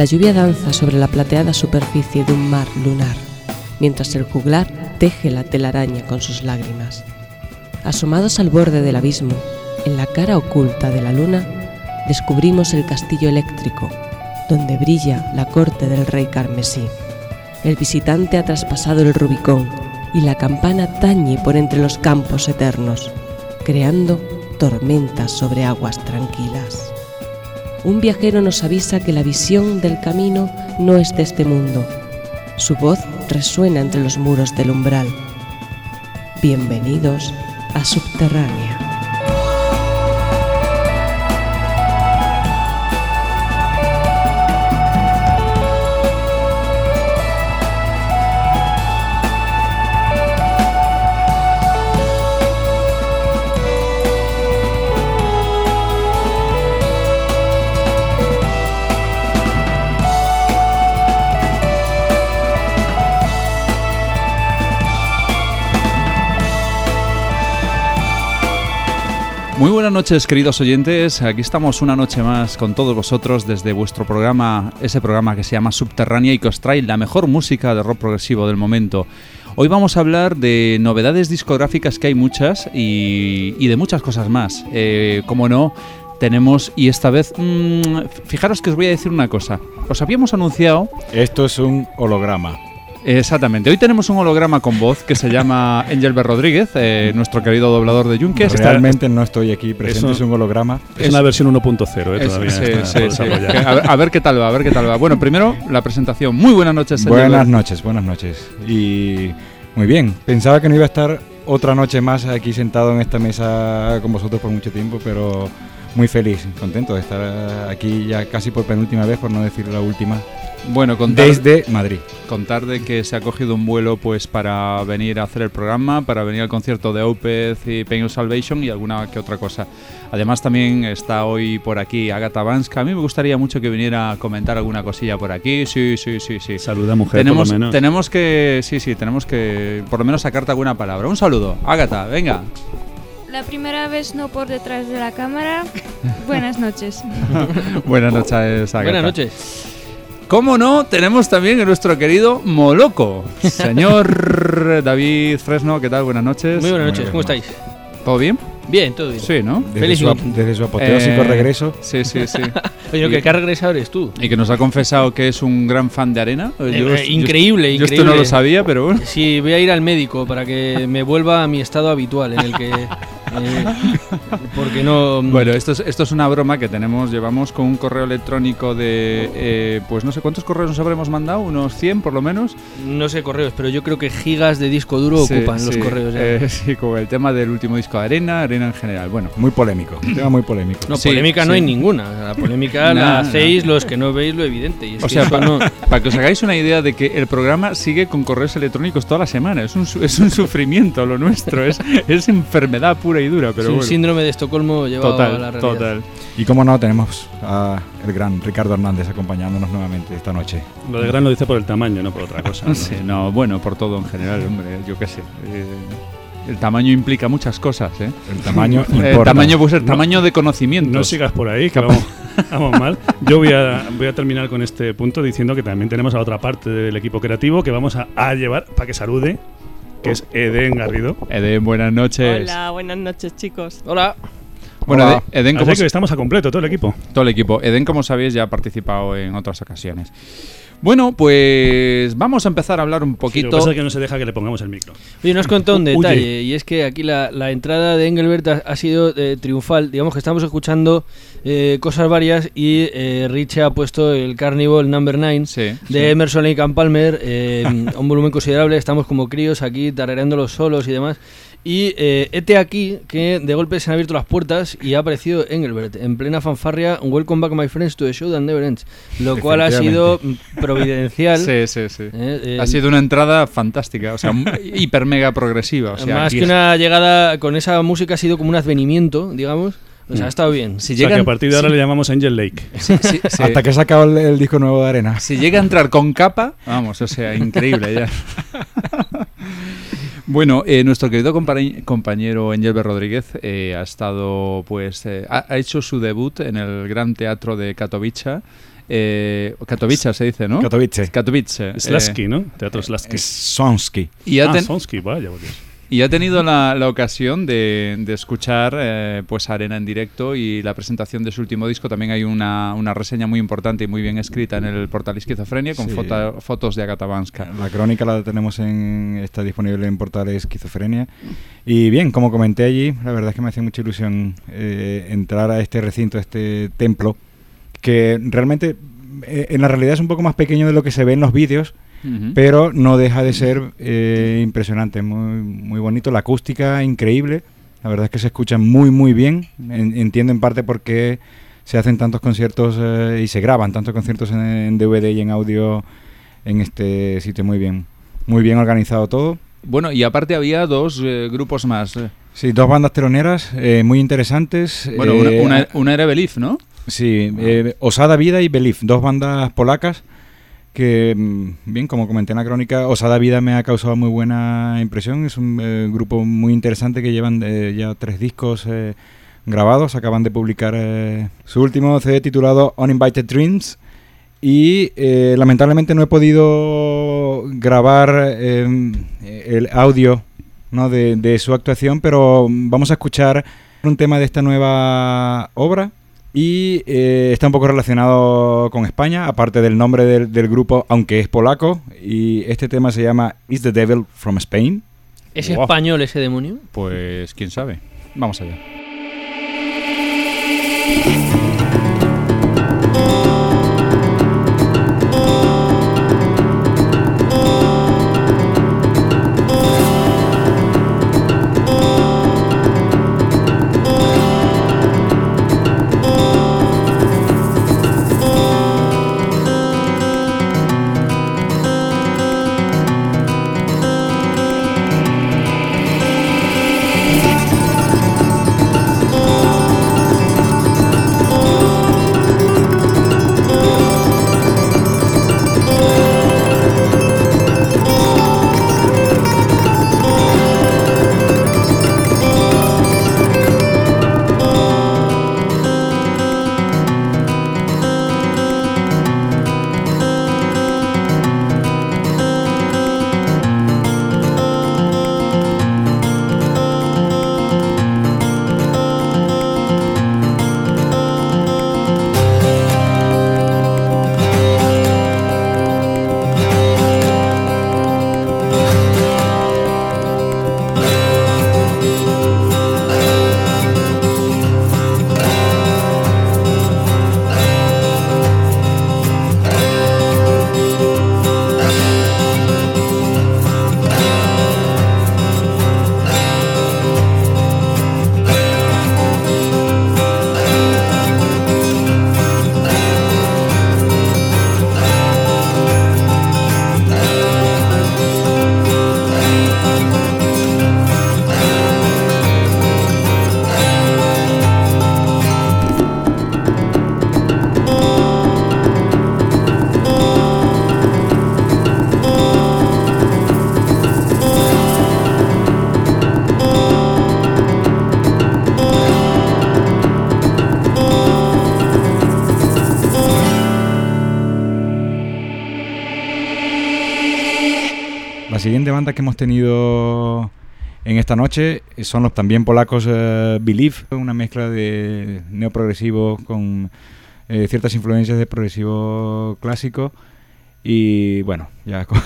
La lluvia danza sobre la plateada superficie de un mar lunar, mientras el juglar teje la telaraña con sus lágrimas. Asomados al borde del abismo, en la cara oculta de la luna, descubrimos el castillo eléctrico, donde brilla la corte del rey carmesí. El visitante ha traspasado el Rubicón y la campana tañe por entre los campos eternos, creando tormentas sobre aguas tranquilas. Un viajero nos avisa que la visión del camino no es de este mundo. Su voz resuena entre los muros del umbral. Bienvenidos a Subterránea. Buenas noches, queridos oyentes. Aquí estamos una noche más con todos vosotros desde vuestro programa, ese programa que se llama Subterránea y que os trae la mejor música de rock progresivo del momento. Hoy vamos a hablar de novedades discográficas que hay muchas y, de muchas cosas más. Eh, como no, tenemos, y esta vez, mmm, fijaros que os voy a decir una cosa. Os habíamos anunciado... Esto es un holograma. Exactamente. Hoy tenemos un holograma con voz que se llama Engelbert Rodríguez, eh, nuestro querido doblador de Yunques. Realmente no estoy aquí presente, es un, holograma. Es, una versión 1.0, eh, todavía. Sí, sí, a, ver, qué tal va, a ver qué tal va. Bueno, primero la presentación. Muy buenas noches, Buenas noches, buenas noches. Y muy bien. Pensaba que no iba a estar otra noche más aquí sentado en esta mesa con vosotros por mucho tiempo, pero muy feliz, contento de estar aquí ya casi por penúltima vez, por no decir la última. Bueno, contar, desde Madrid. Contar de que se ha cogido un vuelo pues para venir a hacer el programa, para venir al concierto de Opeth y Pain of Salvation y alguna que otra cosa. Además también está hoy por aquí Agatha Banska. A mí me gustaría mucho que viniera a comentar alguna cosilla por aquí. Sí, sí, sí, sí. Saluda mujer, tenemos, por lo menos. Tenemos que, sí, sí, tenemos que por lo menos sacarte alguna palabra. Un saludo, Agatha, venga. La primera vez no por detrás de la cámara. Buenas noches. Buenas noches, Agatha. Buenas noches. ¿Cómo no? Tenemos también a nuestro querido Moloco. Señor David Fresno, ¿qué tal? Buenas noches. Muy buenas noches, ¿cómo estáis? ¿Todo bien? Bien, todo bien. Sí, ¿no? Desde, su, desde su, apoteósico Eh, regreso. Sí, sí, sí. Oye, lo que ha regresado eres tú. y que nos ha confesado que es un gran fan de arena. Yo- Eh, yo- eh, increíble, yo, increíble. esto no lo sabía, pero bueno. Sí, voy a ir al médico para que me vuelva a mi estado habitual en el que... eh, porque no... Bueno, esto es, esto es una broma que tenemos, llevamos con un correo electrónico de, eh, pues no sé cuántos correos nos habremos mandado, unos 100 por lo menos. No sé correos, pero yo creo que gigas de disco duro Sí, ocupan los correos. ya. eh, sí, como el tema del último disco de Arena, Arena en general. Bueno, Muy polémico, un tema muy polémico. no, sí, polémica no hay ninguna. La polémica la hacéis los que no veis lo evidente. Y es o que sea, eso pa- no- para que os hagáis una idea de que el programa sigue con correos electrónicos toda la semana. Es un, es un sufrimiento lo nuestro, es, es enfermedad pura y dura, es pero un bueno. síndrome de Estocolmo llevado a la Total, realidad. total. Y como no, tenemos a el gran Ricardo Hernández acompañándonos nuevamente esta noche. Lo de gran lo dice por el tamaño, no por otra cosa. ¿no? Sí, no, bueno, por todo en general, hombre, yo qué sé. eh, el tamaño implica muchas cosas, ¿eh? El tamaño El importa. tamaño puede ser No. tamaño de conocimiento. No sigas por ahí, que vamos, vamos mal. Yo voy a, voy a terminar con este punto diciendo que también tenemos a otra parte del equipo creativo que vamos a, a llevar para que salude, que es Eden Garrido. Eden, buenas noches. Hola, buenas noches chicos. Hola. Bueno, Hola. Eden, Eden, como Así que estamos a completo, todo el equipo. todo el equipo. Eden, como sabéis, ya ha participado en otras ocasiones. Bueno, pues vamos a empezar a hablar un Sí, lo que poquito. pasa es que no se deja que le pongamos el micro. Oye, nos contó un detalle, y es que aquí la, la entrada de Engelbert ha, ha sido eh, triunfal. Digamos que estamos escuchando eh, cosas varias y eh, Rich ha puesto el Carnival Number 9 Sí, de sí. Emerson Lake and Palmer eh, a un volumen considerable. Estamos como críos aquí tarareando los solos y demás. Y eh, hete aquí que de golpe se han abierto las puertas y ha aparecido Engelbert en plena fanfarria. Welcome back, my friends, to the show that never ends. Lo cual ha sido mm, providencial. Sí, sí, sí. Eh, eh, ha sido una entrada fantástica, o sea, hiper mega progresiva. O sea, Más que una llegada con esa música ha sido como un advenimiento, digamos. O sea, ha estado bien. Si o sea, que llegan, a partir de ahora le llamamos Angel Lake. sí, sí, sí. Hasta que he sacado el, el disco nuevo de Arena. Si llega a entrar con capa, vamos, o sea, increíble ya. Bueno, eh, nuestro querido compañ- compañero Engelbert Rodríguez eh, ha estado, pues, eh, ha, ha hecho su debut en el Gran Teatro de Katowice eh, Katowice se dice, ¿no? Katowice. Katowice. eh, Slasky, ¿no? Teatro Slasky. Sonsky. y ha, ah, ten- Sonsky, vaya, Dios. Y ha tenido la, la ocasión de, de escuchar eh, pues Arena en directo y la presentación de su último disco. También hay una, una reseña muy importante y muy bien escrita en el portal Esquizofrenia con Sí. foto- fotos de Agata Banska. La crónica la tenemos en está disponible en portales Esquizofrenia. Y bien, como comenté allí, la verdad es que me hace mucha ilusión eh, entrar a este recinto, a este templo, que realmente eh, en la realidad es un poco más pequeño de lo que se ve en los vídeos, Pero no deja de ser eh, impresionante, muy, muy bonito, la acústica increíble, la verdad es que se escucha muy muy bien, En- entiendo en parte por qué se hacen tantos conciertos eh, y se graban tantos conciertos en, en DVD y en audio en este sitio muy bien, muy bien organizado todo. Bueno, y aparte había dos eh, grupos más. Sí, dos bandas teloneras muy interesantes. Bueno, una, una, una era Belief, ¿no? Sí, eh, Osada Vida y Belief, dos bandas polacas que, mm, bien, como comenté en la crónica, Osada Vida me ha causado muy buena impresión. Es un eh, grupo muy interesante que llevan eh, ya tres discos eh, grabados. Acaban de publicar su último CD titulado Uninvited Dreams. Y lamentablemente no he podido grabar eh, el audio de su actuación, pero vamos a escuchar un tema de esta nueva obra y eh, está un poco relacionado con España, aparte del nombre del, del grupo, aunque es polaco, y este tema se llama Is the Devil from Spain. ¿Es español ese demonio? Pues quién sabe. Vamos allá. Que hemos tenido en esta noche son los también polacos eh, Believe, una mezcla de neoprogresivo con eh, ciertas influencias de progresivo clásico. Y bueno, ya co-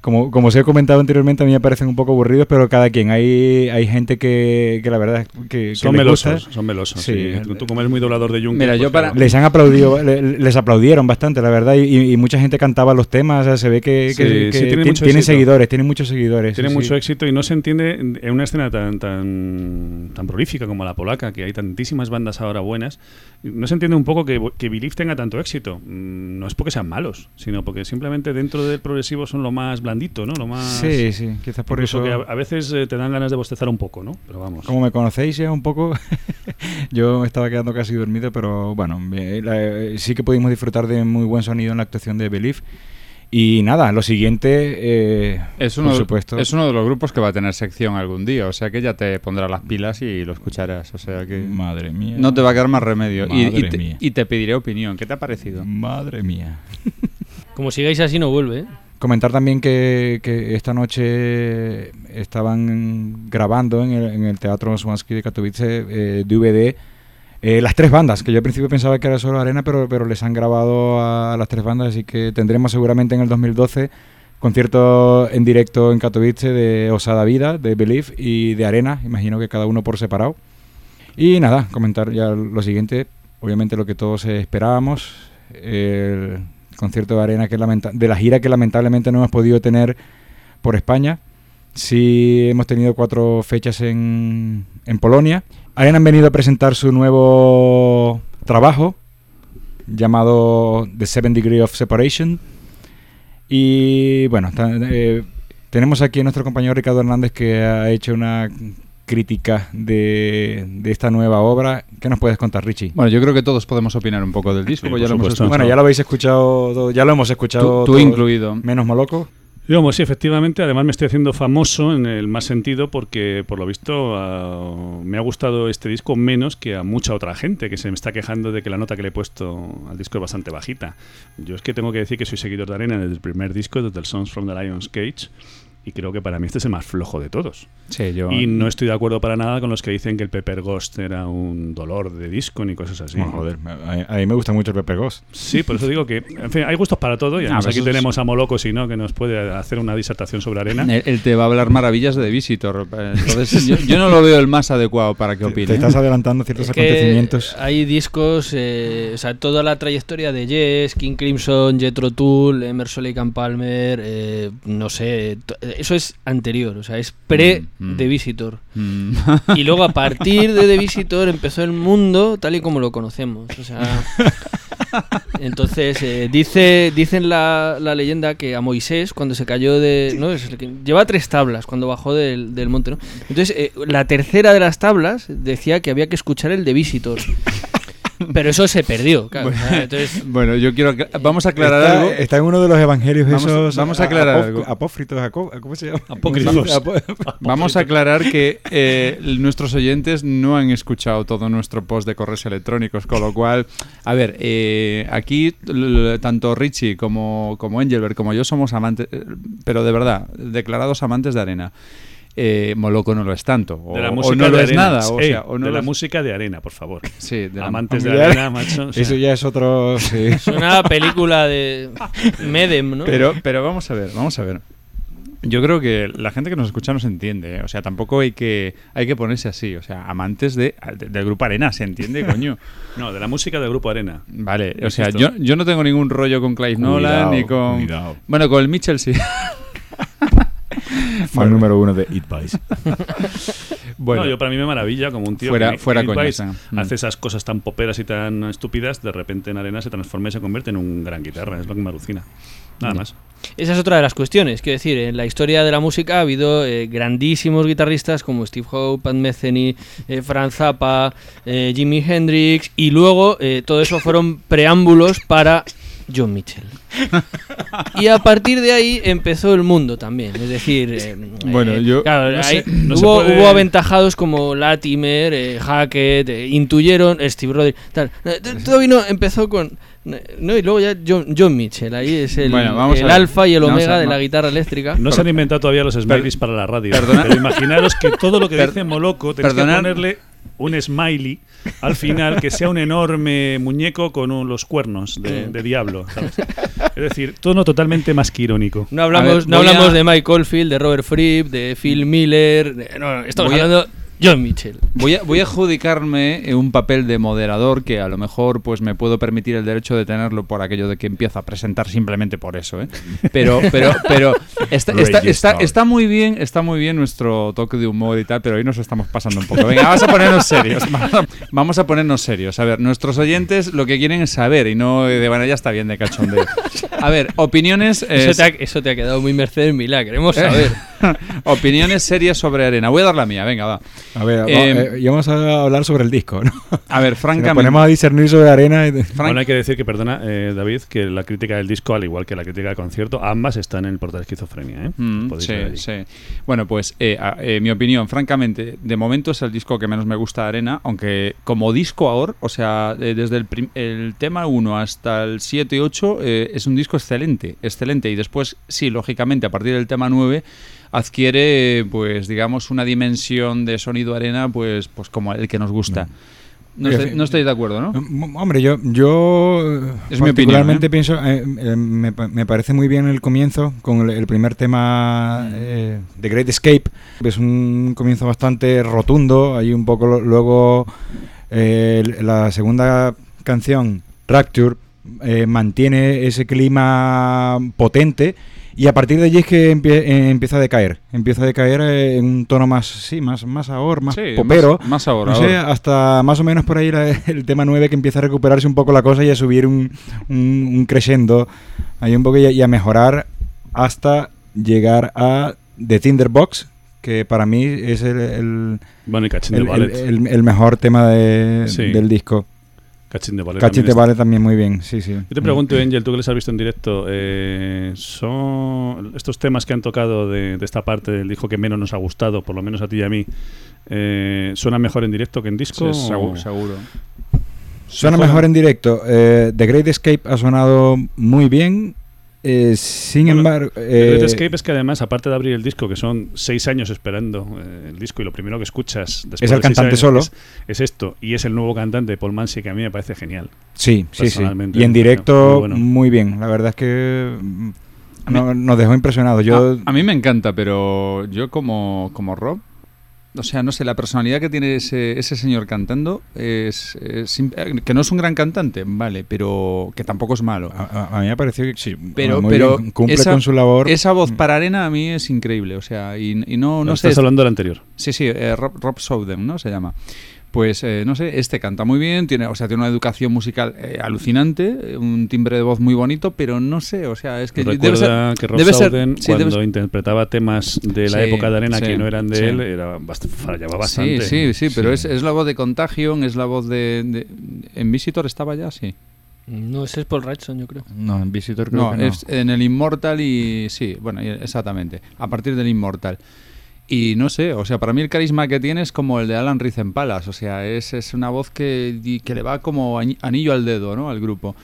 como, como os he comentado anteriormente, a mí me parecen un poco aburridos, pero cada quien. Hay, hay gente que, que la verdad es que, que Son gusta. melosos, son melosos. Sí. Sí. Tú, como eres muy doblador de Juncker. Mira, pues yo para- claro. Les han aplaudido, le- les aplaudieron bastante, la verdad, y, y mucha gente cantaba los temas, o sea, se ve que, que- Sí, que sí, tiene tienen seguidores, tienen muchos seguidores. Tiene sí, mucho éxito y no se entiende en una escena tan, tan, tan prolífica como la polaca, que hay tantísimas bandas ahora buenas. No se entiende un poco que, que Believe tenga tanto éxito. Mm, No es porque sean malos, sino porque simplemente dentro del progresivo son lo más blandito, ¿no? Lo más. Sí, sí, quizás por eso... que a, a veces eh, te dan ganas de bostezar un poco, ¿no? Pero vamos. Como me conocéis ya un poco, yo me estaba quedando casi dormido, pero bueno, la- eh, sí que pudimos disfrutar de muy buen sonido en la actuación de Belief. Y nada, lo siguiente, eh, Es uno, por de- supuesto. es uno de los grupos que va a tener sección algún día, o sea que ya te pondrá las pilas y lo escucharás, o sea que Madre mía. no te va a quedar más remedio. Y, y Madre te, mía. y te pediré opinión, ¿qué te ha parecido? Madre mía. Como sigáis así, no vuelve. ¿eh? Comentar también que, esta noche estaban grabando en el, Teatro Swansky de Katowice eh, DVD eh, las tres bandas, que yo al principio pensaba que era solo Arena, pero, pero les han grabado a, las tres bandas, así que tendremos seguramente en el 2012 concierto en directo en Katowice de Osada Vida, de Believe y de Arena, imagino que cada uno por separado. Y nada, comentar ya lo siguiente, obviamente lo que todos esperábamos, el concierto de Arena que lamenta de la gira que lamentablemente no hemos podido tener por España. Sí hemos tenido cuatro fechas en, en Polonia. Arena han venido a presentar su nuevo trabajo llamado The Seven Degree of Separation. Y bueno, eh, tenemos aquí a nuestro compañero Ricardo Hernández que ha hecho una crítica de, de esta nueva obra. ¿Qué nos puedes contar, Richie? Bueno, yo creo que todos podemos opinar un poco del disco, Sí, pues ya lo hemos. Bueno, ya lo habéis escuchado, ya lo hemos escuchado. tú, tú todos, incluido. Menos Moloco. Digamos, sí, efectivamente. Además, me estoy haciendo famoso en el más sentido porque, por lo visto, me ha gustado este disco menos que a mucha otra gente que se me está quejando de que la nota que le he puesto al disco es bastante bajita. Yo es que tengo que decir que soy seguidor de Arena desde el primer disco, desde el Songs from the Lion's Cage, y creo que para mí este es el más flojo de todos. Sí, yo... Y no estoy de acuerdo para nada con los que dicen que el Pepper Ghost era un dolor de disco ni cosas así. Bueno, joder, a, a mí me gusta mucho el Pepper Ghost. Sí, por eso digo que, en fin, hay gustos para todo y además pues aquí tenemos a Moloco, si no, que nos puede hacer una disertación sobre arena. Él, él te va a hablar maravillas de The Visitor. Entonces, yo, yo no lo veo el más adecuado para que opine. Te estás adelantando ciertos Es que acontecimientos. hay discos, eh, o sea, toda la trayectoria de Yes, King Crimson, Jethro Tull, Emerson Lake and Palmer, eh, no sé, eso es anterior, o sea, es pre Mm, mm. The Visitor. Mm. Y luego a partir de The Visitor empezó el mundo tal y como lo conocemos. O sea, entonces eh, dice dicen la, la leyenda que a Moisés cuando se cayó de no es el que- lleva tres tablas cuando bajó del, del monte, ¿no? Entonces eh, la tercera de las tablas decía que había que escuchar el The Visitor. Pero eso se perdió, claro. entonces Bueno, yo quiero... Vamos a aclarar está, algo. está en uno de los evangelios Vamos esos. vamos a aclarar algo. Apófritos, ¿cómo se llama? Apócrifos. Vamos a aclarar que eh, nuestros oyentes no han escuchado todo nuestro post de correos electrónicos, con lo cual, a ver, eh, aquí tanto Richie como, como Engelbert como yo somos amantes, eh, pero de verdad, declarados amantes de arena. Eh, Moloco no lo es tanto, o, de la o música no de lo es arena. nada, o Ey, sea, o no de la es- música de arena, por favor. Sí, de la- Amantes de arena, macho. o sea, Eso ya es otro. Sí. es una película de Medem, ¿no? Pero, pero vamos a ver, vamos a ver. Yo creo que la gente que nos escucha nos entiende, ¿eh? o sea, tampoco hay que hay que ponerse así, o sea, amantes de, de- del grupo Arena, ¿se entiende, coño? No, de la música del grupo Arena. Vale, o sea, yo, yo no tengo ningún rollo con Clive Cuidado, Nolan ni con... cuidado. Bueno, con el Mitchell sí. Fan número uno de It Vice. bueno, No, yo para mí me maravilla como un tío Fuera- que fuera eh. Mm. hace esas cosas tan poperas y tan estúpidas, de repente en arena se transforma y se convierte en un gran guitarra, es lo que me alucina. Nada más. Esa es otra de las cuestiones. Quiero decir, en la historia de la música ha habido eh, grandísimos guitarristas como Steve Howe, Pat Metheny, eh, Franz Zappa, eh, Jimi Hendrix, y luego eh, todo eso fueron preámbulos para John Mitchell. Y a partir de ahí empezó el mundo también. Es decir, eh, Bueno, eh, yo- claro, no ahí sé- no hubo, puede- hubo aventajados como Latimer, eh, Hackett, eh, intuyeron, Steve Roderick, tal. Eh, Todo vino, empezó con. No, y luego ya John, John Mitchell, ahí es el, Bueno, vamos el alfa y el omega a- de no. la guitarra eléctrica. No se han inventado todavía los smileys para la radio. perdona. Pero imaginaros que todo lo que dice Moloco tenéis que ponerle un smiley al final que sea un enorme muñeco con un- los cuernos de, de diablo. ¿sabes? Es decir, todo totalmente más que irónico. No hablamos, ver, no hablamos a- de Mike Oldfield, de Robert Fripp, de Phil Miller. de- no, no, estamos Voy hablando John Mitchell. Voy a, voy a adjudicarme eh, un papel de moderador que a lo mejor pues me puedo permitir el derecho de tenerlo por aquello de que empiezo a presentar simplemente por eso, ¿eh? Pero, pero, pero está, está, está, está muy bien, está muy bien nuestro toque de humor y tal, pero hoy nos estamos pasando un poco. Venga, vamos a ponernos serios. Vamos a ponernos serios. A ver, nuestros oyentes lo que quieren es saber y no de bueno, ya está bien de cachondeo. A ver, opiniones. eh, Eso te, ha, eso te ha quedado muy Mercedes Milá, queremos saber. Opiniones serias sobre arena. Voy a dar la mía, venga, va. A ver, Eh, va- eh, y vamos a hablar sobre el disco, ¿no? A ver, Si nos francamente. ponemos a discernir sobre arena. y- Bueno, hay que decir que, perdona, eh, David, que la crítica del disco, al igual que la crítica del concierto, ambas están en el portal Esquizofrenia. ¿eh? Mm, sí, sí. Bueno, pues eh, a- eh, mi opinión, francamente, de momento es el disco que menos me gusta de Arena, aunque como disco ahora, o sea, eh, desde el tema 1 hasta el 7 y 8 eh, es un disco excelente, excelente. Y después, sí, lógicamente, a partir del tema 9 adquiere, pues, digamos, una dimensión de sonido Arena, pues, pues como el que nos gusta. No, Oye, estoy- no estáis de acuerdo, ¿no? Mm, Hombre, yo, yo eh, Es mi particularmente opinión, pienso, eh, eh, me, me parece muy bien el comienzo con el, el primer tema eh, de Great Escape. Es un comienzo bastante rotundo. Hay un poco luego eh, la segunda canción, Rapture, eh, mantiene ese clima potente. Y a partir de allí es que empie- eh, empieza a decaer. Empieza a decaer eh, en un tono más, sí, más, más ahora, más Sí, popero. más- más ahora, No sé, ahora. hasta más o menos por ahí la- el tema 9 que empieza a recuperarse un poco la cosa y a subir un, un, un crescendo ahí un poco y a, y a mejorar hasta llegar a The Tinderbox, que para mí es el, el, Bueno, mejor tema de- Sí. del disco. Cachín de Ballet. Cachín está. vale también muy bien, sí, sí. Yo te pregunto, Angel, tú que les has visto en directo, eh, ¿son estos temas que han tocado de, de esta parte del disco que menos nos ha gustado, por lo menos a ti y a mí, eh, suenan mejor en directo que en disco? Sí, seguro. seguro. Suena Mejor- mejor en directo. Eh, The Great Escape ha sonado muy bien. Eh, sin Bueno, embargo... El eh, Great Escape es que además, aparte de abrir el disco, que son seis años esperando eh, el disco y lo primero que escuchas después Es de el seis cantante años solo. Es, es esto, y es el nuevo cantante, Paul Mansi, que a mí me parece genial. Sí, sí, sí. personalmente, Y en muy directo, bueno. muy bien. La verdad es que no- nos dejó impresionados. Yo, a, a mí me encanta, pero yo como, como Rob, o sea, no sé, la personalidad que tiene ese, ese señor cantando es, eh, que no es un gran cantante, vale, pero que tampoco es malo. a, a- a mí me pareció que sí, Pero- pero bien, cumple esa- con su labor. Esa voz para arena a mí es increíble, o sea, y, y no, no sé. Estás hablando del anterior. Sí, sí, eh, Rob, Rob ¿no? Se llama. Pues eh, no sé, este canta muy bien, tiene, o sea, tiene una educación musical eh, alucinante, eh, un timbre de voz muy bonito, pero no sé, o sea, es que debe Recuerda ser- que Rob debe ser- sí, debe cuando ser- interpretaba temas de la Sí, época de Arena sí, que no eran de sí. él, era bast- fallaba bastante. Sí, sí, sí, pero Sí. Es, es la voz de Contagion, es la voz de, de- ¿En Visitor estaba ya? Sí. No, ese es Paul Wrightson, yo creo. No, en Visitor creo No, que no. es en el Immortal y... Sí, bueno, exactamente. A partir del Immortal. Y no sé, o sea, para mí el carisma que tiene es como el de Alan Rizenpalas, o sea, es, es una voz que, que le va como anillo al dedo, ¿no? Al grupo.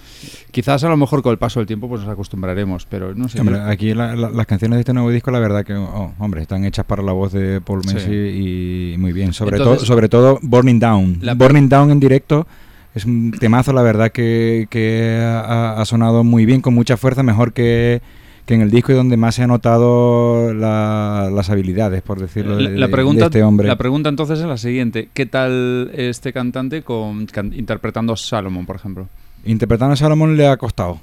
Quizás a lo mejor con el paso del tiempo pues nos acostumbraremos, pero no sé. Hombre, aquí la- la- las canciones de este nuevo disco, la verdad que, oh, hombre, están hechas para la voz de Paul Sí. Messi y muy bien. Sobre, Entonces- todo, sobre todo Burning Down. La- Burning Down en directo es un temazo, la verdad que, que ha, ha sonado muy bien, con mucha fuerza, mejor que, que en el disco y donde más se ha notado la- las habilidades, por decirlo, de, la, la de- pregunta, de este hombre. la pregunta entonces es la siguiente. ¿Qué tal este cantante con, can- interpretando a Salomon, por ejemplo? Interpretando a Salomon le ha costado.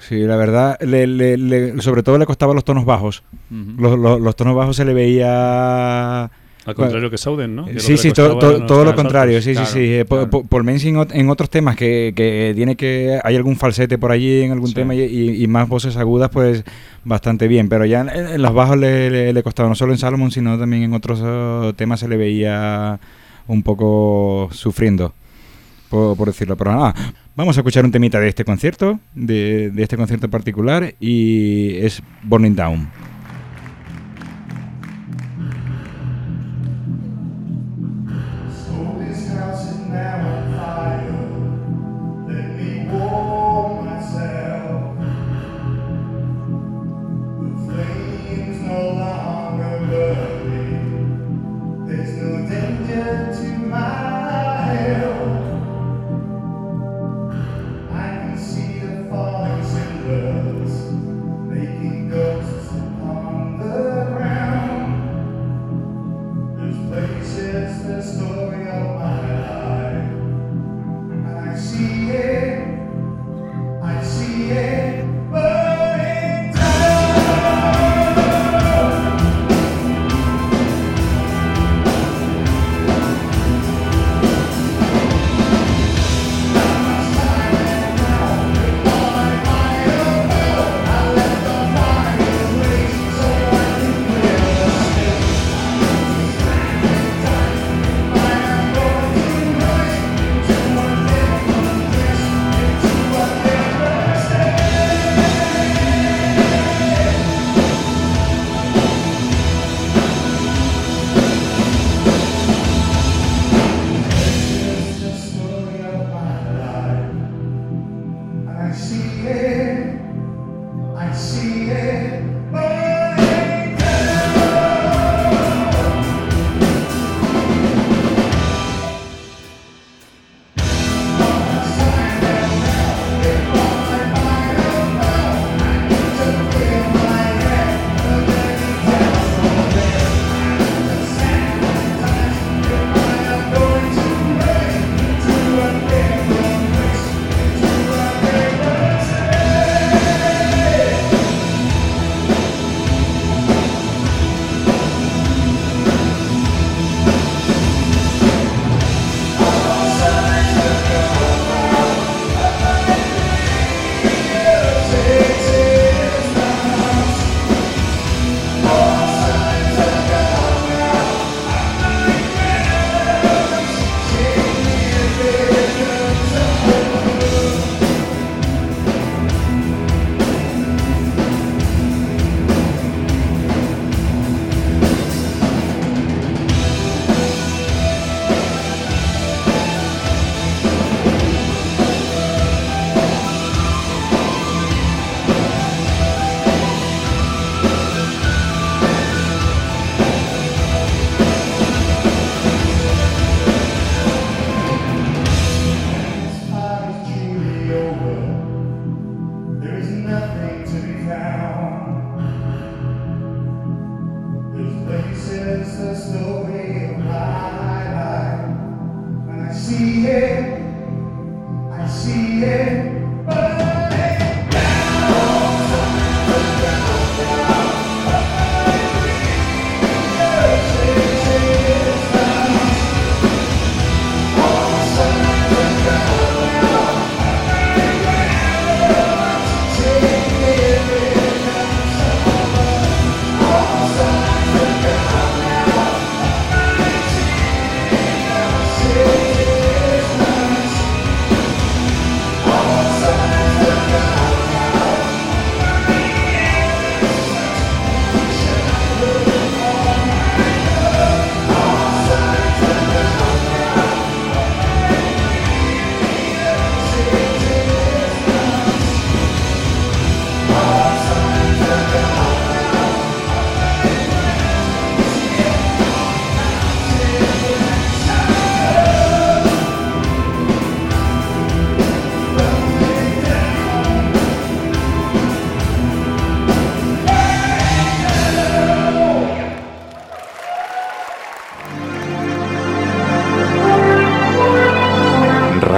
Sí, la verdad, le- le- le- sobre todo le costaba los tonos bajos. Ujú. Los, los- los tonos bajos se le veía... Al contrario que Souden, ¿no? Que Sí, sí, to- to- todo lo contrario, sí, Claro, sí, sí. Eh, claro. po- Paul Menzi en, ot- en otros temas que, que tiene que... Hay algún falsete por allí en algún Sí. tema y, más voces agudas, pues bastante bien. Pero ya en, en los bajos le, le, le costaba, no solo en Salomon, sino también en otros eh, temas se le veía un poco sufriendo, por, por decirlo. Pero nada, vamos a escuchar un temita de este concierto, de, de este concierto en particular, y es Burning Down.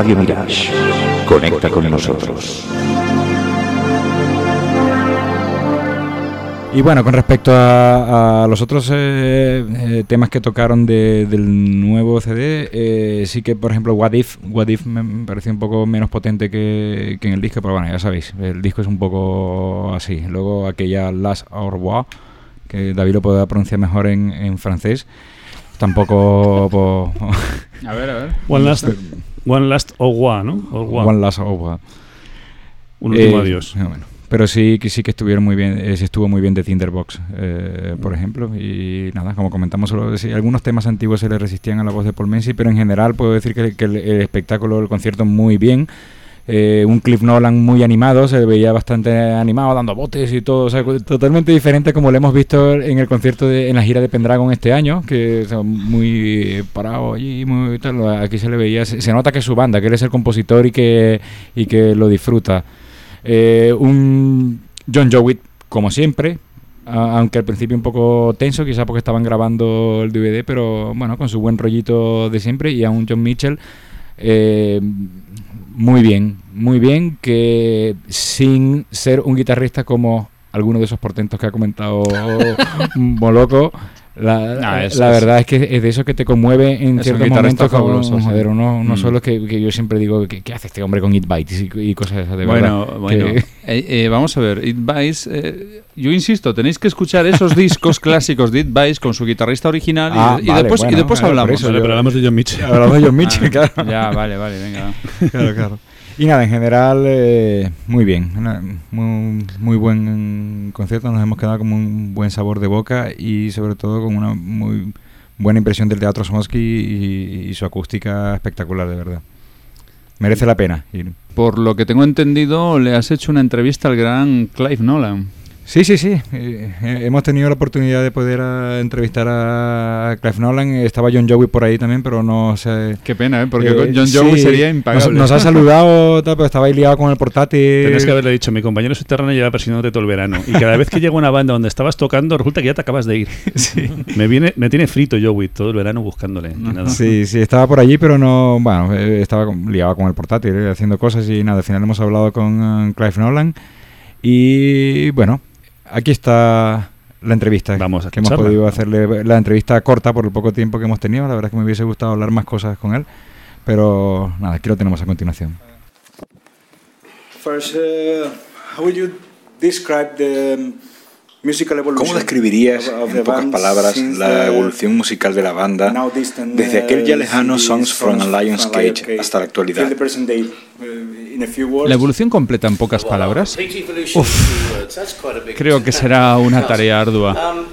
Radio Mirage. Conecta con nosotros. Y bueno, con respecto a, a los otros eh, eh, temas que tocaron de- del nuevo CD, eh, sí que, por ejemplo, What If, What If me, pareció un poco menos potente que, que en el disco, pero bueno, ya sabéis, el disco es un poco así. Luego aquella Last Au revoir, que David lo puede pronunciar mejor en, en francés, tampoco... po- A ver, a ver. One last, one last revoir, ¿no? One Last revoir. Un último Eh, adiós. bueno. Pero sí que sí que estuvieron muy bien, eh, sí estuvo muy bien de Tinderbox, eh, por ejemplo. Y nada, como comentamos, solo sí, algunos temas antiguos se le resistían a la voz de Paul Menzi, pero en general puedo decir que, que el, el espectáculo, el concierto muy bien. Eh, un Cliff Nolan muy animado, se veía bastante animado, dando botes y todo, o sea, totalmente diferente como lo hemos visto en el concierto de, en la gira de Pendragon este año, que muy parado allí, muy. Aquí se le veía, se, nota que es su banda, que él es el compositor y que, y que lo disfruta. Eh, un John Jowett, como siempre, aunque al principio un poco tenso, quizá porque estaban grabando el DVD, pero bueno, con su buen rollito de siempre, y a un John Mitchell, eh, muy bien, muy bien, que sin ser un guitarrista como alguno de esos portentos que ha comentado Moloco. La, Ah, es- la es- verdad es que es de eso que te conmueve en ciertos momentos. fabuloso, sí. joder, unos, unos Mm. solos que, que yo siempre digo, ¿qué, qué hace este hombre con It Bites y, y cosas esas de bueno, verdad? bueno. Que- Eh, eh, vamos a ver, It Vice, eh, yo insisto, tenéis que escuchar esos discos clásicos de It Vice con su guitarrista original y, Ah, y vale, después, y bueno, después claro, por hablamos. eso yo- pero hablamos de John Mitchell. Hablamos de John Mitchell, Ah, claro. Ya, vale, vale, venga. claro, claro. Y nada, en general, eh, muy bien. muy, muy buen concierto. Nos hemos quedado con un buen sabor de boca y, sobre todo, con una muy buena impresión del Teatro Somosky y, y su acústica espectacular, de verdad. Merece la pena ir. Por lo que tengo entendido, le has hecho una entrevista al gran Clive Nolan. Sí, sí, sí. Eh, hemos tenido la oportunidad de poder ah, entrevistar a Clive Nolan. Estaba John Joey por ahí también, pero no sé. Qué pena, ¿eh? porque Eh, con John sí, Joey sería nos- impagable. Nos, ha saludado, tal, pero estaba ahí liado con el portátil. Tenías que haberle dicho, mi compañero subterráneo lleva persiguiéndote todo el verano. Y cada vez que llega una banda donde estabas tocando, resulta que ya te acabas de ir. Me viene, me tiene frito Joey todo el verano buscándole. nada. Sí, sí, estaba por allí, pero no, bueno, eh, estaba liado con el portátil, eh, haciendo cosas y nada, al final hemos hablado con eh, Clive Nolan y bueno, aquí está la entrevista. Vamos a que hemos podido hacerle la entrevista corta por el poco tiempo que hemos tenido, la verdad es que me hubiese gustado hablar más cosas con él, pero nada, aquí lo tenemos a continuación. First, uh, how would you describe the? ¿Cómo describirías, en pocas palabras, la evolución musical de la banda desde aquel ya uh, lejano Songs from a Lion's Cage hasta la actualidad? Uh. La evolución completa en pocas palabras. Creo que será una tarea ardua.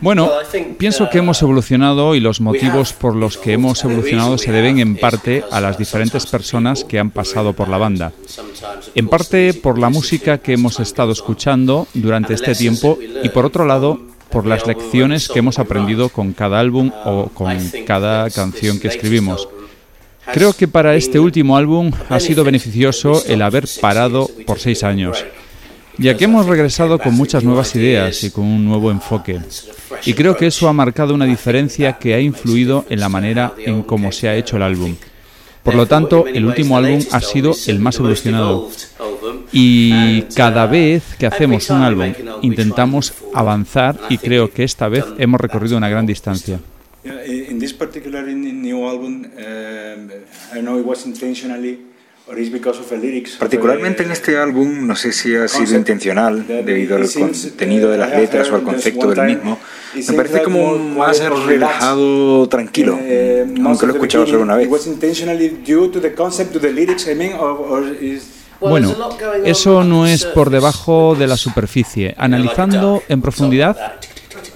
Bueno, pienso que hemos evolucionado y los motivos por los que hemos evolucionado se deben en parte a las diferentes personas que han pasado por la banda. En parte por la música que hemos estado escuchando durante este tiempo y por otro lado por las lecciones que hemos aprendido con cada álbum o con cada canción que escribimos. Creo que para este último álbum ha sido beneficioso el haber parado por seis años, ya que hemos regresado con muchas nuevas ideas y con un nuevo enfoque. Y creo que eso ha marcado una diferencia que ha influido en la manera en cómo se ha hecho el álbum. Por lo tanto, el último álbum ha sido el más evolucionado. Y cada vez que hacemos un álbum intentamos avanzar y creo que esta vez hemos recorrido una gran distancia. In this particular new album, um, or is because of the lyrics. Particularmente en este álbum, no sé si ha sido intencional debido al contenido de las letras o al concepto del mismo, me parece como más relajado, tranquilo, Eh, aunque lo he escuchado solo una vez. It was intentionally due to the concept, to the lyrics, I mean, or, or is Bueno, eso no es por debajo de la superficie. Analizando en profundidad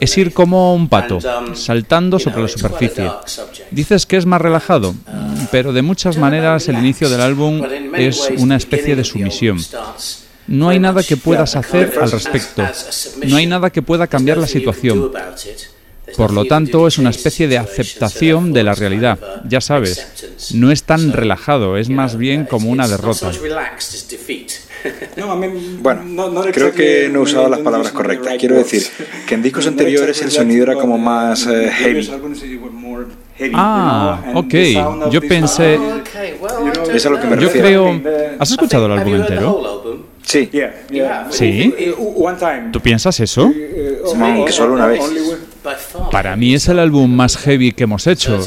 es ir como un pato, saltando sobre la superficie. Dices que es más relajado, pero de muchas maneras el inicio del álbum es una especie de sumisión. No hay nada que puedas hacer al respecto. No hay nada que pueda cambiar la situación. Por lo tanto, es una especie de aceptación de la realidad. Ya sabes, no es tan relajado, es más bien como una derrota. No, I mean, Bueno, not- not creo que no he usado las in palabras correctas. right Quiero decir que en discos anteriores el sonido era como más uh, eh, heavy. Ah, ok. Yo pensé... know, Es a lo que me Yo refiero. creo... ¿Has escuchado el álbum entero? Sí. ¿Sí? Uh, time. ¿Tú piensas eso? Uh, aunque solo una vez. Para mí es el álbum más heavy que hemos hecho.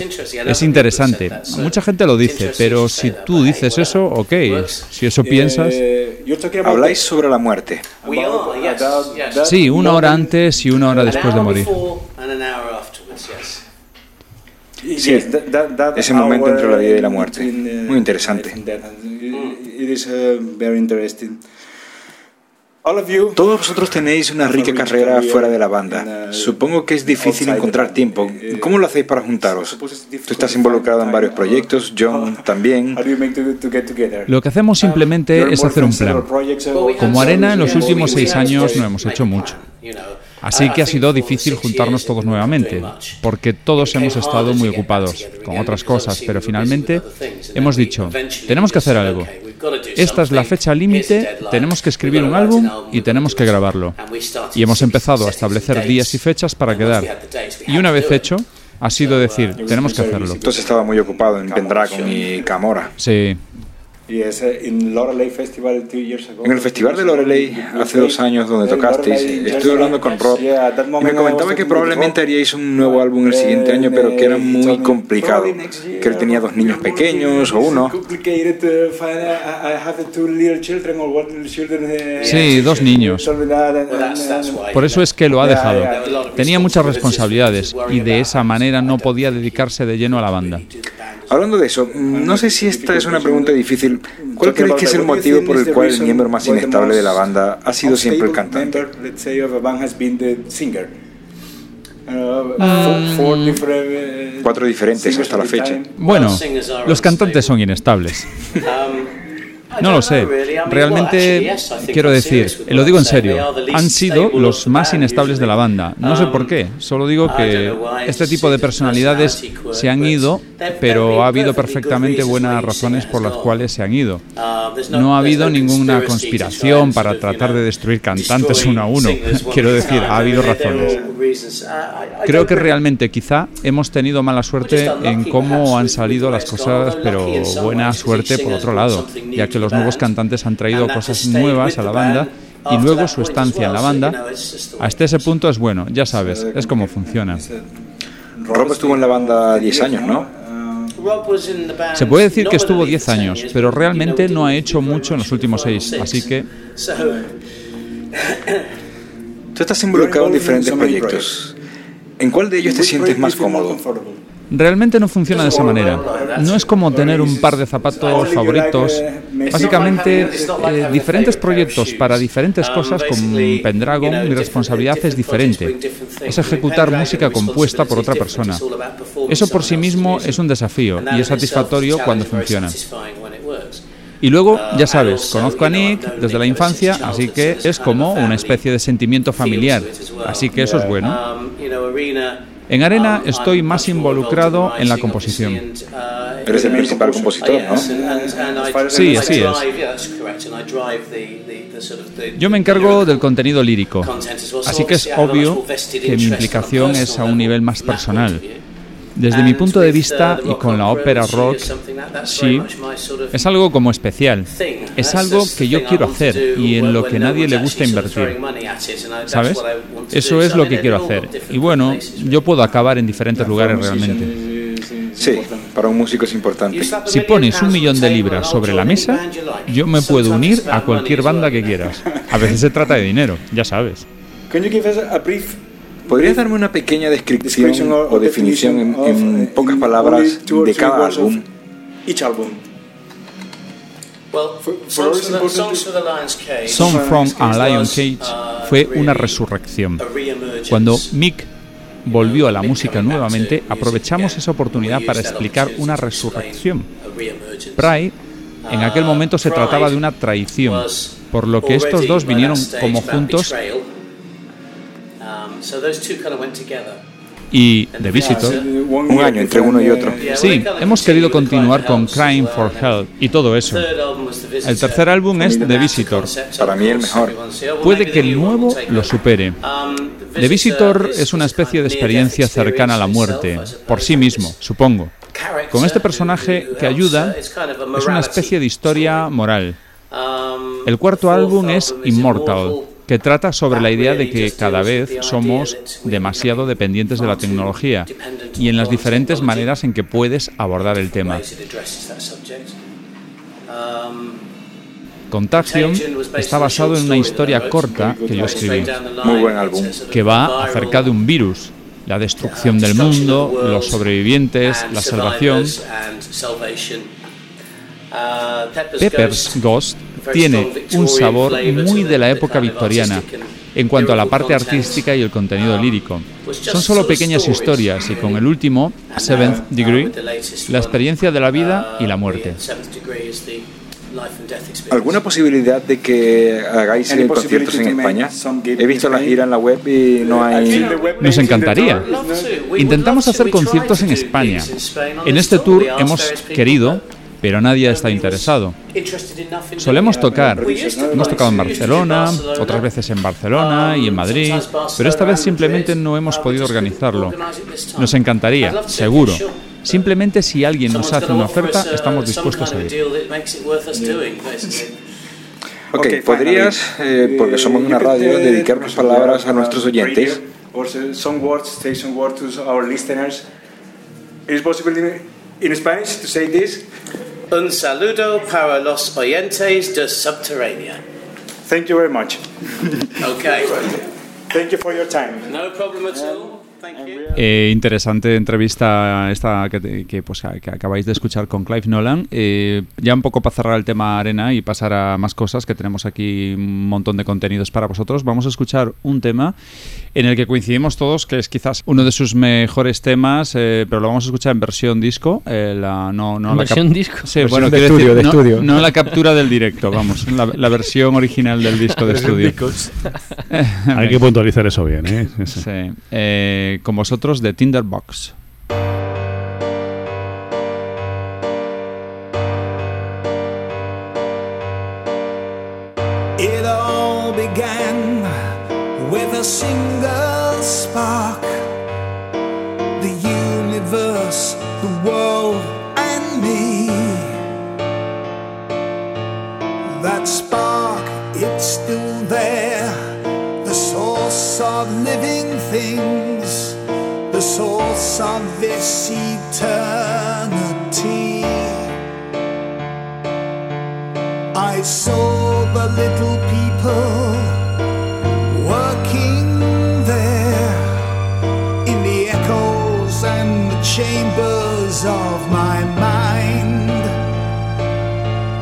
Es interesante. Mucha gente lo dice, pero si tú dices eso, ok. Si eso piensas... Eh, you're talking about habláis sobre la muerte. Sí, una hora antes y una hora después de morir. That Ese momento entre la vida y la muerte. uh, Muy interesante. Todos vosotros tenéis una rica carrera fuera de la banda. Supongo que es difícil encontrar tiempo. ¿Cómo lo hacéis para juntaros? Tú estás involucrado en varios proyectos, John también. how do you make to, to get together? Lo que hacemos simplemente You're es hacer un plan. uh, Como Arena, en los últimos seis años no hemos hecho mucho. Así que ha sido difícil juntarnos todos nuevamente, porque todos hemos estado muy ocupados con otras cosas, pero finalmente hemos dicho, tenemos que hacer algo. Esta es la fecha límite, tenemos que escribir un álbum y tenemos que grabarlo. Y hemos empezado a establecer días y fechas para quedar. Y una vez hecho, ha sido decir, tenemos que hacerlo. Entonces estaba muy ocupado en Pendragon y Camora. Sí, Yes, in Loreley Festival two years ago. En el Festival de Loreley, hace dos años donde tocasteis, estuve hablando con Rob y me comentaba que probablemente haríais un nuevo álbum el siguiente año, pero que era muy complicado, que él tenía dos niños pequeños o uno. Complicated to find. I I have two little children or one little children. uh, Sí, dos niños. por eso es que lo ha dejado. Tenía muchas responsabilidades y de esa manera no podía dedicarse de lleno a la banda. Hablando de eso, no sé si esta es una pregunta difícil. ¿Cuál crees que es el motivo por el cual el miembro más inestable de la banda ha sido siempre el cantante? Uh, Mm. four, four different, uh, Cuatro diferentes hasta la fecha. Bueno, los cantantes son inestables. No lo sé. Realmente, quiero decir, lo digo en serio, han sido los más inestables de la banda. No sé por qué, solo digo que este tipo de personalidades se han ido, pero ha habido perfectamente buenas razones por las cuales se han ido. No ha habido ninguna conspiración para tratar de destruir cantantes uno a uno. Quiero decir, ha habido razones. Creo que realmente quizá hemos tenido mala suerte en cómo han salido las cosas, pero buena suerte por otro lado, ya que los nuevos cantantes han traído cosas nuevas a la banda y luego su estancia en la banda hasta ese punto es bueno, ya sabes, es como funciona. Rob estuvo en la banda 10 años, ¿no? Se puede decir que estuvo 10 años, pero realmente no ha hecho mucho en los últimos 6, así que Tú estás involucrado en diferentes proyectos. ¿En cuál de ellos te sientes más cómodo? Realmente no funciona de esa manera. No es como tener un par de zapatos favoritos. Básicamente, eh, diferentes proyectos para diferentes cosas con Pendragon, mi responsabilidad es diferente. Es ejecutar música compuesta por otra persona. Eso por sí mismo es un desafío y es satisfactorio cuando funciona. Y luego, ya sabes, conozco a Nick desde la infancia, así que es como una especie de sentimiento familiar. Así que eso es bueno. En Arena estoy más involucrado en la composición. Eres el principal compositor, ¿no? Sí, así es. Yo me encargo del contenido lírico, así que es obvio que mi implicación es a un nivel más personal. Desde mi punto de vista y con la ópera rock, sí, es algo como especial. Es algo que yo quiero hacer y en lo que nadie le gusta invertir. ¿Sabes? Eso es lo que quiero hacer. Y bueno, yo puedo acabar en diferentes lugares realmente. Sí, para un músico es importante. Si pones un millón de libras sobre la mesa, yo me puedo unir a cualquier banda que quieras. A veces se trata de dinero, ya sabes. ¿Podrías darme una pequeña descripción o definición en, en pocas palabras de cada álbum? Song from a Lion Cage fue una resurrección. Cuando Mick volvió a la música nuevamente, aprovechamos esa oportunidad para explicar una resurrección. Pride, en aquel momento se trataba de una traición, por lo que estos dos vinieron como juntos y The Visitor. Un año entre uno y otro. Sí, hemos querido continuar con Crying for Help y todo eso. El tercer álbum es The Visitor. Para mí el mejor. Puede que el nuevo lo supere. The Visitor es una especie de experiencia cercana a la muerte, por sí mismo, supongo. Con este personaje que ayuda, es una especie de historia moral. El cuarto álbum es Immortal, que trata sobre la idea de que cada vez somos demasiado dependientes de la tecnología y en las diferentes maneras en que puedes abordar el tema. Contagion está basado en una historia corta que yo escribí. Muy buen álbum. Que va acerca de un virus, la destrucción del mundo, los sobrevivientes, la salvación. Pepper's Ghost tiene un sabor muy de la época victoriana en cuanto a la parte artística y el contenido lírico. Son solo pequeñas historias y con el último, Seventh Degree, la experiencia de la vida y la muerte. ¿Alguna posibilidad de que hagáis conciertos en España? He visto la gira en la web y no hay... Nos encantaría. Intentamos hacer conciertos en España. En este tour hemos querido pero nadie está interesado. Solemos tocar, hemos tocado en Barcelona, otras veces en Barcelona y en Madrid, pero esta vez simplemente no hemos podido organizarlo. Nos encantaría, seguro. Simplemente si alguien nos hace una oferta, estamos dispuestos a ir. Ok, ¿podrías, eh, porque somos una radio, dedicar unas palabras a nuestros oyentes? Some words, say some words to Un saludo para los oyentes de Subterránea. Thank you very much. Okay. Thank you for your time. No problem at all. Thank you. Eh, interesante entrevista esta que, que, pues, que acabáis de escuchar con Clive Nolan. Eh, ya un poco para cerrar el tema arena y pasar a más cosas, que tenemos aquí un montón de contenidos para vosotros. Vamos a escuchar un tema en el que coincidimos todos, que es quizás uno de sus mejores temas, eh, pero lo vamos a escuchar en versión disco. eh, la, no, no ¿En la versión disco? Sí, Versión bueno, de estudio, de no, estudio. no la captura del directo, vamos, la, la versión original del disco de estudio. Hay que puntualizar eso bien, ¿eh? Sí. Eh, con vosotros de Tinderbox. It all began with a single That spark, it's still there. The source of living things, the source of this eternity. I saw the little people working there in the echoes and the chambers of my mind.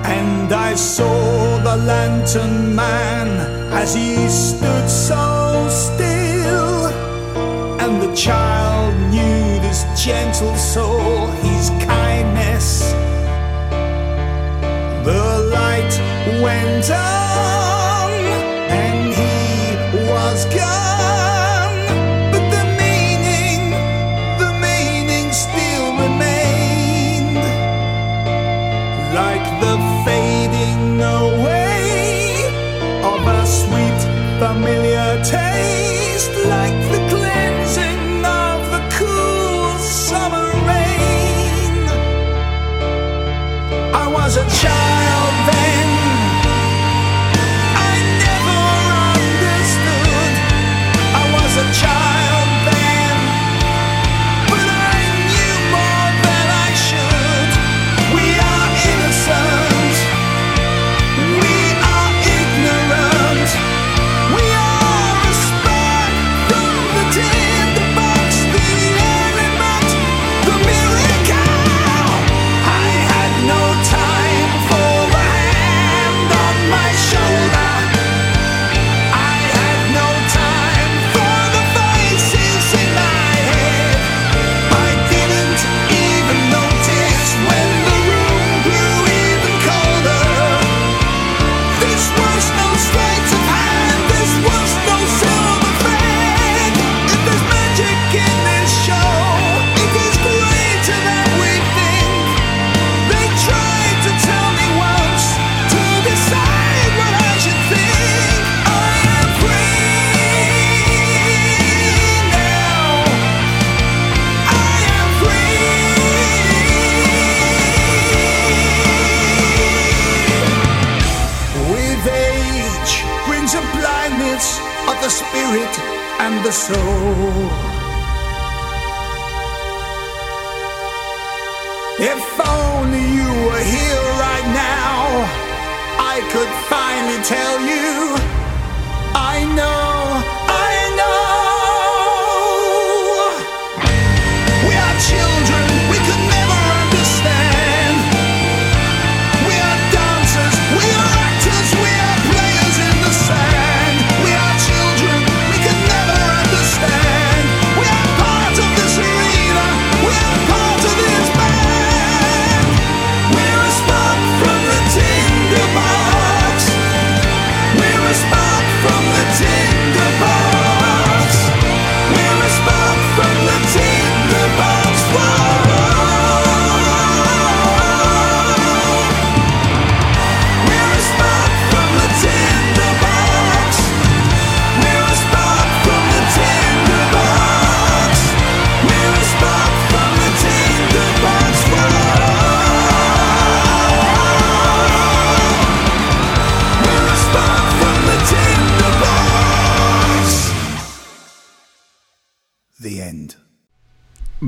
And I saw lantern man as he stood so still. And the child knew this gentle soul, his kindness. The light went on a child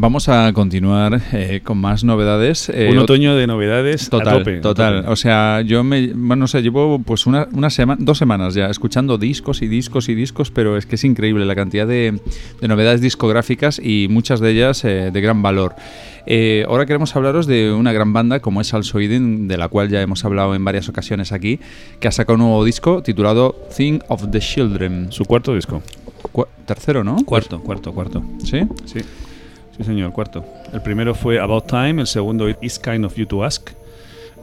Vamos a continuar eh, con más novedades. eh, Un otoño de novedades Total, a tope. a total. tope. O sea, yo me, bueno, no sé, llevo pues una, una semana, dos semanas ya escuchando discos y discos y discos, pero es que es increíble la cantidad de, de novedades discográficas y muchas de ellas eh, de gran valor. Ahora queremos hablaros de una gran banda como es Alsoiden, de la cual ya hemos hablado en varias ocasiones aquí, que ha sacado un nuevo disco titulado Thing of the Children. Su cuarto disco. Cu- tercero, ¿no? Cuarto, cuarto, cuarto. ¿Sí? Sí. Sí, señor, cuarto. El primero fue About Time, el segundo Is Kind of You to Ask,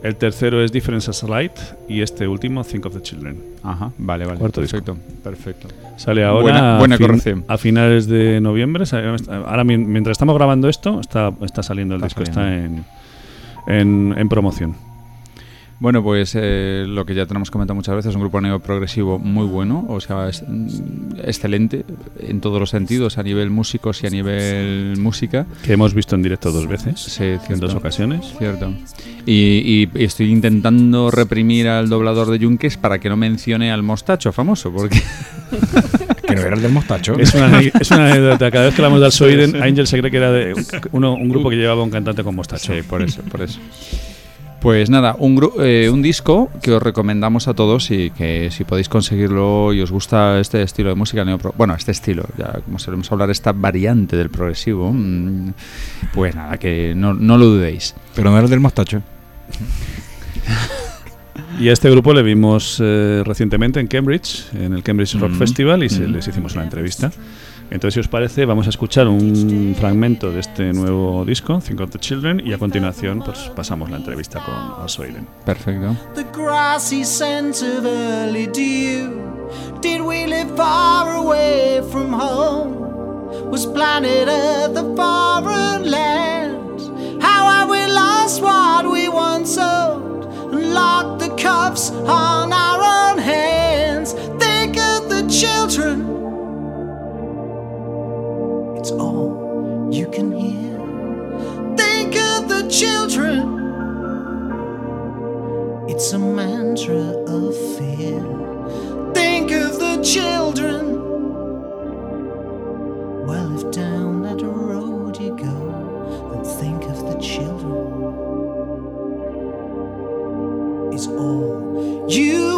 el tercero es Differences Light y este último Think of the Children. Ajá, vale, vale. Cuarto perfecto, perfecto. Sale ahora Buena- buena a, fin- corrección. a finales de noviembre. Ahora mi- mientras estamos grabando esto, está, está saliendo el Está disco, está en, en, en promoción. Bueno, pues eh, lo que ya tenemos comentado muchas veces, un grupo neoprogresivo muy bueno, o sea, es, mm, excelente en todos los sentidos, a nivel músicos y a nivel música. Que hemos visto en directo dos veces, Sí, en dos ocasiones. Cierto. Y, y- y estoy intentando reprimir al doblador de Yunques para que no mencione al mostacho famoso, porque... Que no era el del mostacho. Es una, ane- es una anécdota. Cada vez que hablamos de Alsoiden, Angel se cree que era de uno- un grupo que llevaba un cantante con mostacho. Sí, por eso, por eso. Pues nada, un, eh, un disco que os recomendamos a todos y que si podéis conseguirlo y os gusta este estilo de música neopro, bueno, este estilo, ya como solemos hablar, esta variante del progresivo, mm, pues nada, que no, no lo dudéis. Pero no era el del mostacho. Y a este grupo le vimos eh, recientemente en Cambridge, en el Cambridge Rock Mm. Festival, y se- Mm. les hicimos una entrevista. Entonces, si os parece, vamos a escuchar un fragmento de este nuevo disco, Think of the Children, y a continuación pues, pasamos la entrevista con Alsoiden. Perfecto. the grassy scent of early dew. Did we live far away from home? Was planet Earth a foreign land? How have we lost what we once owned and locked the cuffs on our own you can hear. Think of the children, it's a mantra of fear. Think of the children. Well, if down that road you go, then think of the children. It's all you.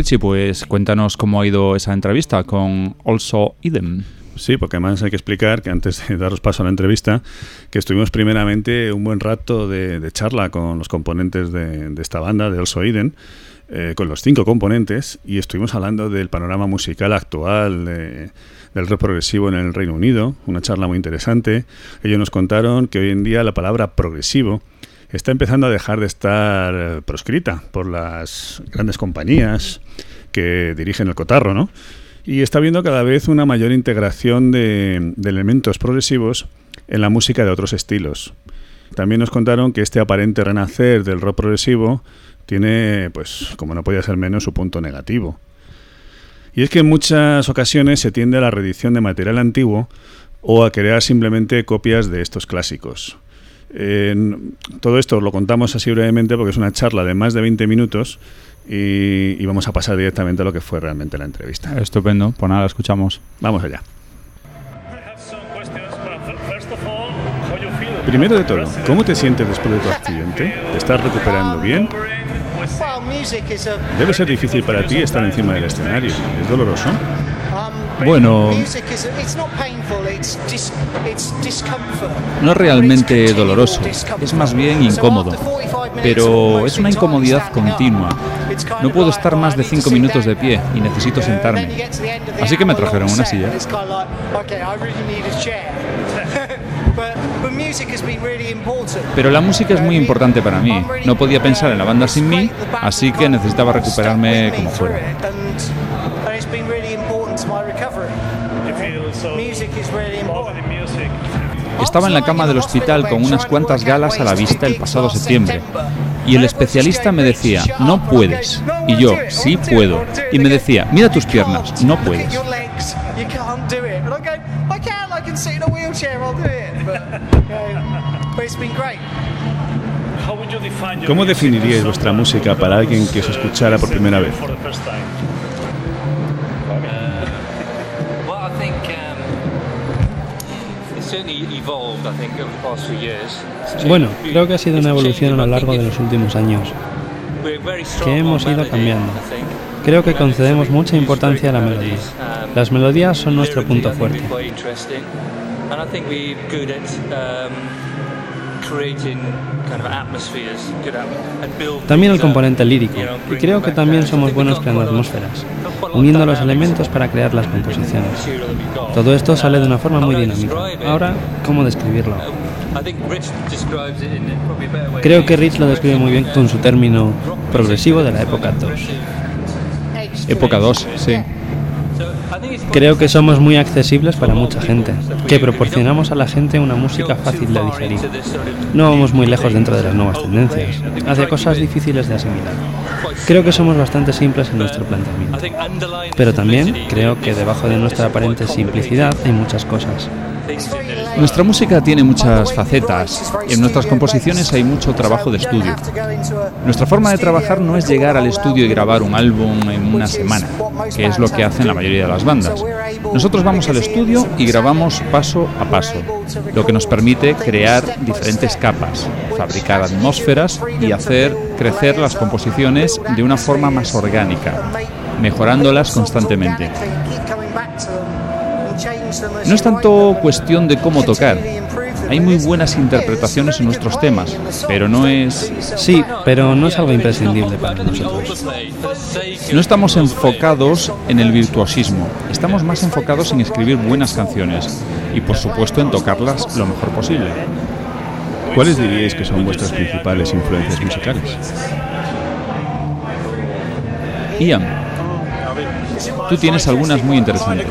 Richie, pues cuéntanos cómo ha ido esa entrevista con Also Eden. Sí, porque además hay que explicar que antes de daros paso a la entrevista, que estuvimos primeramente un buen rato de, de charla con los componentes de, de esta banda, de Also Eden, eh, con los cinco componentes, y estuvimos hablando del panorama musical actual, de- del rock progresivo en el Reino Unido, una charla muy interesante. Ellos nos contaron que hoy en día la palabra progresivo está empezando a dejar de estar eh, proscrita por las grandes compañías que dirigen el cotarro, ¿no? Y está viendo cada vez una mayor integración de, elementos progresivos en la música de otros estilos. También nos contaron que este aparente renacer del rock progresivo tiene, pues, como no podía ser menos, su punto negativo. Y es que en muchas ocasiones se tiende a la reedición de material antiguo o a crear simplemente copias de estos clásicos. Todo esto lo contamos así brevemente porque es una charla de más de 20 minutos y, y, vamos a pasar directamente a lo que fue realmente la entrevista. Estupendo, pues nada, escuchamos. Vamos allá. Primero de todo, ¿cómo te sientes después de tu accidente? ¿Te estás recuperando bien? Debe ser difícil para ti estar encima del escenario. ¿Es doloroso? Bueno, no es realmente doloroso, es más bien incómodo, pero es una incomodidad continua. No puedo estar más de cinco minutos de pie y necesito sentarme. Así que me trajeron una silla. Pero la música es muy importante para mí. No podía pensar en la banda sin mí, así que necesitaba recuperarme como fuera. Estaba en la cama del hospital con unas cuantas galas a la vista el pasado septiembre. Y el especialista me decía, no puedes. Y yo, sí puedo. Y me decía, mira tus piernas, no puedes. ¿Cómo definiríais vuestra música para alguien que os escuchara por primera vez? Bueno, creo que ha sido una evolución a lo largo de los últimos años, que hemos ido cambiando. Creo que concedemos mucha importancia a la melodía. Las melodías son nuestro punto fuerte. También el componente lírico, y creo que también somos buenos creando atmósferas, uniendo los elementos para crear las composiciones. Todo esto sale de una forma muy dinámica. Ahora, ¿cómo describirlo? Creo que Rich lo describe muy bien con su término progresivo de la época 2. Época 2, sí. Creo que somos muy accesibles para mucha gente, que proporcionamos a la gente una música fácil de digerir. No vamos muy lejos dentro de las nuevas tendencias, hacia cosas difíciles de asimilar. Creo que somos bastante simples en nuestro planteamiento, pero también creo que debajo de nuestra aparente simplicidad hay muchas cosas. Nuestra música tiene muchas facetas en nuestras composiciones hay mucho trabajo de estudio. Nuestra forma de trabajar no es llegar al estudio y grabar un álbum en una semana, que es lo que hacen la mayoría de las bandas. Nosotros vamos al estudio y grabamos paso a paso, lo que nos permite crear diferentes capas, fabricar atmósferas y hacer crecer las composiciones de una forma más orgánica, mejorándolas constantemente. No es tanto cuestión de cómo tocar. Hay muy buenas interpretaciones en nuestros temas, pero no es... Sí, pero no es algo imprescindible para nosotros. No estamos enfocados en el virtuosismo, estamos más enfocados en escribir buenas canciones y por supuesto en tocarlas lo mejor posible. ¿Cuáles diríais que son vuestras principales influencias musicales? Ian, tú tienes algunas muy interesantes.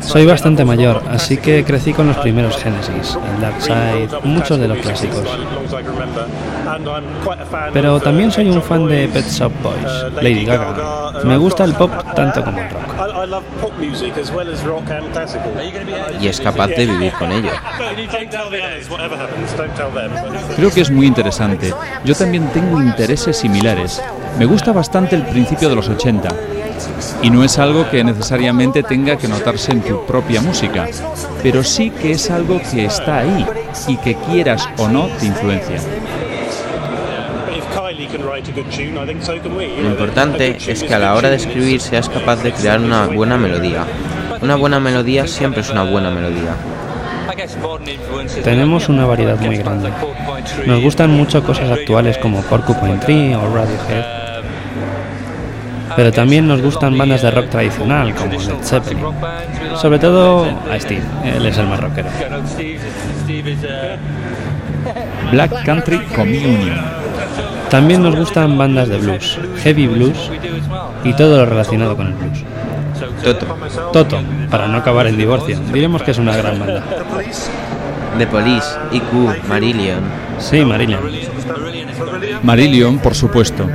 Soy bastante mayor, así que crecí con los primeros Genesis, el Dark Side, muchos de los clásicos. Pero también soy un fan de Pet Shop Boys, Lady Gaga. Me gusta el pop tanto como el rock. Y es capaz de vivir con ello. Creo que es muy interesante. Yo también tengo intereses similares. Me gusta bastante el principio de los 80 y no es algo que necesariamente tenga que notarse en tu propia música, pero sí que es algo que está ahí y que quieras o no te influencia. Lo importante es que a la hora de escribir seas capaz de crear una buena melodía. Una buena melodía siempre es una buena melodía. Tenemos una variedad muy grande. Nos gustan mucho cosas actuales como Porcupine Tree o Radiohead pero también nos gustan bandas de rock tradicional como Led Zeppelin. Sobre todo a Steve, él es el más rockero. Black Country Communion. También nos gustan bandas de blues, heavy blues y todo lo relacionado con el blues. Toto. Toto, para no acabar en divorcio. Diremos que es una gran banda. The Police, IQ, Marillion. Sí, Marillion. Marillion, por supuesto.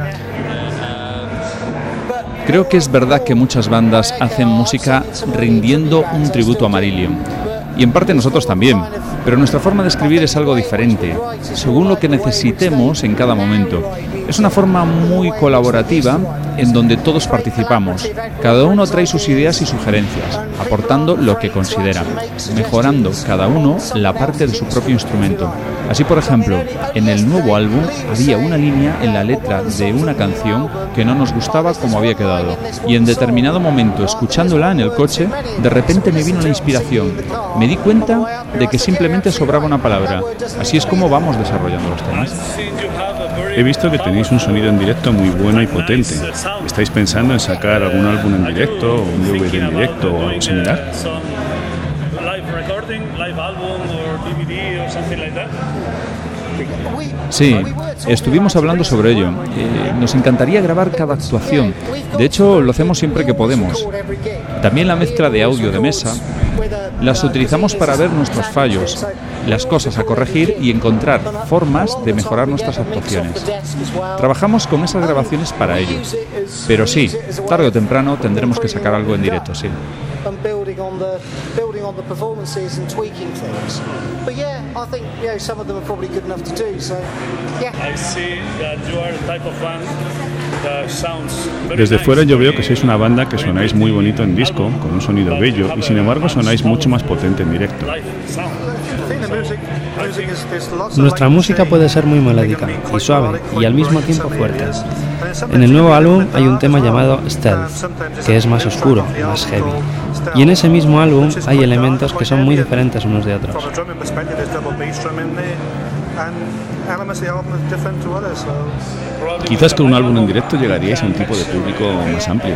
Creo que es verdad que muchas bandas hacen música rindiendo un tributo a Marillion. Y en parte nosotros también. Pero nuestra forma de escribir es algo diferente, según lo que necesitemos en cada momento. Es una forma muy colaborativa en donde todos participamos. Cada uno trae sus ideas y sugerencias, aportando lo que considera, mejorando cada uno la parte de su propio instrumento. Así, por ejemplo, en el nuevo álbum había una línea en la letra de una canción que no nos gustaba como había quedado. Y en determinado momento, escuchándola en el coche, de repente me vino la inspiración. Me di cuenta de que simplemente sobraba una palabra. Así es como vamos desarrollando los temas. He visto que tenéis un sonido en directo muy bueno y potente. ¿Estáis pensando en sacar algún álbum en directo un DVD en directo o algo similar? Sí, estuvimos hablando sobre ello. Eh, nos encantaría grabar cada actuación. De hecho, lo hacemos siempre que podemos. También la mezcla de audio de mesa las utilizamos para ver nuestros fallos, las cosas a corregir y encontrar formas de mejorar nuestras actuaciones. Trabajamos con esas grabaciones para ello. Pero sí, tarde o temprano tendremos que sacar algo en directo, sí. Desde fuera yo veo que sois una banda que sonáis muy bonito en disco, con un sonido bello, y sin embargo sonáis mucho más potente en directo. Nuestra música puede ser muy melódica y suave y al mismo tiempo fuerte. En el nuevo álbum hay un tema llamado Stealth, que es más oscuro, más heavy. Y en ese mismo álbum hay elementos que son muy diferentes unos de otros. Quizás con un álbum en directo llegaríais a un tipo de público más amplio.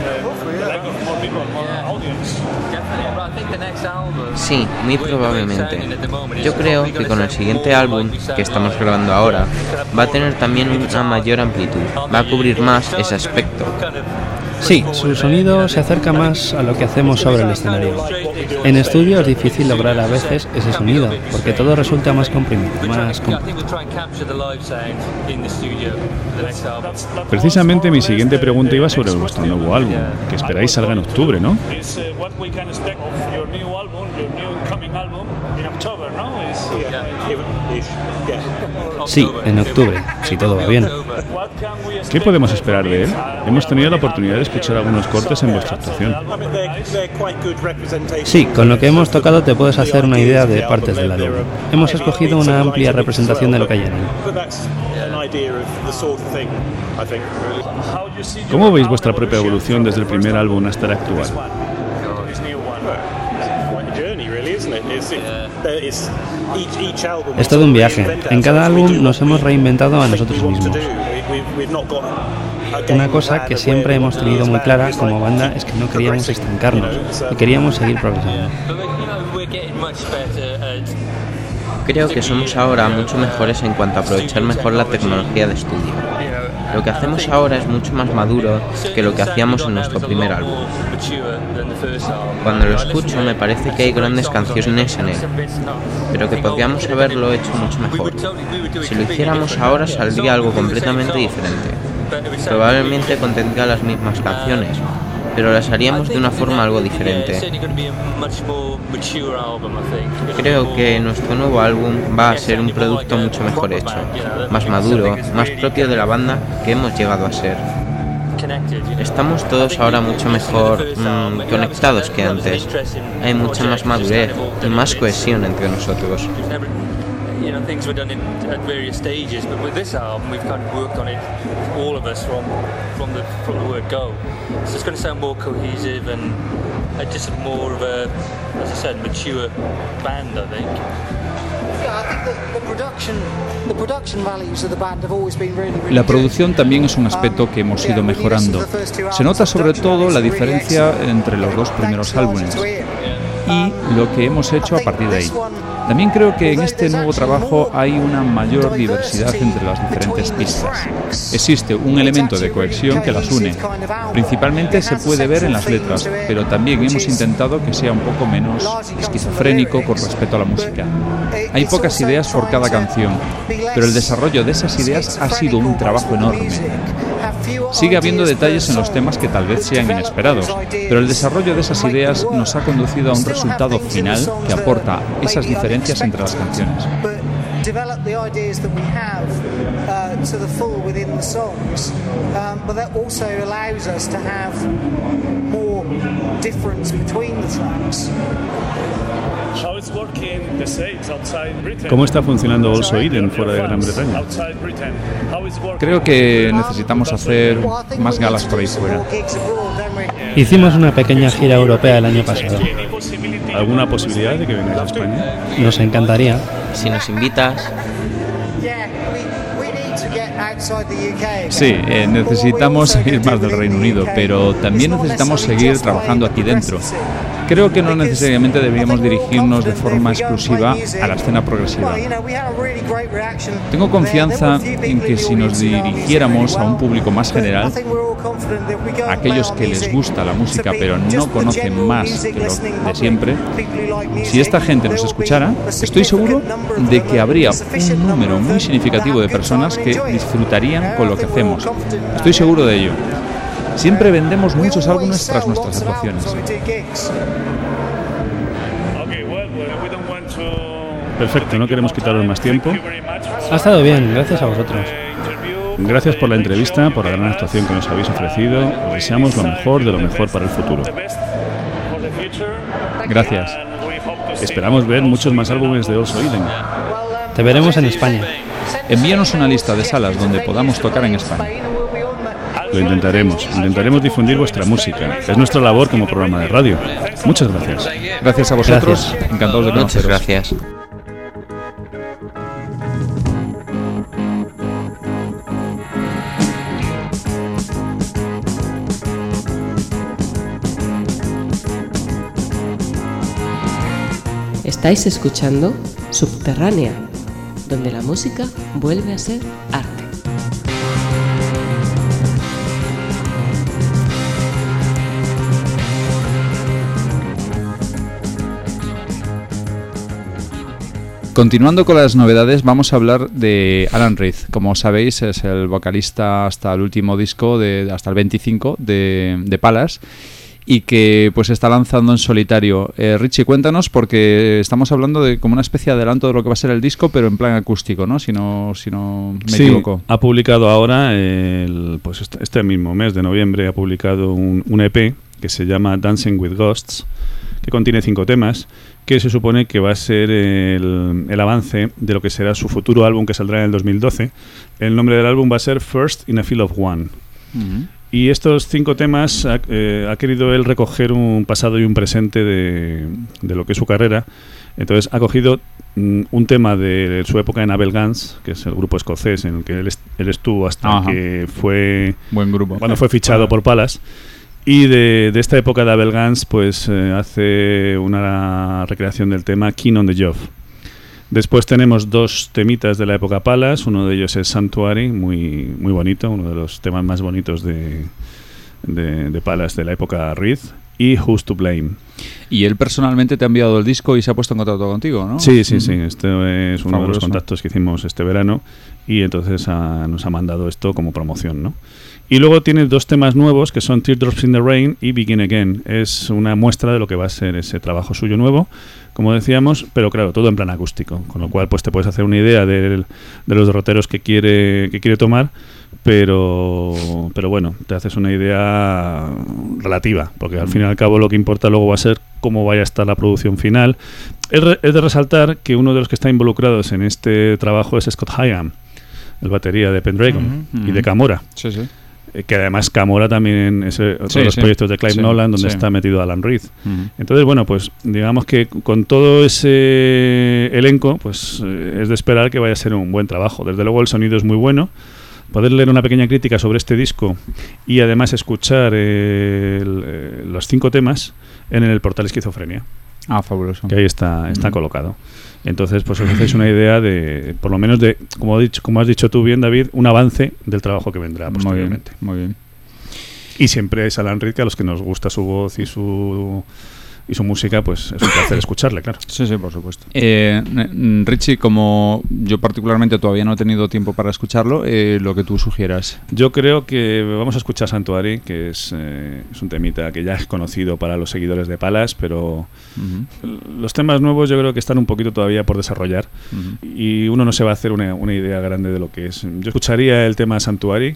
Sí, muy probablemente. Yo creo que con el siguiente álbum que estamos grabando ahora va a tener también una mayor amplitud, va a cubrir más ese aspecto. Sí, su sonido se acerca más a lo que hacemos sobre el escenario. En estudio es difícil lograr a veces ese sonido, porque todo resulta más comprimido, más complejo. Precisamente mi siguiente pregunta iba sobre vuestro nuevo álbum, que esperáis salga en octubre, ¿no? Sí, en octubre, si todo va bien. ¿Qué podemos esperar de él? Hemos tenido la oportunidad de escuchar algunos cortes en vuestra actuación. Sí, con lo que hemos tocado te puedes hacer una idea de partes del álbum. Hemos escogido una amplia representación de lo que hay en él. But that's an idea of the sort of thing, I think. How do you see ¿Cómo veis vuestra propia evolución desde el primer álbum hasta el actual? Es todo un viaje. En cada álbum nos hemos reinventado a nosotros mismos. Una cosa que siempre hemos tenido muy clara como banda es que no queríamos estancarnos y queríamos seguir progresando. Creo que somos ahora mucho mejores en cuanto a aprovechar mejor la tecnología de estudio. Lo que hacemos ahora es mucho más maduro que lo que hacíamos en nuestro primer álbum. Cuando lo escucho me parece que hay grandes canciones en él, pero que podríamos haberlo hecho mucho mejor. Si lo hiciéramos ahora saldría algo completamente diferente. Probablemente contendría las mismas canciones, pero las haríamos de una forma algo diferente. Creo que nuestro nuevo álbum va a ser un producto mucho mejor hecho, más maduro, más propio de la banda que hemos llegado a ser. Estamos todos ahora mucho mejor mm, conectados que antes. Hay mucha más madurez y más cohesión entre nosotros. You know, things were done in at various stages, but with this album, we've kind of worked on it, all of us, from from the from the word go. So it's going to sound more cohesive and uh, just more of a, as I said, mature band, I think. Yeah, I think La producción también es un aspecto que hemos ido mejorando. Se nota sobre todo la diferencia entre los dos primeros álbumes y lo que hemos hecho a partir de ahí. También creo que en este nuevo trabajo hay una mayor diversidad entre las diferentes pistas. Existe un elemento de cohesión que las une. Principalmente se puede ver en las letras, pero también hemos intentado que sea un poco menos esquizofrénico con respecto a la música. Hay pocas ideas por cada canción, pero el desarrollo de esas ideas ha sido un trabajo enorme. Sigue habiendo detalles en los temas que tal vez sean inesperados, pero el desarrollo de esas ideas nos ha conducido a un resultado final que aporta esas diferencias entre las canciones. develop the ideas that we have uh, to the full within the songs, um, but that also allows us to have more difference between the tracks. How is working the States outside Britain? ¿Cómo está funcionando Also Eden fuera de Gran Bretaña? Outside Britain. How is working? Creo que necesitamos hacer más galas por ahí fuera. Hicimos una pequeña gira europea el año pasado. ¿Alguna posibilidad de que vengáis a España? Nos encantaría. Si nos invitas. Sí, eh, necesitamos seguir más del Reino Unido, pero también necesitamos seguir trabajando aquí dentro. Creo que no necesariamente deberíamos dirigirnos de forma exclusiva a la escena progresiva. Tengo confianza en que si nos dirigiéramos a un público más general, aquellos que les gusta la música pero no conocen más que lo de siempre, si esta gente nos escuchara, estoy seguro de que habría un número muy significativo de personas que disfrutarían con lo que hacemos. Estoy seguro de ello. Siempre vendemos muchos álbumes tras nuestras actuaciones. Perfecto, no queremos quitaros más tiempo. Ha estado bien, gracias a vosotros. Gracias por la entrevista, por la gran actuación que nos habéis ofrecido. Os deseamos lo mejor de lo mejor para el futuro. Gracias. Esperamos ver muchos más álbumes de Also Eden. Te veremos en España. Envíanos una lista de salas donde podamos tocar en España. Lo intentaremos. Intentaremos difundir vuestra música. Es nuestra labor como programa de radio. Muchas gracias. Gracias a vosotros. Gracias. Encantados de muchas conoceros. gracias. Estáis escuchando Subterránea, donde la música vuelve a ser arte. Continuando con las novedades, vamos a hablar de Alan Reed. Como sabéis, es el vocalista hasta el último disco, de, hasta el 25 de, de Palas, y que pues está lanzando en solitario. Eh, Richie, cuéntanos, porque estamos hablando de como una especie de adelanto de lo que va a ser el disco, pero en plan acústico, ¿no? Si no, si no me Sí, equivoco. ha publicado ahora, el, pues este, este mismo mes de noviembre, ha publicado un, un EP que se llama Dancing with Ghosts, que contiene cinco temas, que se supone que va a ser el, el avance de lo que será su futuro álbum que saldrá en el 2012. El nombre del álbum va a ser First in a Field of One. Y estos cinco temas ha, eh, ha querido él recoger un pasado y un presente de, de lo que es su carrera. Entonces ha cogido mm, un tema de su época en Abel Gans, que es el grupo escocés en el que él, est- él estuvo hasta Ajá. que fue Buen grupo. cuando fue fichado por Palas. Y de, de esta época de Abel Gans, pues eh, hace una recreación del tema King on the Job. Después tenemos dos temitas de la época Palas. Uno de ellos es Sanctuary, muy, muy bonito, uno de los temas más bonitos de, de, de Palas de la época Reed. Y Who's to Blame. Y él personalmente te ha enviado el disco y se ha puesto en contacto contigo, ¿no? Sí, sí, sí. Ujú. Este es uno de los contactos que hicimos este verano y entonces ah, nos ha mandado esto como promoción, ¿no? Y luego tiene dos temas nuevos que son Teardrops in the Rain y Begin Again. Es una muestra de lo que va a ser ese trabajo suyo nuevo, como decíamos, pero claro, todo en plan acústico, con lo cual pues te puedes hacer una idea del- de los derroteros que quiere que quiere tomar, pero pero bueno, te haces una idea relativa, porque al fin y al cabo lo que importa luego va a ser cómo vaya a estar la producción final. Es, re- es de resaltar que uno de los que está involucrados en este trabajo es Scott Hyam, el batería de Pendragon y de Camora. Sí, sí. Eh, que además Camora también es otro Sí, de los sí. proyectos de Clive Sí, Nolan donde está metido Alan Reed. Entonces, bueno, pues digamos que con todo ese elenco, pues eh, es de esperar que vaya a ser un buen trabajo. Desde luego el sonido es muy bueno. Poder leer una pequeña crítica sobre este disco y además escuchar eh, el- eh, los cinco temas en el portal Esquizofrenia. Ah, fabuloso. Que ahí está, está colocado. Entonces, pues os hacéis una idea de, por lo menos de, como, dicho, como has dicho tú bien, David, un avance del trabajo que vendrá Muy bien, posteriormente. muy bien. Y siempre es Alan que a los que nos gusta su voz y su y su música, pues es un placer escucharle, claro. Sí, sí, por supuesto. Eh, Richie, como yo particularmente todavía no he tenido tiempo para escucharlo, eh, lo que tú sugieras. Yo creo que vamos a escuchar Santuari, que es, eh, es un temita que ya es conocido para los seguidores de Palas, pero los temas nuevos yo creo que están un poquito todavía por desarrollar y uno no se va a hacer una, una idea grande de lo que es. Yo escucharía el tema Santuari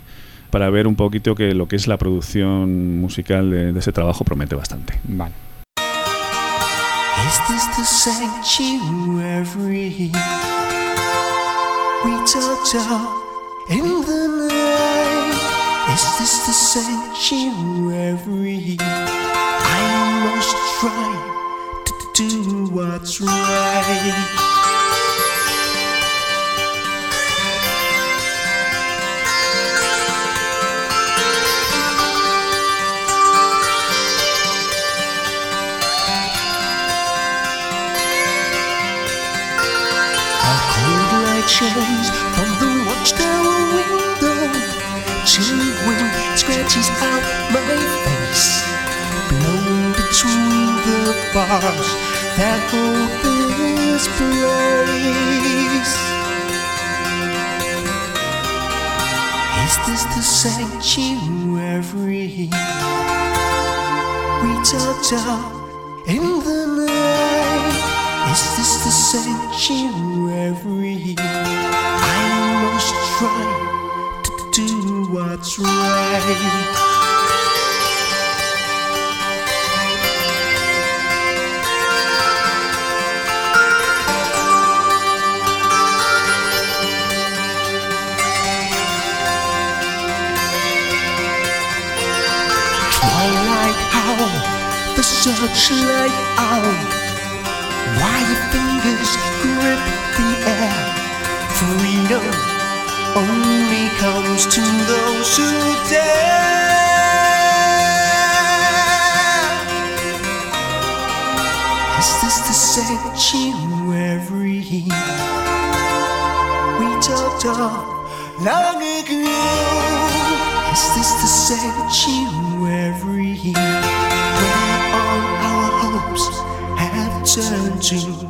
para ver un poquito que lo que es la producción musical de, de ese trabajo promete bastante. Vale. Is this the sanctuary we talked of in the night? Is this the sanctuary I must try to do what's right? From the watchtower window. Chilly wind scratches out my face. Blown between the bars that hold this place. Is this the sanctuary we talked of in the night? Is this the sanctuary? I must try to do what's right. Twilight howl, the searchlight out. Why your fingers grip the air? Freedom only comes to those who dare. Is this the sanctuary we talked of long ago? Is this the sanctuary have turned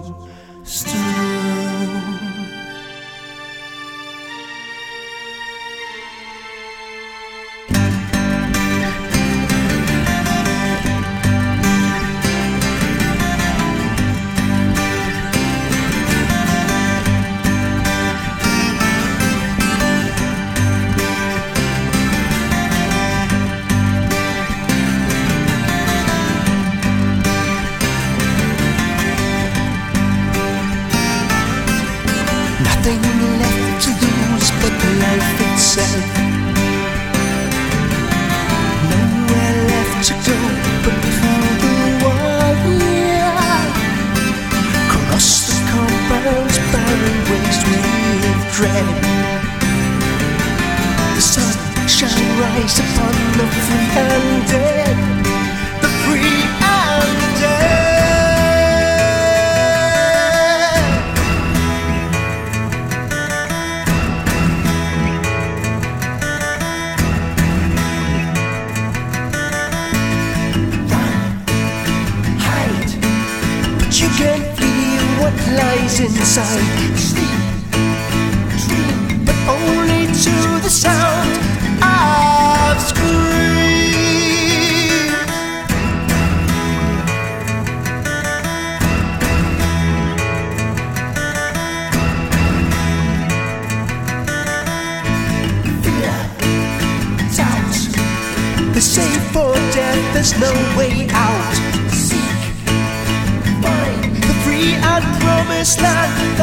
there's no way out. Seek, find the free and promised land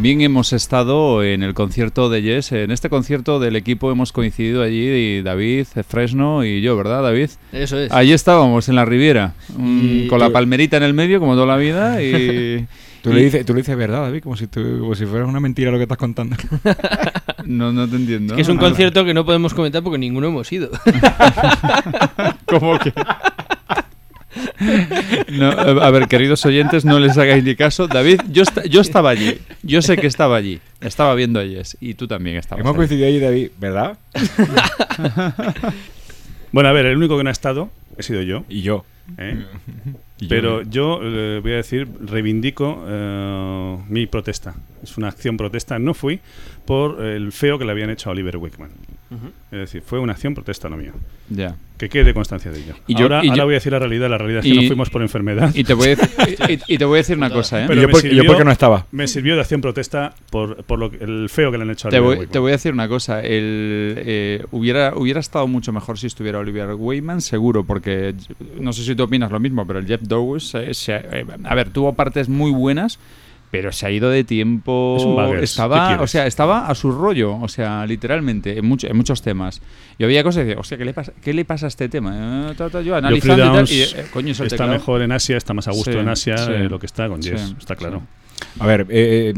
También hemos estado en el concierto de Yes. En este concierto del equipo hemos coincidido allí y David, Fresno y yo, ¿verdad, David? Eso es. Allí estábamos, en la Riviera, mm, Y- con la palmerita en el medio, como toda la vida. Y, Tú le, dices, tú le dices verdad, David, como si, tú, como si fuera una mentira lo que estás contando. No, no te entiendo. Que es un concierto que no podemos comentar porque ninguno hemos ido. ¿Cómo que? No, a ver, queridos oyentes, no les hagáis ni caso. David, yo, esta- yo estaba allí. Yo sé que estaba allí. Estaba viendo a Yes. Y tú también estabas. Hemos allí. coincidido ahí, David, ¿verdad? Bueno, a ver, el único que no ha estado he sido yo. Y yo. ¿eh? Y yo. Pero yo eh, voy a decir, reivindico eh, mi protesta. Es una acción protesta. No fui por el feo que le habían hecho a Oliver Wickman. Ujú. Es decir, fue una acción protesta no mía. Ya. Que quede constancia de ello. Y yo- ahora y ahora yo- voy a decir la realidad. La realidad es que y- no fuimos por enfermedad. Y te voy a decir, y, y te voy a decir una cosa, ¿eh? Pero yo me por- yo sirvió- porque no estaba. Me sirvió de acción protesta por, por lo el feo que le han hecho a Te Oliver voy, Wickman. te voy a decir una cosa. El, eh, hubiera, hubiera estado mucho mejor si estuviera Oliver Wayman, seguro, porque no sé si tú opinas lo mismo, pero el Jeff Dawes, eh, se- eh, a ver, tuvo partes muy buenas, pero se ha ido de tiempo. Es un buggers, ¿qué estaba, o sea, estaba a su rollo, o sea, literalmente, en, mucho- en muchos temas. Yo veía cosas y decía, hostia, ¿qué le pasa, qué le pasa a este tema? Eh, ta, ta, yo analizando y tal, y, eh, coño, está teclado. mejor en Asia, está más a gusto Sí, en Asia sí. de lo que está con Sí, Jess, está claro. A ver, eh,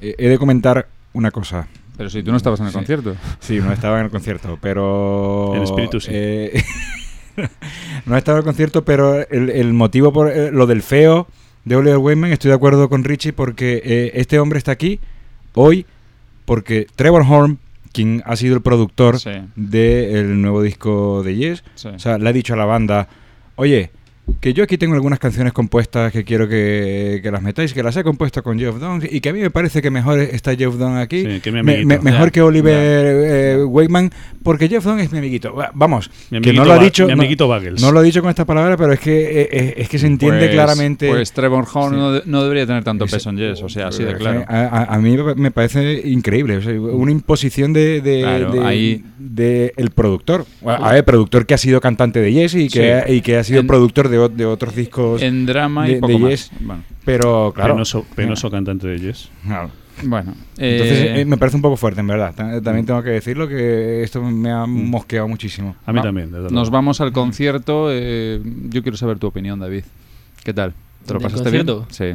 eh, he de comentar una cosa. Pero si tú no estabas en el Sí. concierto. Sí, no estaba en el concierto, pero... En espíritu sí. eh, no estaba en el concierto, pero el, el motivo por eh, lo del feo de Oliver Wyman, estoy de acuerdo con Richie porque eh, este hombre está aquí hoy porque Trevor Horn, quien ha sido el productor Sí. del nuevo disco de Yes, Sí. o sea, le ha dicho a la banda, oye, que yo aquí tengo algunas canciones compuestas que quiero que, que las metáis, que las he compuesto con Jeff Dunn y que a mí me parece que mejor está Jeff Dunn aquí, Sí, que mi me- amiguito. me- mejor que Oliver eh, Wakeman, porque Jeff Dunn es mi amiguito. Va- Vamos, Mi que amiguito no lo ha dicho, mi no- amiguito Bagels. no, lo ha dicho con esta palabra, pero es que eh, eh, es que se entiende Pues- claramente. Pues Trevor Horn Sí. no, de- no debería tener tanto peso en Yes, o sea, así de claro. A, a- a mí me parece increíble, o sea, una imposición de, de, Claro, de- ahí- de el productor. A, a ver, productor que ha sido cantante de Yes y que, Sí. ha- y que ha sido En- productor de, o- de otros discos En drama y de, poco de más. Yes. Bueno. Pero claro. Penoso, penoso cantante de Yes. Claro. Bueno, Entonces eh, eh, me parece un poco fuerte, en verdad. Ta- También tengo que decirlo que esto me ha mosqueado muchísimo. A mí Va- también, desde Nos luego. vamos al concierto. eh, yo quiero saber tu opinión, David. ¿Qué tal? ¿Te lo ¿Del pasaste bien? Sí.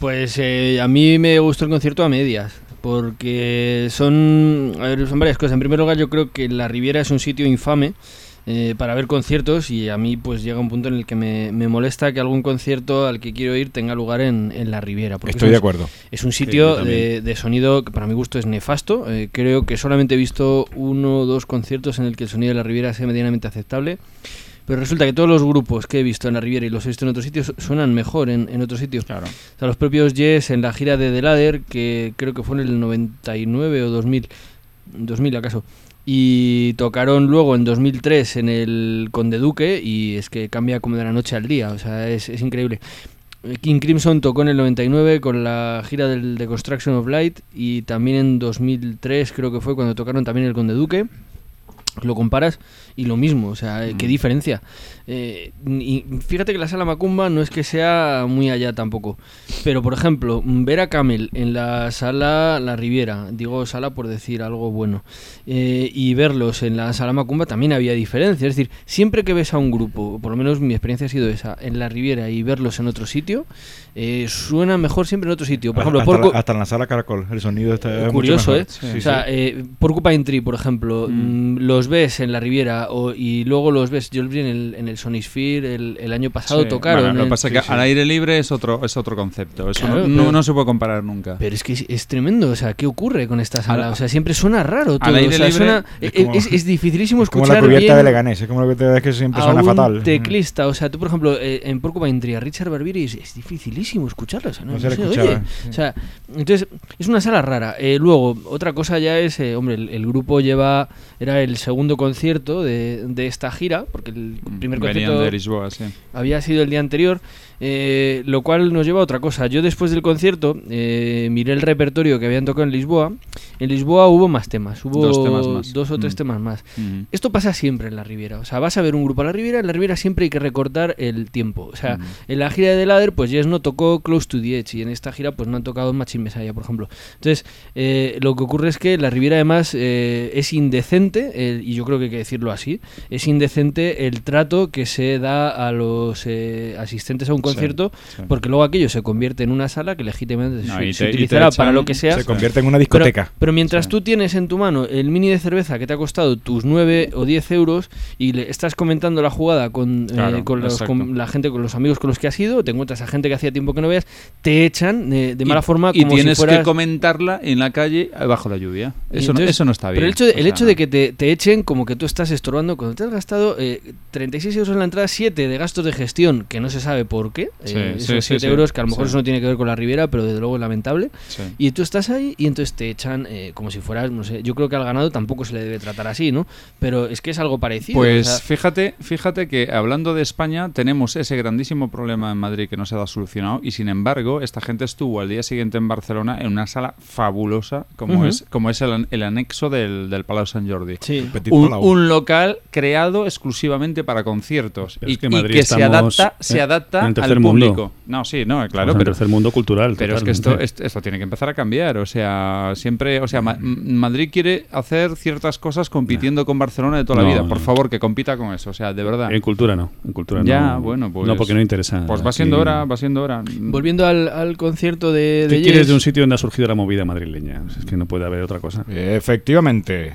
Pues eh, a mí me gustó el concierto a medias, porque son, a ver, son varias cosas. En primer lugar, yo creo que la Riviera es un sitio infame eh, para ver conciertos y a mí pues llega un punto en el que me, me molesta que algún concierto al que quiero ir tenga lugar en, en la Riviera. porque Estoy es de un- acuerdo. Es un sitio de sonido que para mi gusto es nefasto. Eh, creo que solamente he visto uno o dos conciertos en el que el sonido de la Riviera sea medianamente aceptable. Pero resulta que todos los grupos que he visto en la Riviera y los he visto en otros sitios suenan mejor en, en otros sitios. Claro. O sea, los propios Yes en la gira de The Ladder, que creo que fue en el 99 o 2000, 2000 acaso, y tocaron luego en 2003 en el Conde Duque y es que cambia como de la noche al día, o sea, es, increíble. King Crimson tocó en el 99 con la gira del The Construction of Light y también en 2003 creo que fue cuando tocaron también el Conde Duque. Lo comparas y lo mismo, o sea, eh, qué diferencia. Eh, y fíjate que la sala Macumba no es que sea muy allá tampoco. Pero, por ejemplo, ver a Camel en la sala La Riviera, digo sala por decir algo bueno, eh, y verlos en la sala Macumba también había diferencia. Es decir, siempre que ves a un grupo, por lo menos mi experiencia ha sido esa, en La Riviera y verlos en otro sitio, eh, suena mejor siempre en otro sitio. Por ejemplo, hasta, Porcu- la- hasta en la sala Caracol, el sonido está mucho curioso, mejor. ¿eh? Sí, o sea, sí. Porcupine Tree, por ejemplo, mm, los ves en la Riviera o- y luego los ves, yo los vi en el, en el Sonisphere el, el año pasado Sí. tocaron. Bueno, lo que en- pasa es que al aire libre es otro, es otro concepto. Eso Claro, no, no- pero- no se puede comparar nunca. Pero es que es, es tremendo, o sea, ¿qué ocurre con esta sala? Al- O sea, siempre suena raro todo. al aire o sea, libre suena- es es, como- es- es dificilísimo Es como escuchar la cubierta bien de Leganés, es como lo que te ves que siempre a suena un fatal. teclista. O sea, tú, por ejemplo, eh, en Porcupine Tree, Richard Barberi es, es dificilísimo escucharlo. O sea, no, No no se se escuchaba, oye. sí. O sea, entonces, es una sala rara. Eh, luego, otra cosa ya es, eh, hombre, el, el grupo lleva, era el segundo concierto de, de esta gira, porque el primer Mm, Venían concierto de Lisboa, sí. había sido el día anterior, eh, lo cual nos lleva a otra cosa. Yo después del concierto eh, miré el repertorio que habían tocado en Lisboa. En Lisboa hubo más temas, hubo Dos temas más. dos o tres Mm. temas más. Mm. Esto pasa siempre en la Riviera. O sea, vas a ver un grupo a la Riviera, en la Riviera siempre hay que recortar el tiempo. O sea, en la gira de Ladder, pues Yes no tocó Close to the Edge y en esta gira, pues no han tocado Machine Messiah, por ejemplo. Entonces, eh, lo que ocurre es que la Riviera, además, eh, es indecente, y yo creo que hay que decirlo así, es indecente el trato que se da a los asistentes a un Sí, concierto, sí. porque luego aquello se convierte en una sala que legítimamente No, se, y y utilizará echan- para lo que sea. se convierte en una discoteca. Pero, mientras tú tienes en tu mano el mini de cerveza que te ha costado tus 9 o 10 euros y le estás comentando la jugada con, eh, con, los- con la gente, con los amigos con los que has ido, te encuentras a gente que hacía tiempo que no veas, te echan de mala Y- forma y como tienes si fueras... que comentarla en la calle bajo la lluvia. Y Eso, no, eso no está bien. Pero el hecho de, O el sea, hecho de que te, te echen como que tú estás estorbando, cuando te has gastado eh, 36 euros en la entrada, 7 de gastos de gestión, que no se sabe por qué, Sí, eh, sí, esos sí, 7 sí, euros, que a lo mejor sí. eso no tiene que ver con la Riviera, pero desde luego es lamentable. Sí. Y tú estás ahí y entonces te echan eh, como si fueras, no sé, yo creo que al ganado tampoco se le debe tratar así, ¿no? Pero es que es algo parecido. Pues o sea, fíjate, fíjate que hablando de España tenemos ese grandísimo problema en Madrid que no se ha solucionado y sin embargo esta gente estuvo al día siguiente en Barcelona en una sala fabulosa como es como es el, an- el anexo del, del Palau Sant Jordi. Un, local creado exclusivamente para conciertos y es que y Madrid que se adapta, se en- adapta el al tercer mundo. No, sí, no, claro, pero tercer mundo cultural. pero es que esto, esto, esto tiene que empezar a cambiar. O sea, siempre. O sea, Ma- Madrid quiere hacer ciertas cosas compitiendo con Barcelona de toda la No, vida. Por no. favor, que compita con eso. O sea, de verdad. En cultura no. En cultura Ya, no. bueno, pues. No, porque no interesa. Pues va siendo hora, va siendo hora. volviendo al, al concierto de, de ¿Qué quieres de un sitio donde ha surgido la movida madrileña? Es que no puede haber otra cosa. Efectivamente.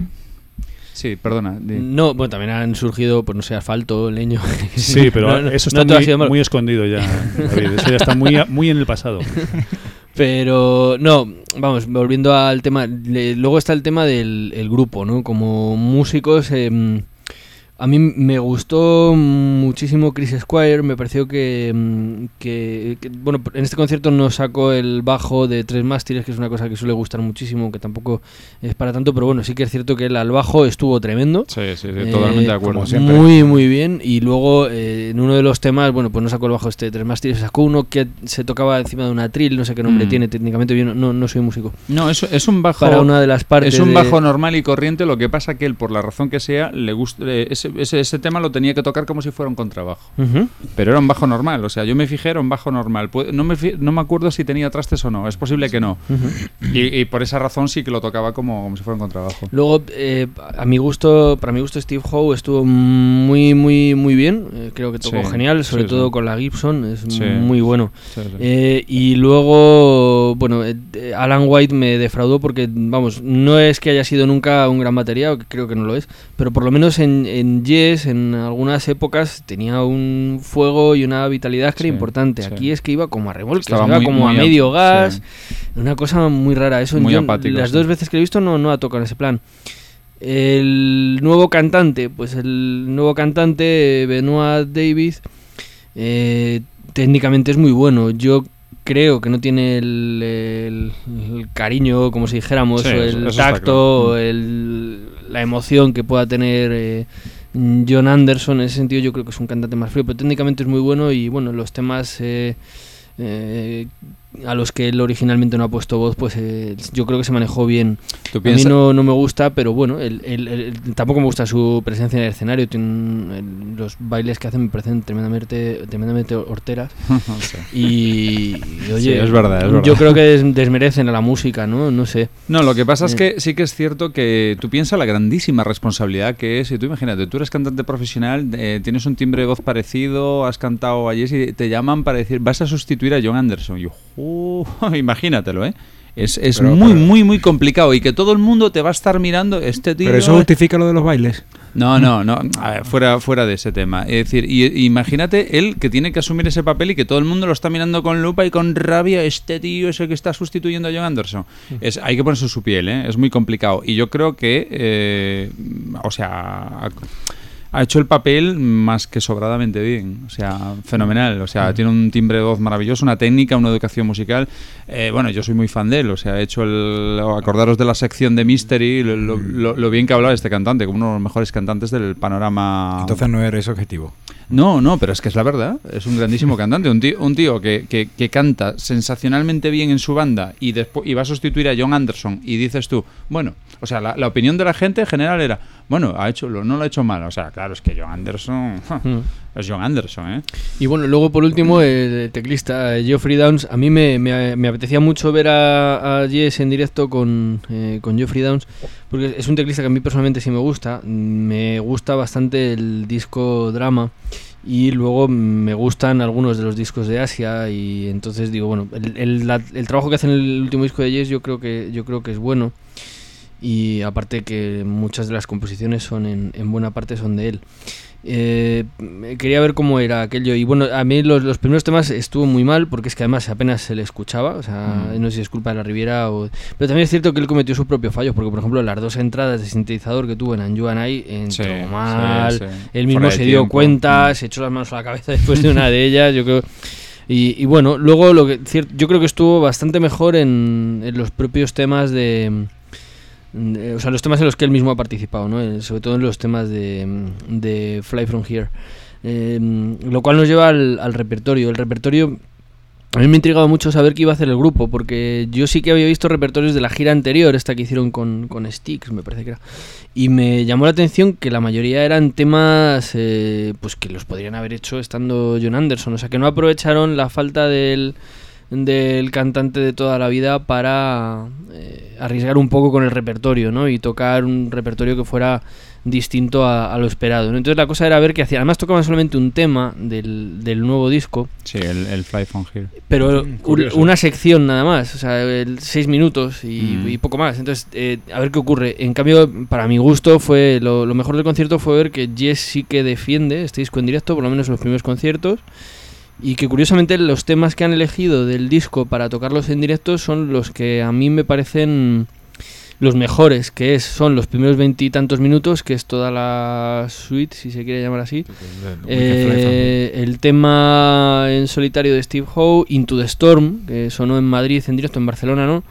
Sí, perdona. No, bueno, también han surgido, pues no sé, asfalto, leño. Sí, pero No, no, eso está muy, sido malo. muy escondido ya. David. Eso ya está muy, muy en el pasado. Pero no, vamos, volviendo al tema, le- luego está el tema del el grupo, ¿no? Como músicos, em, a mí me gustó muchísimo Chris Squire, me pareció que, em, que- que, bueno, en este concierto nos sacó el bajo de tres mástiles, que es una cosa que suele gustar muchísimo, que tampoco es para tanto, pero bueno, sí que es cierto que el al bajo estuvo tremendo. Sí, sí, sí, Eh, totalmente de acuerdo. como siempre. Muy, muy bien. Y luego eh, en uno de los temas, bueno, pues no sacó el bajo este de tres mástiles, sacó uno que se tocaba encima de una tril, no sé qué nombre Mm. tiene técnicamente, yo no, no, no soy músico. No, es, es un bajo. Para una de las partes Es un de- bajo normal y corriente. Lo que pasa que él, por la razón que sea, le gusta. eh, Ese, ese, ese tema lo tenía que tocar como si fuera un contrabajo. Pero era un bajo normal, o sea, yo me fijé, era un bajo normal. No me, no me acuerdo si tenía trastes o no, es posible que no. y, y por esa razón sí que lo tocaba como, como si fuera un contrabajo. Luego, eh, a mi gusto, para mi gusto, Steve Howe estuvo muy, muy, muy bien. Eh, creo que tocó Sí, genial, sobre sí, todo sí. con la Gibson, es muy bueno. Eh, y luego, bueno, Alan White me defraudó porque, vamos, no es que haya sido nunca un gran batería, creo que no lo es, pero por lo menos en, en Yes, en algunas épocas, tenía un fuego y una vitalidad que Sí, era importante. sí. Aquí es que iba como a remolques, Estaba iba muy- como a muy a- medio gas, sí. una cosa muy rara. Eso Muy yo, apático, las dos veces que lo he visto no, no ha tocado en ese plan. El nuevo cantante, pues el nuevo cantante, Benoit Davis, eh, técnicamente es muy bueno. Yo creo que no tiene el, el- el cariño, como si dijéramos, Sí, o el tacto, claro. o el- la emoción que pueda tener eh, John Anderson. En ese sentido, yo creo que es un cantante más frío, pero técnicamente es muy bueno y bueno, los temas. eh, eh, a los que él originalmente no ha puesto voz, pues eh, yo creo que se manejó bien. ¿Tú A mí no, no me gusta, pero bueno, el- el- el- tampoco me gusta su presencia en el escenario. Tiene los bailes que hacen me parecen tremendamente, tremendamente horteras. Y, y, oye, Sí, es verdad, es verdad. yo creo que des- desmerecen a la música, ¿no? No sé. No, lo que pasa es Eh, que sí que es cierto que tú piensas la grandísima responsabilidad que es, y tú imagínate, tú eres cantante profesional, eh, tienes un timbre de voz parecido, has cantado ayer y te llaman para decir, vas a sustituir a John Anderson. Y yo, "Uh", imagínatelo, ¿eh? Es, es Pero- muy, pero- muy, muy complicado y que todo el mundo te va a estar mirando este tío. Pero eso justifica lo de los bailes. No, no, no. A ver, fuera, fuera de ese tema. Es decir, y, imagínate él que tiene que asumir ese papel y que todo el mundo lo está mirando con lupa y con rabia. Este tío es el que está sustituyendo a John Anderson. Es, hay que ponerse su piel, ¿eh? Es muy complicado. Y yo creo que, eh, o sea, ha, hecho el papel más que sobradamente bien. O sea, fenomenal. O sea, tiene un timbre de voz maravilloso, una técnica, una educación musical. Eh, bueno, yo soy muy fan de él. O sea, he hecho el. Acordaros de la sección de Mystery, lo, lo- lo- lo bien que hablaba este cantante, como uno de los mejores cantantes del panorama. Entonces no eres objetivo. No, no, pero es que es la verdad. Es un grandísimo cantante. Un tío, un tío que, que- que canta sensacionalmente bien en su banda y, después y va a sustituir a John Anderson. Y dices tú, bueno, o sea, la, opinión de la gente en general era, bueno, ha hecho, no lo ha hecho mal. O sea, claro, es que John Anderson es John Anderson, ¿eh? Y bueno, luego por último, el teclista Geoffrey Downs. A mí me, me- me apetecía mucho ver a, a Jess en directo con, eh, con Geoffrey Downs, porque es un teclista que a mí personalmente sí me gusta. Me gusta bastante el disco Drama. Y luego me gustan algunos de los discos de Asia y entonces digo, bueno, el, la- el trabajo que hace en el último disco de Jess yo creo que, yo creo que es bueno y aparte que muchas de las composiciones son en buena parte son de él. Eh, quería ver cómo era aquello y bueno, a mí los, los primeros temas estuvo muy mal porque es que además apenas se le escuchaba, o sea, Mm. no sé si es culpa de la Riviera o... Pero también es cierto que él cometió sus propios fallos porque por ejemplo las dos entradas de sintetizador que tuvo en Anju and I entró Sí, mal, sí, sí. él mismo se dio cuenta, Mm. se echó las manos a la cabeza después de una de ellas, yo creo... Y, y bueno, luego lo que yo creo que estuvo bastante mejor en, en los propios temas de, de- O sea, los temas en los que él mismo ha participado, ¿no? Eh, sobre todo en los temas de, Fly From Here. Eh, lo cual nos lleva al, al repertorio. El repertorio. A mí me ha intrigado mucho saber qué iba a hacer el grupo, porque yo sí que había visto repertorios de la gira anterior, esta que hicieron con, con Sticks, me parece que era. Y me llamó la atención que la mayoría eran temas eh, pues que los podrían haber hecho estando John Anderson. O sea, que no aprovecharon la falta del, del cantante de toda la vida para eh, arriesgar un poco con el repertorio, ¿no? Y tocar un repertorio que fuera distinto a, a lo esperado. ¿no? Entonces la cosa era ver qué hacían. Además tocaban solamente un tema del, del nuevo disco. Sí, el, el Fly from Here. Pero Mm, un- una sección nada más, o sea, el- seis minutos y, Mm. y poco más. Entonces, eh, a ver qué ocurre. En cambio, para mi gusto, fue lo, lo mejor del concierto fue ver que Jess sí que defiende este disco en directo, por lo menos en los primeros conciertos. Y que curiosamente los temas que han elegido del disco para tocarlos en directo son los que a mí me parecen los mejores, que es, son los primeros veintitantos minutos, que es toda la suite, si se quiere llamar así. Eh, el tema en solitario de Steve Howe, Into the Storm, que sonó en Madrid en directo, en Barcelona, ¿no?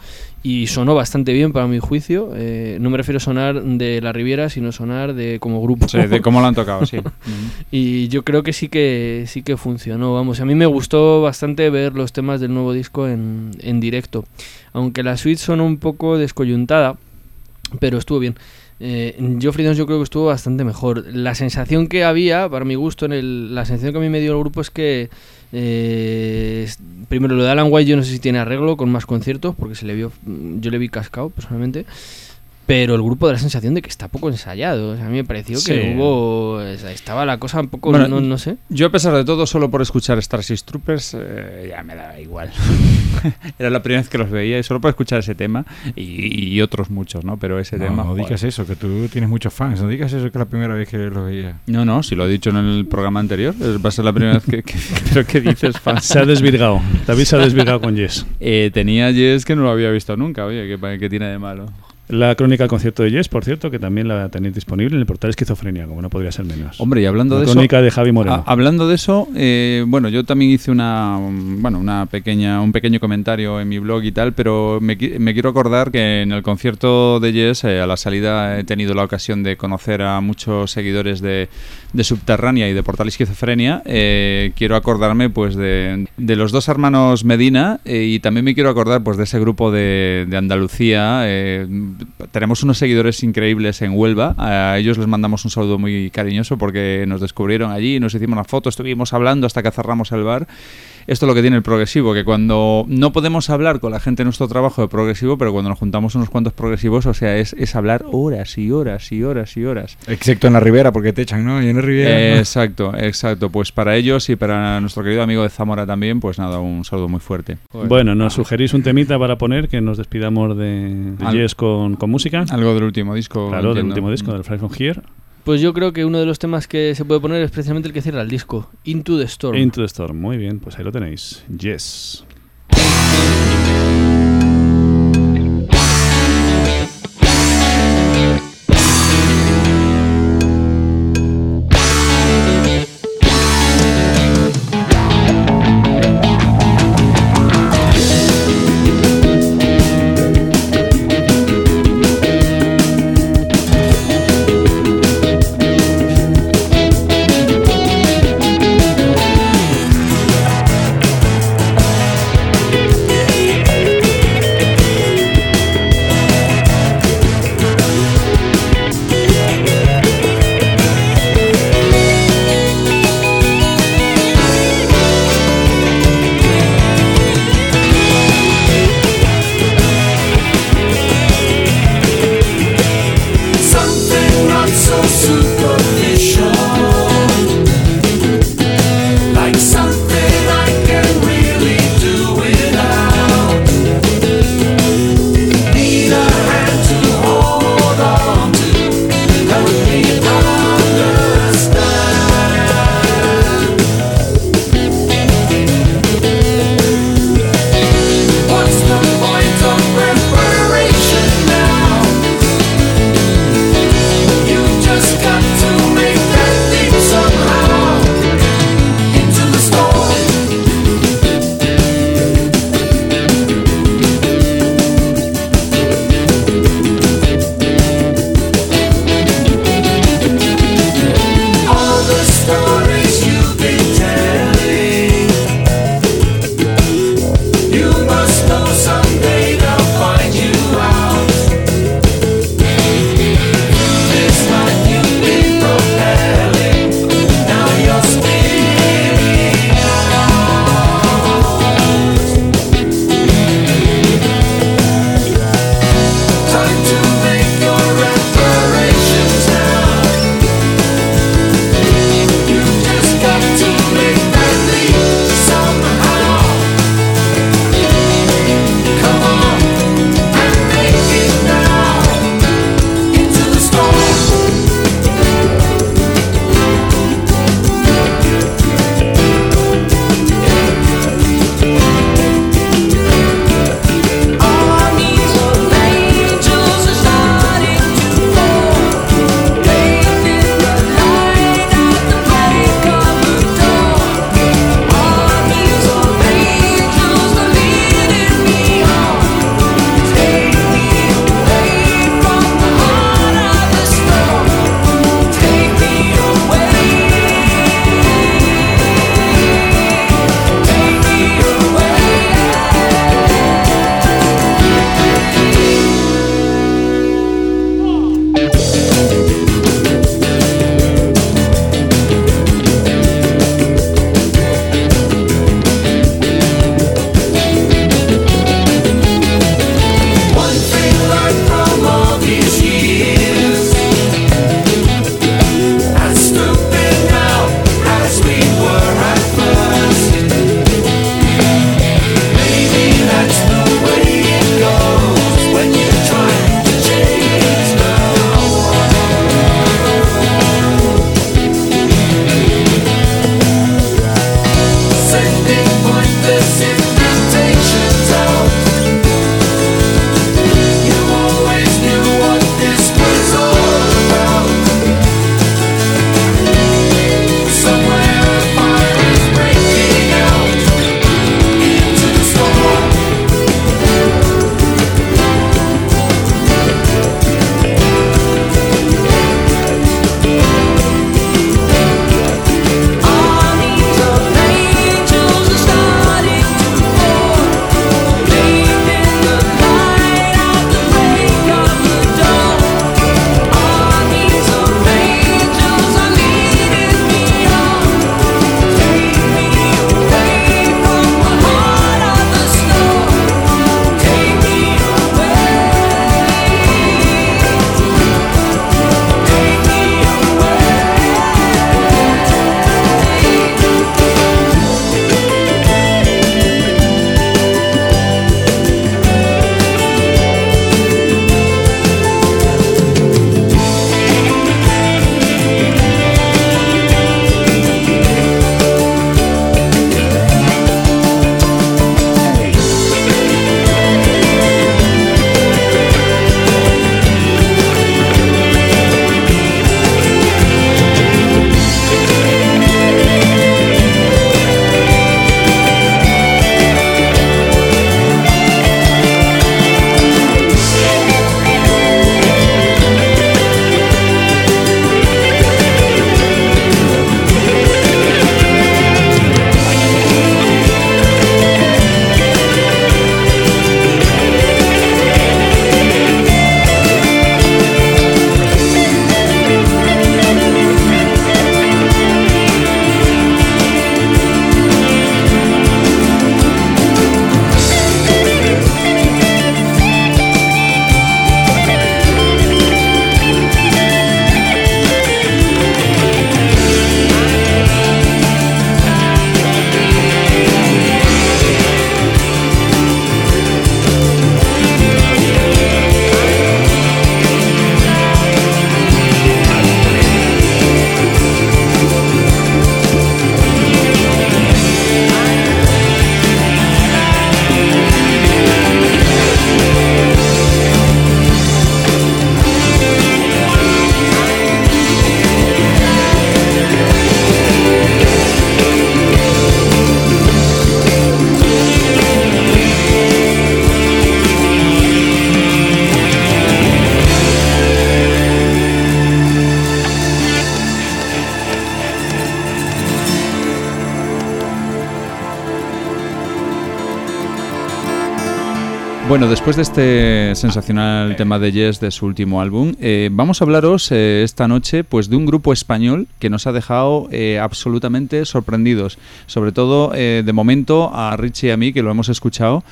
Y sonó bastante bien para mi juicio. Eh, no me refiero a sonar de la Riviera, sino sonar de como grupo. Sí, de cómo lo han tocado, sí. y yo creo que sí que sí que funcionó. Vamos, a mí me gustó bastante ver los temas del nuevo disco en, en directo. Aunque la suite sonó un poco descoyuntada, pero estuvo bien. Eh, Geoffrey Downs yo creo que estuvo bastante mejor. La sensación que había, para mi gusto, en el, la sensación que a mí me dio el grupo es que eh, primero lo de Alan White yo no sé si tiene arreglo con más conciertos porque se le vio yo le vi cascado personalmente pero el grupo da la sensación de que está poco ensayado O sea, a mí me pareció Sí. que hubo estaba la cosa un poco Bueno, no, no sé Yo, a pesar de todo, solo por escuchar Starship Troopers, eh, ya me daba igual. Era la primera vez que los veía y solo por escuchar ese tema y, y otros muchos, ¿no? Pero ese No, tema. no joder. digas eso, que tú tienes muchos fans. No digas eso, que es la primera vez que lo veía. No, no, si lo he dicho en el programa anterior, es- va a ser la primera vez que. que ¿Pero qué dices, fan? Se ha desvirgado. David se ha desvirgado con Jess. Eh, tenía Jess que no lo había visto nunca, oye, ¿qué, qué tiene de malo? La crónica del concierto de Yes, por cierto, que también la tenéis disponible en el portal Esquizofrenia, como no podría ser menos. Hombre, y hablando La de crónica eso, de Javi Moreno. a- hablando de eso, eh, bueno, yo también hice una, bueno, una pequeña, un pequeño comentario en mi blog y tal, pero me, me quiero acordar que en el concierto de Yes, eh, a la salida he tenido la ocasión de conocer a muchos seguidores de, de Subterránea y de Portal Esquizofrenia. Eh, quiero acordarme, pues, de, de los dos hermanos Medina eh, y también me quiero acordar, pues, de ese grupo de, de Andalucía. Tenemos unos seguidores increíbles en Huelva. A ellos les mandamos un saludo muy cariñoso porque nos descubrieron allí, nos hicimos una foto, estuvimos hablando hasta que cerramos el bar. Esto es lo que tiene el progresivo, que cuando no podemos hablar con la gente en nuestro trabajo de progresivo, pero cuando nos juntamos unos cuantos progresivos, o sea, es, es hablar horas y horas y horas y horas. Excepto en la Ribera, porque te echan, ¿no? Y en la Ribera. Eh, exacto, exacto. Pues para ellos y para nuestro querido amigo de Zamora también, pues nada, un saludo muy fuerte. Bueno, nos sugerís un temita para poner que nos despidamos de, de Al- Yes con, con música. Algo del último disco. Claro, del último disco, del Fly From Here. Pues yo creo que uno de los temas que se puede poner es precisamente el que cierra el disco, Into the Storm. Into the Storm. Muy bien, pues ahí lo tenéis. Yes. Bueno, después de este sensacional tema de Yes de su último álbum, eh, vamos a hablaros eh, esta noche pues de un grupo español que nos ha dejado eh, absolutamente sorprendidos. Sobre todo, de momento, a Richie y a mí, que lo hemos escuchado.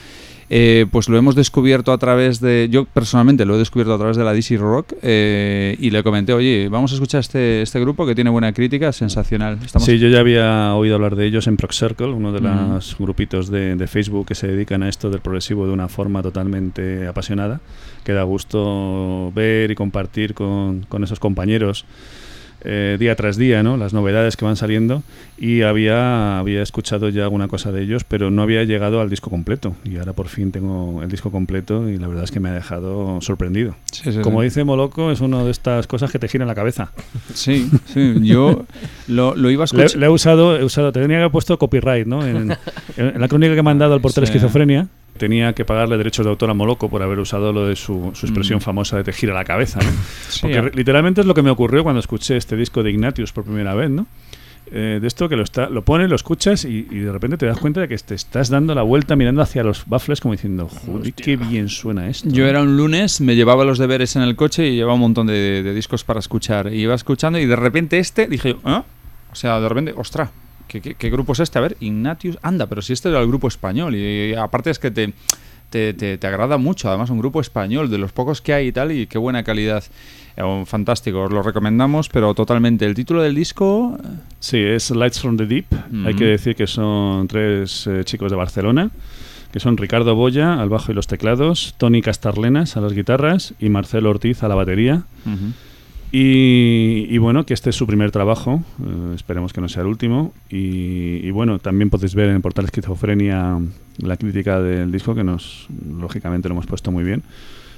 Eh, pues lo hemos descubierto a través de. Yo personalmente lo he descubierto a través de la DC Rock eh, y le comenté, oye, vamos a escuchar este, este grupo que tiene buena crítica, sensacional. Estamos Sí, yo ya había oído hablar de ellos en Proc Circle, uno de los grupitos de, de Facebook que se dedican a esto del progresivo de una forma totalmente apasionada, que da gusto ver y compartir con, con esos compañeros eh, día tras día, ¿no? Las novedades que van saliendo y había, había escuchado ya alguna cosa de ellos, pero no había llegado al disco completo y ahora por fin tengo el disco completo y la verdad es que me ha dejado sorprendido. Sí, sí, Como sí. dice Moloco, es una de estas cosas que te giran la cabeza. Sí, sí, yo lo, lo iba a escuchar. le he usado, he usado, tenía que haber puesto copyright, ¿no? En, en la crónica que me han dado al portal esquizofrenia, tenía que pagarle derechos de autor a Moloco por haber usado lo de su, su expresión Mm. famosa de te gira la cabeza, ¿no? Sí, Porque a- re- literalmente es lo que me ocurrió cuando escuché este disco de Ignatius por primera vez, ¿no? Eh, de esto que lo, está, lo pones, lo escuchas y, y de repente te das cuenta de que te estás dando la vuelta mirando hacia los baffles como diciendo, joder, qué bien suena esto. Yo era un lunes, me llevaba los deberes en el coche y llevaba un montón de, de discos para escuchar. Y iba escuchando y de repente este dije, ¿ah? O sea, de repente, ostras, ¿qué, qué, qué grupo es este? A ver, Ignatius, anda, pero si este era el grupo español. Y, aparte es que te, te, te- te agrada mucho, además un grupo español, de los pocos que hay y tal, y qué buena calidad. Eh, un fantástico, os lo recomendamos, pero totalmente. El título del disco... Sí, es Lights from the Deep. Hay Ujú. que decir que son tres eh, chicos de Barcelona, que son Ricardo Boya al bajo y los teclados, Tony Castarlenas a las guitarras y Marcelo Ortiz a la batería. Ujú. Y, y bueno, que este es su primer trabajo, eh, esperemos que no sea el último. Y, y bueno, también podéis ver en el portal Esquizofrenia la crítica del disco, que nos, lógicamente, lo hemos puesto muy bien.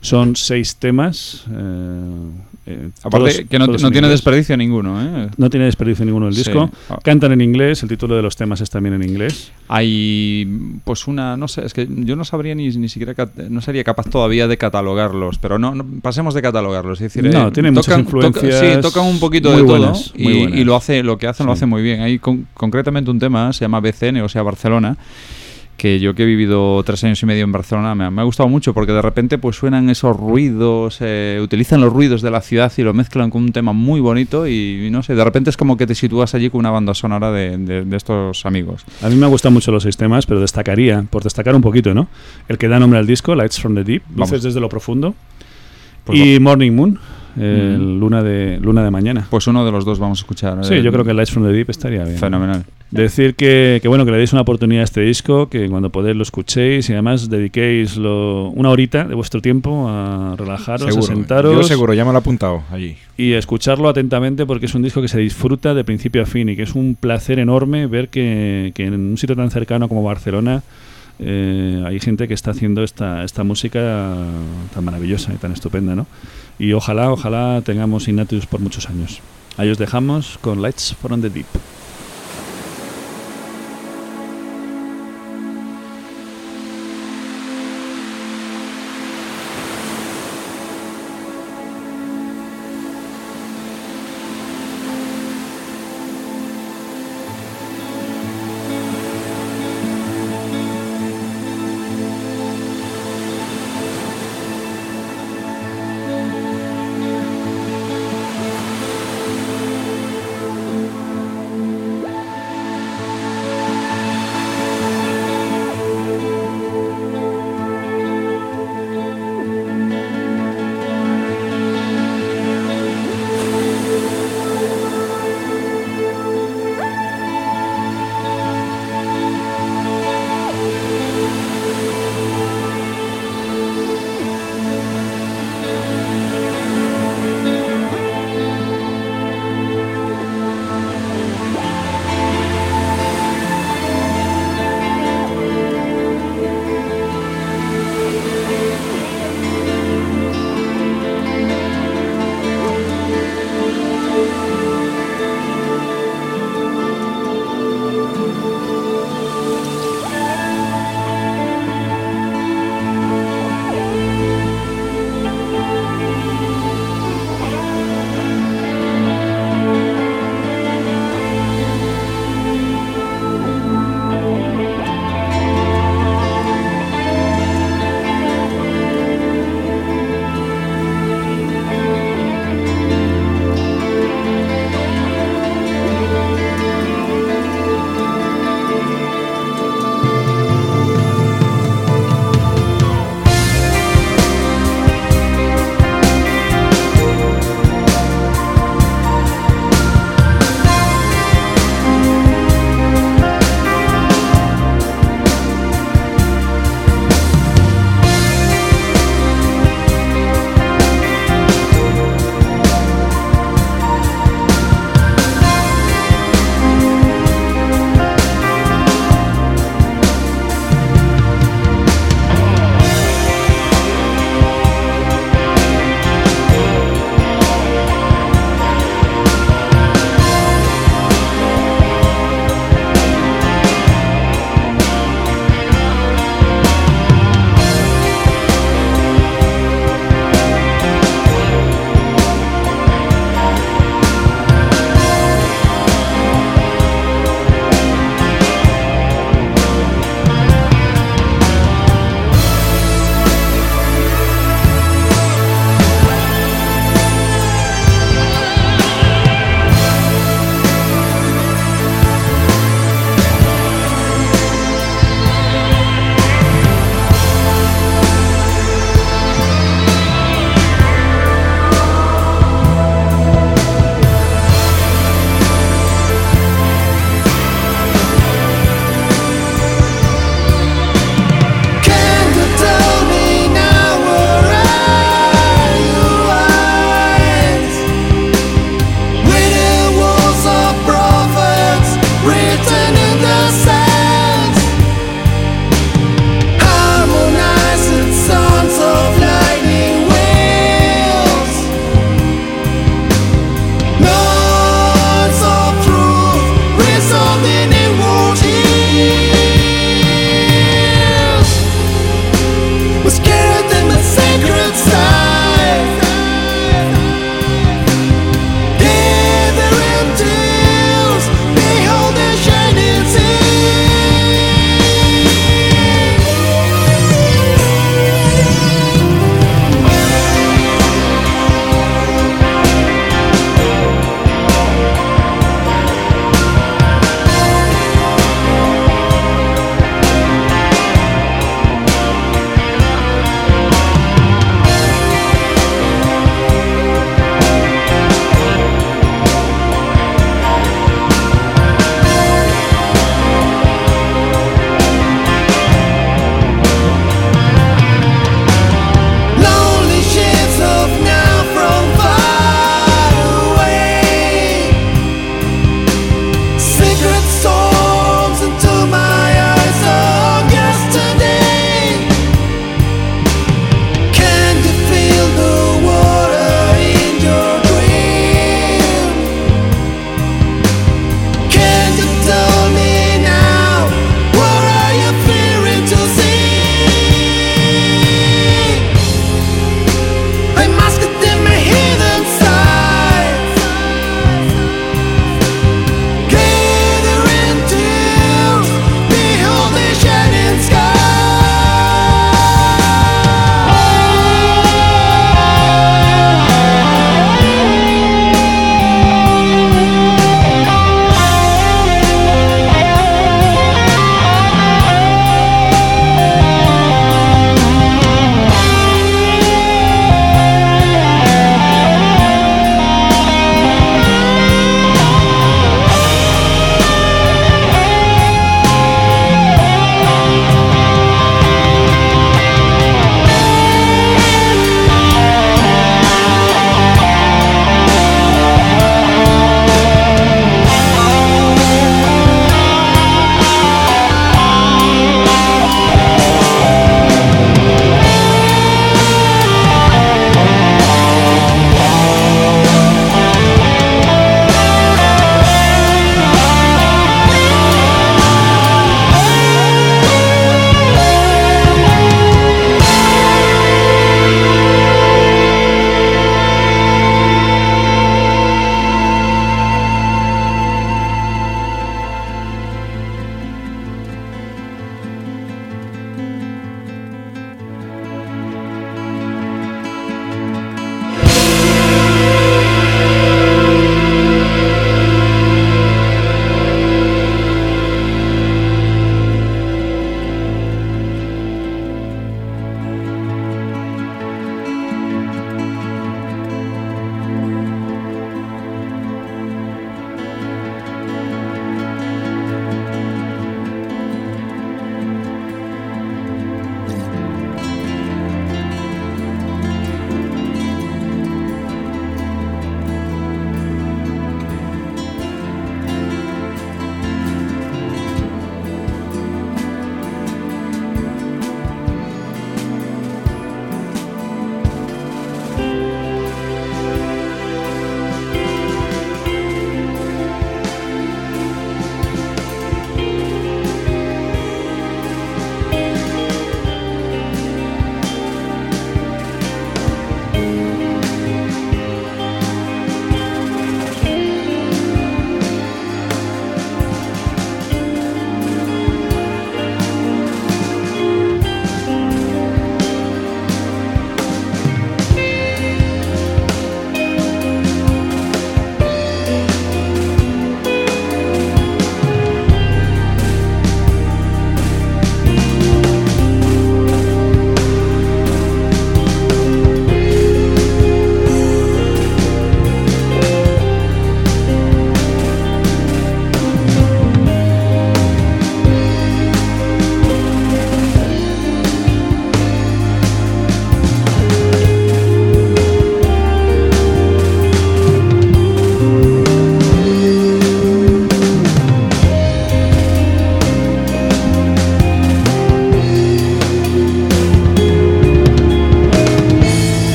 Son seis temas. eh, eh, Aparte, todos- que no, no en tiene desperdicio ninguno, ¿eh? No tiene desperdicio ninguno el disco. Ah. Cantan en inglés, el título de los temas es también en inglés. Hay pues una, no sé, es que yo no sabría ni, ni siquiera, no sería capaz todavía de catalogarlos, pero no, no- pasemos de catalogarlos, es decir, No, eh, tiene muchas tocan- influencias toca- sí, tocan un poquito de buenas, todo y, lo hace, lo que hacen lo Sí. hace muy bien. Hay con- concretamente un tema se llama BCN, o sea Barcelona, que yo que he vivido tres años y medio en Barcelona me ha, me ha gustado mucho porque de repente pues suenan esos ruidos, eh, utilizan los ruidos de la ciudad y lo mezclan con un tema muy bonito y, no sé, de repente es como que te sitúas allí con una banda sonora de, de- de estos amigos. A mí me gustan mucho los seis temas, pero destacaría, por destacar un poquito, ¿no? El que da nombre al disco, Lights from the Deep, Vamos. Luces desde lo profundo. Pues y Morning Moon, el Mm. luna, de, luna de mañana. Pues uno de los dos vamos a escuchar. Sí, eh, yo creo que Lights from the Deep estaría bien. Fenomenal. Decir que, que, bueno que le deis una oportunidad a este disco, que cuando podáis lo escuchéis y además dediquéis lo- una horita de vuestro tiempo a relajaros, Seguro. a sentaros. Yo seguro, ya me lo he apuntado allí. Y escucharlo atentamente porque es un disco que se disfruta de principio a fin y que es un placer enorme ver que, que en un sitio tan cercano como Barcelona eh, hay gente que está haciendo esta, esta música tan maravillosa y tan estupenda, ¿no? Y ojalá, ojalá tengamos Ignatius por muchos años. Ahí os dejamos con Lights from the Deep.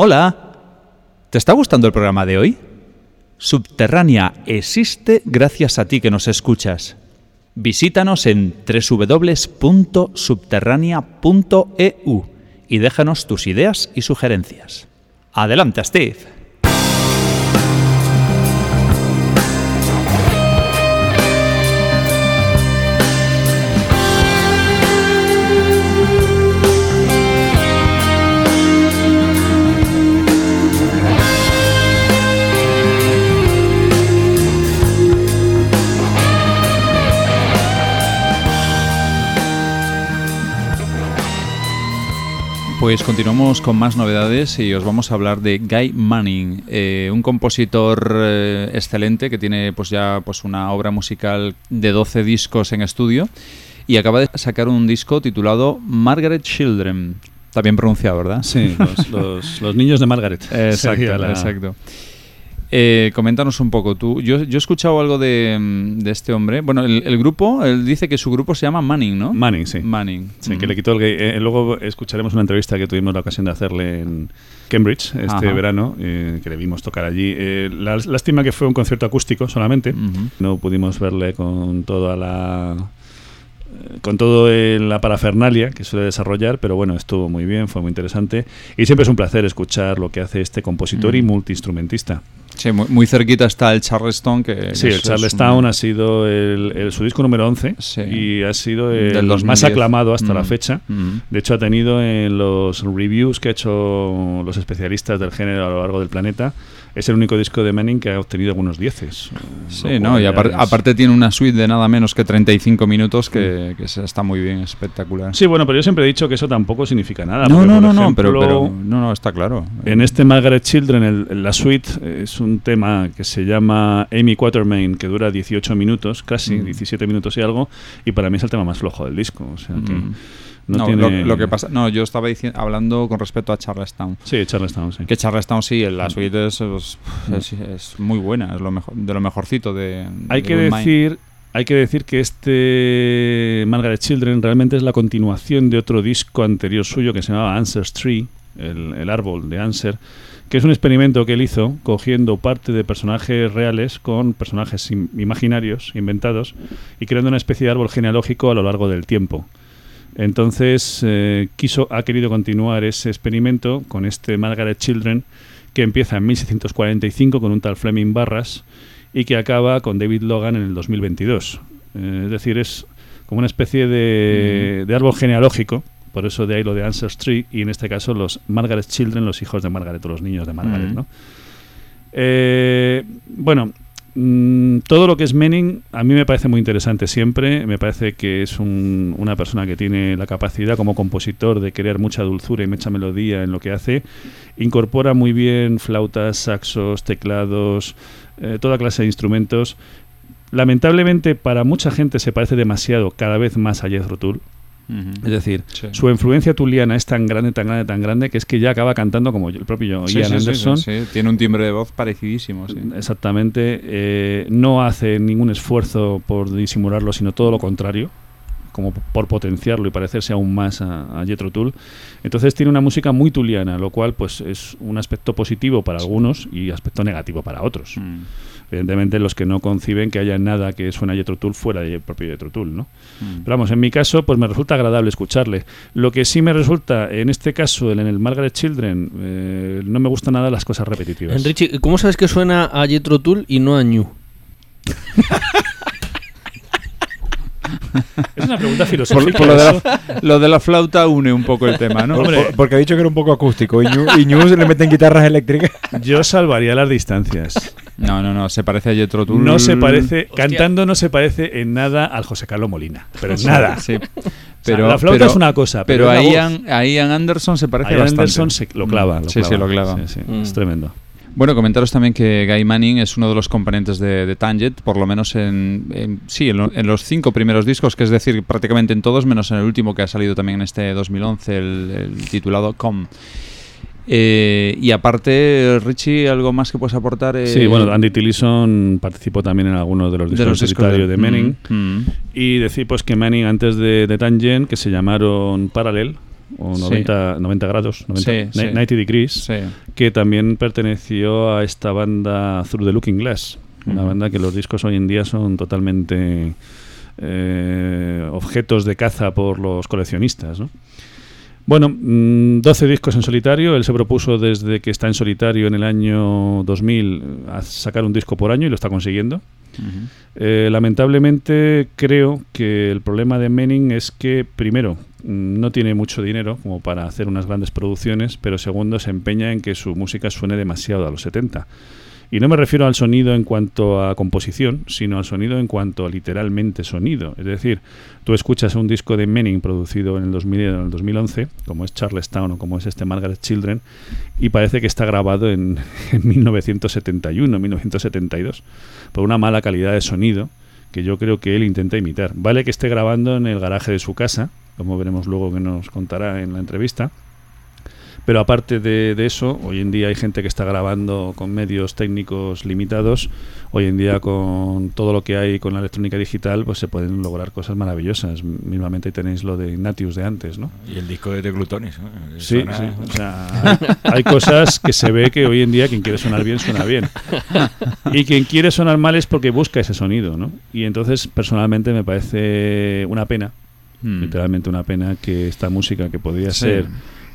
Hola. ¿Te está gustando el programa de hoy? Subterránea existe gracias a ti que nos escuchas. Visítanos en www.subterránea.eu y déjanos tus ideas y sugerencias. Adelante, Steve. Pues continuamos con más novedades y os vamos a hablar de Guy Manning, eh, un compositor eh, excelente que tiene pues ya pues una obra musical de 12 discos en estudio y acaba de sacar un disco titulado Margaret Children. Está bien pronunciado, ¿verdad? Sí, los, los- los niños de Margaret. Exacto, la- exacto. Eh, coméntanos un poco tú. Yo, yo he escuchado algo de, mm, de este hombre. Bueno, el, el grupo, él dice que su grupo se llama Manning, ¿no? Manning, sí. Manning. Sí, que Ujú. le quitó el gay. Eh, luego escucharemos una entrevista que tuvimos la ocasión de hacerle en Cambridge este Ajá. verano, eh, que le vimos tocar allí. Eh, la lástima que fue un concierto acústico solamente. No pudimos verle con toda la eh, con todo el- la parafernalia que suele desarrollar, pero bueno, estuvo muy bien, fue muy interesante y siempre es un placer escuchar lo que hace este compositor y Mm. multiinstrumentista. Sí, muy, muy cerquita está el Charleston. Que, Sí, el es- Charlestown un- ha sido el, el- su disco número 11 y ha sido el Del más 2010. aclamado hasta la Mm. fecha. Mm. De hecho, ha tenido en los reviews que ha hecho los especialistas del género a lo largo del planeta, es el único disco de Manning que ha obtenido algunos dieces. Sí, no, y apar- aparte tiene una suite de nada menos que 35 minutos que, que se- está muy bien, espectacular. Sí, bueno, pero yo siempre he dicho que eso tampoco significa nada. No, no, no, no, pero, pero no, no, está claro. En este Margaret Children, el- la suite es un tema que se llama Amy Quatermain, que dura 18 minutos, casi, Mm. 17 minutos y algo, y para mí es el tema más flojo del disco. O sea que Mm. No, No, tiene... lo, lo que pasa, no, yo estaba dici- hablando con respecto a Charlestown. Sí, Charlestown, sí. Que Charlestown sí, la Mm. suite es, es, es- es muy buena, es lo mejor, de lo mejorcito de. Hay de que Mind. decir, hay que decir que este Margaret Children realmente es la continuación de otro disco anterior suyo que se llamaba Answers Tree, el, el árbol de Answer, que es un experimento que él hizo cogiendo parte de personajes reales con personajes im- imaginarios, inventados, y creando una especie de árbol genealógico a lo largo del tiempo. Entonces eh, quiso, ha querido continuar ese experimento con este Margaret Children que empieza en 1645 con un tal Fleming Barras y que acaba con David Logan en el 2022. Eh, es decir, es como una especie de, de árbol genealógico, por eso de ahí lo de Ancestry, y en este caso los Margaret Children, los hijos de Margaret, o los niños de Margaret, Mm. ¿no? Eh, bueno, mm, todo lo que es Manning a mí me parece muy interesante siempre. Me parece que es un- una persona que tiene la capacidad como compositor de crear mucha dulzura y mucha melodía en lo que hace. Incorpora muy bien flautas, saxos, teclados, eh, toda clase de instrumentos. Lamentablemente para mucha gente se parece demasiado cada vez más a Jethro Tull. Es decir, Sí. su influencia tuliana es tan grande, tan grande, tan grande que es que ya acaba cantando como el propio Ian sí, Anderson. sí, sí, Tiene un timbre de voz parecidísimo. Sí. Exactamente. eh, no hace ningún esfuerzo por disimularlo, sino todo lo contrario, como por potenciarlo y parecerse aún más a, a Jethro Tull. Entonces tiene una música muy tuliana, lo cual pues es un aspecto positivo para algunos y aspecto negativo para otros. Mm. Evidentemente los que no conciben que haya nada que suene a Jethro Tull fuera del propio Jethro Tull, ¿no? Mm. Pero vamos, en mi caso, pues me resulta agradable escucharle. Lo que sí me resulta, en este caso, en el Margaret Children, eh, no me gustan nada las cosas repetitivas. Enrique, ¿cómo sabes que suena a Jethro Tull y no a Ñu? Es una pregunta filosófica. por lo, de la, lo de la flauta une un poco el tema, ¿no? Por- por- porque ha dicho que era un poco acústico y Ñu, y se le meten guitarras eléctricas. Yo salvaría las distancias. No, no, no, se parece a Jethro Tull. No se parece, cantando no se parece en nada al José Carlos Molina. Pero en nada. sí. O sea, Pero, la flauta pero- es una cosa, pero, pero, a, Ian, a Ian Anderson se parece a Ian bastante. Anderson se lo clava. Lo sí, sí, lo clava. Sí, sí, Mm. Es tremendo. Bueno, comentaros también que Guy Manning es uno de los componentes de, de Tangent, por lo menos en, en- sí, en, lo- en los cinco primeros discos, que es decir, prácticamente en todos, menos en el último que ha salido también en este 2011, el, el titulado Com. Eh, y aparte, Richie, ¿algo más que puedes aportar? Eh, Sí, bueno, Andy Tillison participó también en algunos de los de discos los discos solitario de- de, Manning. Mm, mm. Y decir pues que Manning antes de, de Tangent, que se llamaron Parallel, o Sí. 90, 90 grados, 90, Sí, sí. 90 degrees, Sí. que también perteneció a esta banda Through the Looking Glass, una banda que los discos hoy en día son totalmente eh, objetos de caza por los coleccionistas, ¿no? Bueno, mm, 12 discos en solitario. Él se propuso desde que está en solitario en el año 2000 a sacar un disco por año y lo está consiguiendo. Eh, lamentablemente creo que el problema de Manning es que, primero, mm, no tiene mucho dinero como para hacer unas grandes producciones, pero segundo, se empeña en que su música suene demasiado a los 70. Y no me refiero al sonido en cuanto a composición, sino al sonido en cuanto a literalmente sonido. Es decir, tú escuchas un disco de Manning producido en el 2000 o en el 2011, como es Charlestown o como es este Margaret Children, y parece que está grabado en, en 1971, 1972, por una mala calidad de sonido que yo creo que él intenta imitar. Vale que esté grabando en el garaje de su casa, como veremos luego que nos contará en la entrevista, pero aparte de, de eso, hoy en día hay gente que está grabando con medios técnicos limitados. Hoy en día con todo lo que hay con la electrónica digital, pues se pueden lograr cosas maravillosas. Mismamente tenéis lo de Natius de antes, ¿no? Y el disco de The Glutonis. ¿no? Sí, Suena- sí, o sea, hay, hay cosas que se ve que hoy en día quien quiere sonar bien suena bien. Y quien quiere sonar mal es porque busca ese sonido, ¿no? Y entonces, personalmente, me parece una pena, Mm. literalmente una pena que esta música que podría Sí. ser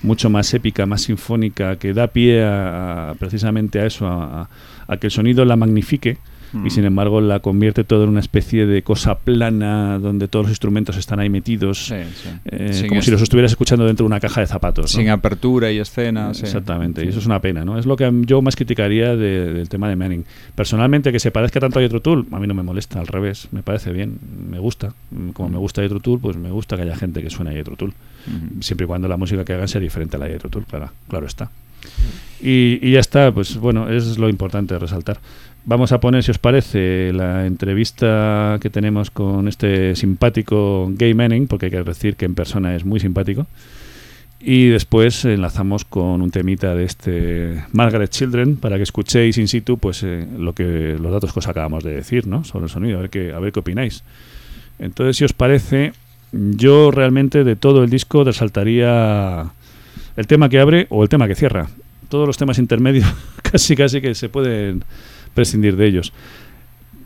mucho más épica, más sinfónica, que da pie a, a- precisamente a eso, a, a- a que el sonido la magnifique. Mm. Y sin embargo la convierte todo en una especie de cosa plana donde todos los instrumentos están ahí metidos, Sí, sí. eh, como si los estuvieras escuchando dentro de una caja de zapatos. ¿no? Sin apertura y escena. sí. Exactamente, y eso es una pena, ¿no? Es lo que yo más criticaría de- del tema de Manning. Personalmente, que se parezca tanto a Jethro Tull, a mí no me molesta, al revés, me parece bien, me gusta. Mm, Como me gusta Jethro Tull, pues me gusta que haya gente que suene a Jethro Tull. Siempre y cuando la música que hagan sea diferente a la de Jethro Tull, claro, claro está. Y, y ya está, pues bueno, es lo importante de resaltar. Vamos a poner, si os parece, la entrevista que tenemos con este simpático Gay Manning, porque hay que decir que en persona es muy simpático. Y después enlazamos con un temita de este Margaret Children para que escuchéis in situ pues eh, lo que los datos que os acabamos de decir, ¿no? Sobre el sonido, a ver qué a ver qué opináis. Entonces, si os parece, yo realmente de todo el disco resaltaría el tema que abre o el tema que cierra. Todos los temas intermedios casi casi que se pueden prescindir de ellos.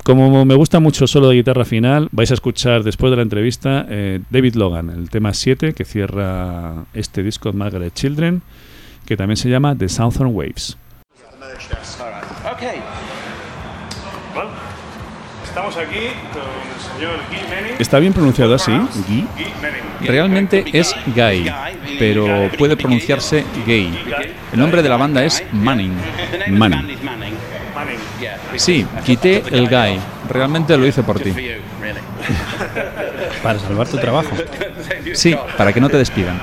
Como me gusta mucho el solo de guitarra final, vais a escuchar después de la entrevista eh, David Logan, el tema 7 que cierra este disco de Margaret Children, que también se llama The Southern Waves. Estamos aquí con el señor Guy Manning. ¿Está bien pronunciado así? Guy. Realmente es Guy, pero puede pronunciarse Gay. El nombre de la banda es. Manning. Manning. Sí, quité el Guy. Realmente lo hice por ti. Para salvar tu trabajo. Sí, para que no te despidan.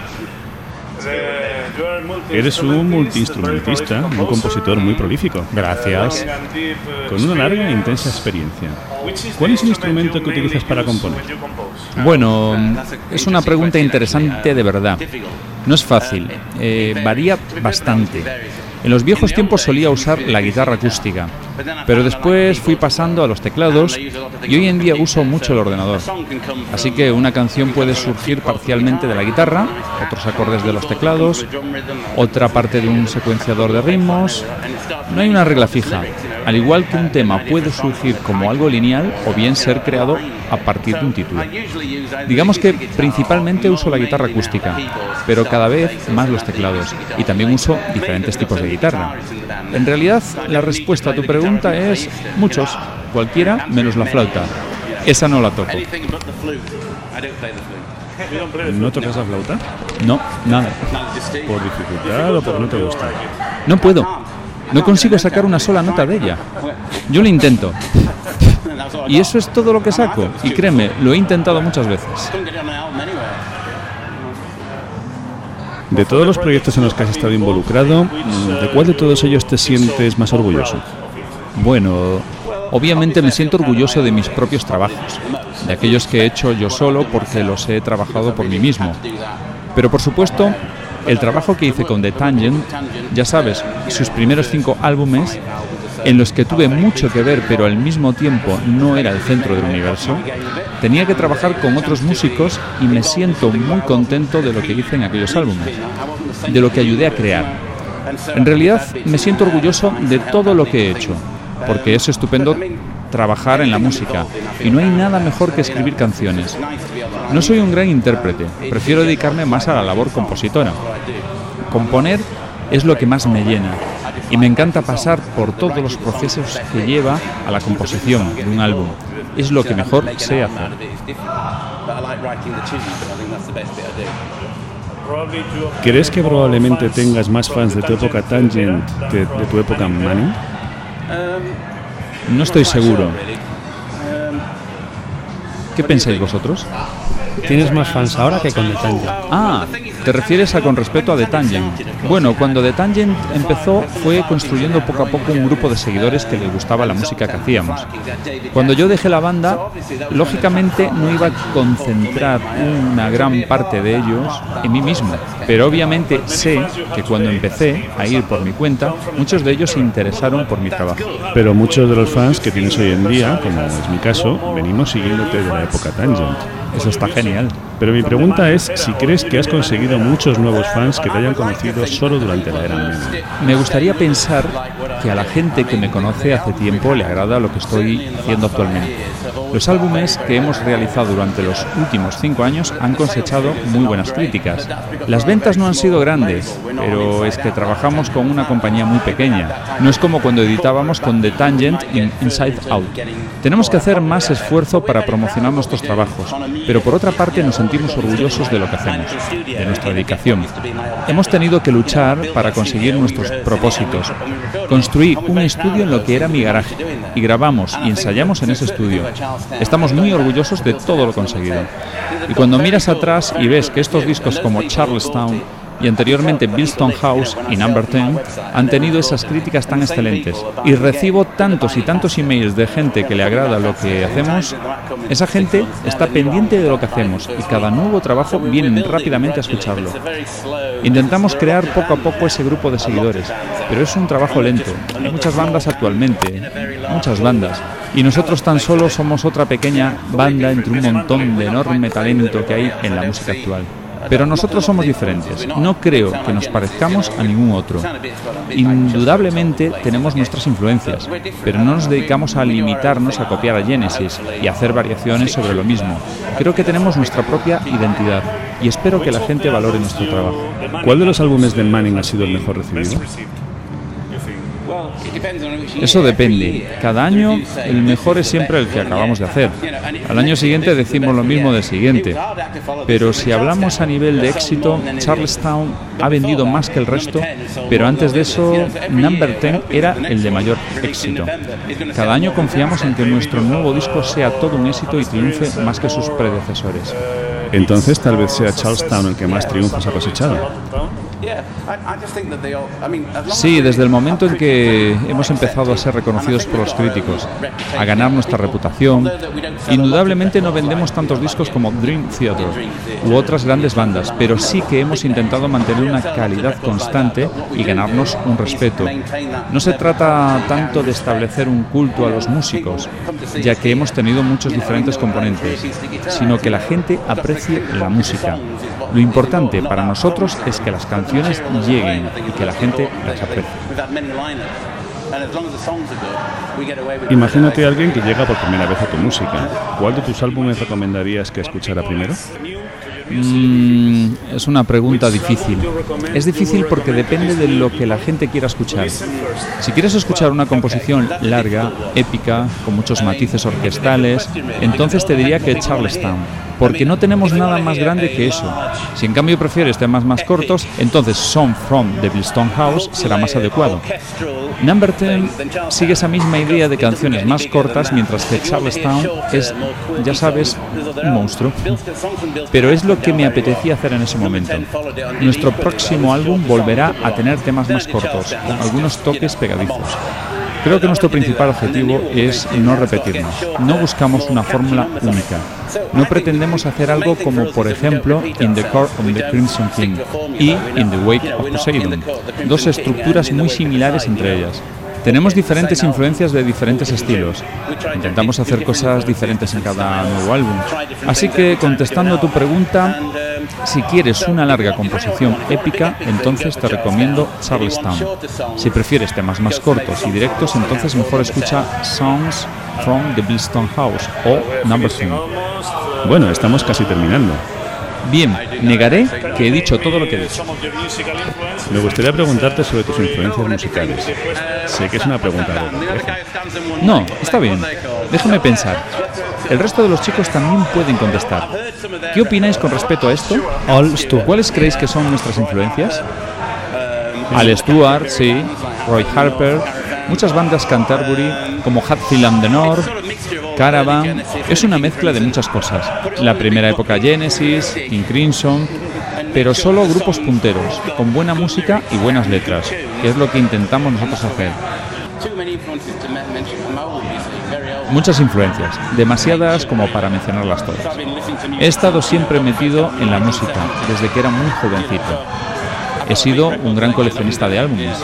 Eres un multiinstrumentista, un compositor muy prolífico. Gracias. Con una larga e intensa experiencia. ¿Cuál es el instrumento que utilizas para componer? Bueno, es una pregunta interesante de verdad. No es fácil, eh, varía bastante. En los viejos tiempos solía usar la guitarra acústica, pero después fui pasando a los teclados y hoy en día uso mucho el ordenador. Así que una canción puede surgir parcialmente de la guitarra, otros acordes de los teclados, otra parte de un secuenciador de ritmos. No hay una regla fija. Al igual que un tema puede surgir como algo lineal o bien ser creado a partir de un título. Digamos que principalmente uso la guitarra acústica, pero cada vez más los teclados y también uso diferentes tipos de guitarra. En realidad, la respuesta a tu pregunta es muchos, cualquiera menos la flauta. Esa no la toco. ¿No tocas la flauta? No, nada. ¿Por dificultad o porque no te gusta? No puedo. No consigo sacar una sola nota de ella. Yo lo intento. Y eso es todo lo que saco. Y créeme, lo he intentado muchas veces. De todos los proyectos en los que has estado involucrado, ¿de cuál de todos ellos te sientes más orgulloso? Bueno, obviamente me siento orgulloso de mis propios trabajos, de aquellos que he hecho yo solo porque los he trabajado por mí mismo. Pero por supuesto, el trabajo que hice con The Tangent, ya sabes, sus primeros cinco álbumes, en los que tuve mucho que ver pero al mismo tiempo no era el centro del universo, tenía que trabajar con otros músicos y me siento muy contento de lo que hice en aquellos álbumes, de lo que ayudé a crear. En realidad me siento orgulloso de todo lo que he hecho, porque es estupendo trabajar en la música y no hay nada mejor que escribir canciones. No soy un gran intérprete, prefiero dedicarme más a la labor compositora. Componer es lo que más me llena y me encanta pasar por todos los procesos que lleva a la composición de un álbum. Es lo que mejor sé hacer. ¿Crees que probablemente tengas más fans de tu época Tangent que de tu época Money? No estoy seguro. ¿Qué pensáis vosotros? Tienes más fans ahora que con The Tangent. Ah, te refieres a con respecto a The Tangent. Bueno, cuando The Tangent empezó fue construyendo poco a poco un grupo de seguidores que les gustaba la música que hacíamos. Cuando yo dejé la banda, lógicamente no iba a concentrar una gran parte de ellos en mí mismo, pero obviamente sé que cuando empecé a ir por mi cuenta, muchos de ellos se interesaron por mi trabajo. Pero muchos de los fans que tienes hoy en día, como es mi caso, venimos siguiéndote de la época Tangent. Eso está genial. Pero mi pregunta es si crees que has conseguido muchos nuevos fans que te hayan conocido solo durante la era Memo. Me gustaría pensar que a la gente que me conoce hace tiempo le agrada lo que estoy haciendo actualmente. Los álbumes que hemos realizado durante los últimos cinco años han cosechado muy buenas críticas. Las ventas no han sido grandes, pero es que trabajamos con una compañía muy pequeña. No es como cuando editábamos con The Tangent y Inside Out. Tenemos que hacer más esfuerzo para promocionar nuestros trabajos, pero por otra parte nos sentimos orgullosos de lo que hacemos, de nuestra dedicación. Hemos tenido que luchar para conseguir nuestros propósitos. Construí un estudio en lo que era mi garaje y grabamos y ensayamos en ese estudio. Estamos muy orgullosos de todo lo conseguido. Y cuando miras atrás y ves que estos discos como Charlestown y anteriormente Billstone House y Number 10 han tenido esas críticas tan excelentes y recibo tantos y tantos emails de gente que le agrada lo que hacemos, esa gente está pendiente de lo que hacemos y cada nuevo trabajo vienen rápidamente a escucharlo. Intentamos crear poco a poco ese grupo de seguidores, pero es un trabajo lento. Hay muchas bandas actualmente, muchas bandas, y nosotros tan solo somos otra pequeña banda entre un montón de enorme talento que hay en la música actual. Pero nosotros somos diferentes. No creo que nos parezcamos a ningún otro. Indudablemente tenemos nuestras influencias, pero no nos dedicamos a limitarnos a copiar a Genesis y hacer variaciones sobre lo mismo. Creo que tenemos nuestra propia identidad y espero que la gente valore nuestro trabajo. ¿Cuál de los álbumes de Manning ha sido el mejor recibido? Eso depende. Cada año el mejor es siempre el que acabamos de hacer. Al año siguiente decimos lo mismo del siguiente. Pero si hablamos a nivel de éxito, Charlestown ha vendido más que el resto, pero antes de eso, Number 10 era el de mayor éxito. Cada año confiamos en que nuestro nuevo disco sea todo un éxito y triunfe más que sus predecesores. Entonces tal vez sea Charlestown el que más triunfos ha cosechado. Sí, desde el momento en que hemos empezado a ser reconocidos por los críticos, a ganar nuestra reputación, indudablemente no vendemos tantos discos como Dream Theater u otras grandes bandas, pero sí que hemos intentado mantener una calidad constante y ganarnos un respeto. No se trata tanto de establecer un culto a los músicos, ya que hemos tenido muchos diferentes componentes, sino que la gente aprecie la música. Lo importante para nosotros es que las canciones lleguen y que la gente las aprecie. Imagínate a alguien que llega por primera vez a tu música. ¿Cuál de tus álbumes recomendarías que escuchara primero? Mm, es una pregunta difícil. Es difícil porque depende de lo que la gente quiera escuchar. Si quieres escuchar una composición larga, épica, con muchos matices orquestales, entonces te diría que Charlestown, porque no tenemos nada más grande que eso. Si en cambio prefieres temas más cortos, entonces Song from the Billstone House será más adecuado. Number 10 sigue esa misma idea de canciones más cortas, mientras que Charlestown es, ya sabes, un monstruo. Pero es lo que me apetecía hacer en ese momento. Nuestro próximo álbum volverá a tener temas más cortos, algunos toques pegadizos. Creo que nuestro principal objetivo es no repetirnos. No buscamos una fórmula única. No pretendemos hacer algo como, por ejemplo, In the Court of the Crimson King y In the Wake of Poseidon, dos estructuras muy similares entre ellas. Tenemos diferentes influencias de diferentes estilos. Intentamos hacer cosas diferentes en cada nuevo álbum. Así que, contestando a tu pregunta, si quieres una larga composición épica, entonces te recomiendo Charlestown. Si prefieres temas más cortos y directos, entonces mejor escucha Songs from the Billstone House o Number Three. Bueno, estamos casi terminando. Bien, negaré que he dicho todo lo que he dicho. Me gustaría preguntarte sobre tus influencias musicales. Sé que es una pregunta algo compleja. No, está bien. Déjame pensar. El resto de los chicos también pueden contestar. ¿Qué opináis con respecto a esto? All. ¿Cuáles creéis que son nuestras influencias? Al Stewart, sí. Roy Harper. Muchas bandas Canterbury, como Hatfield and the North, Caravan. Es una mezcla de muchas cosas. La primera época Genesis, King Crimson, pero solo grupos punteros, con buena música y buenas letras, que es lo que intentamos nosotros hacer. Muchas influencias, demasiadas como para mencionarlas todas. He estado siempre metido en la música, desde que era muy jovencito. He sido un gran coleccionista de álbumes.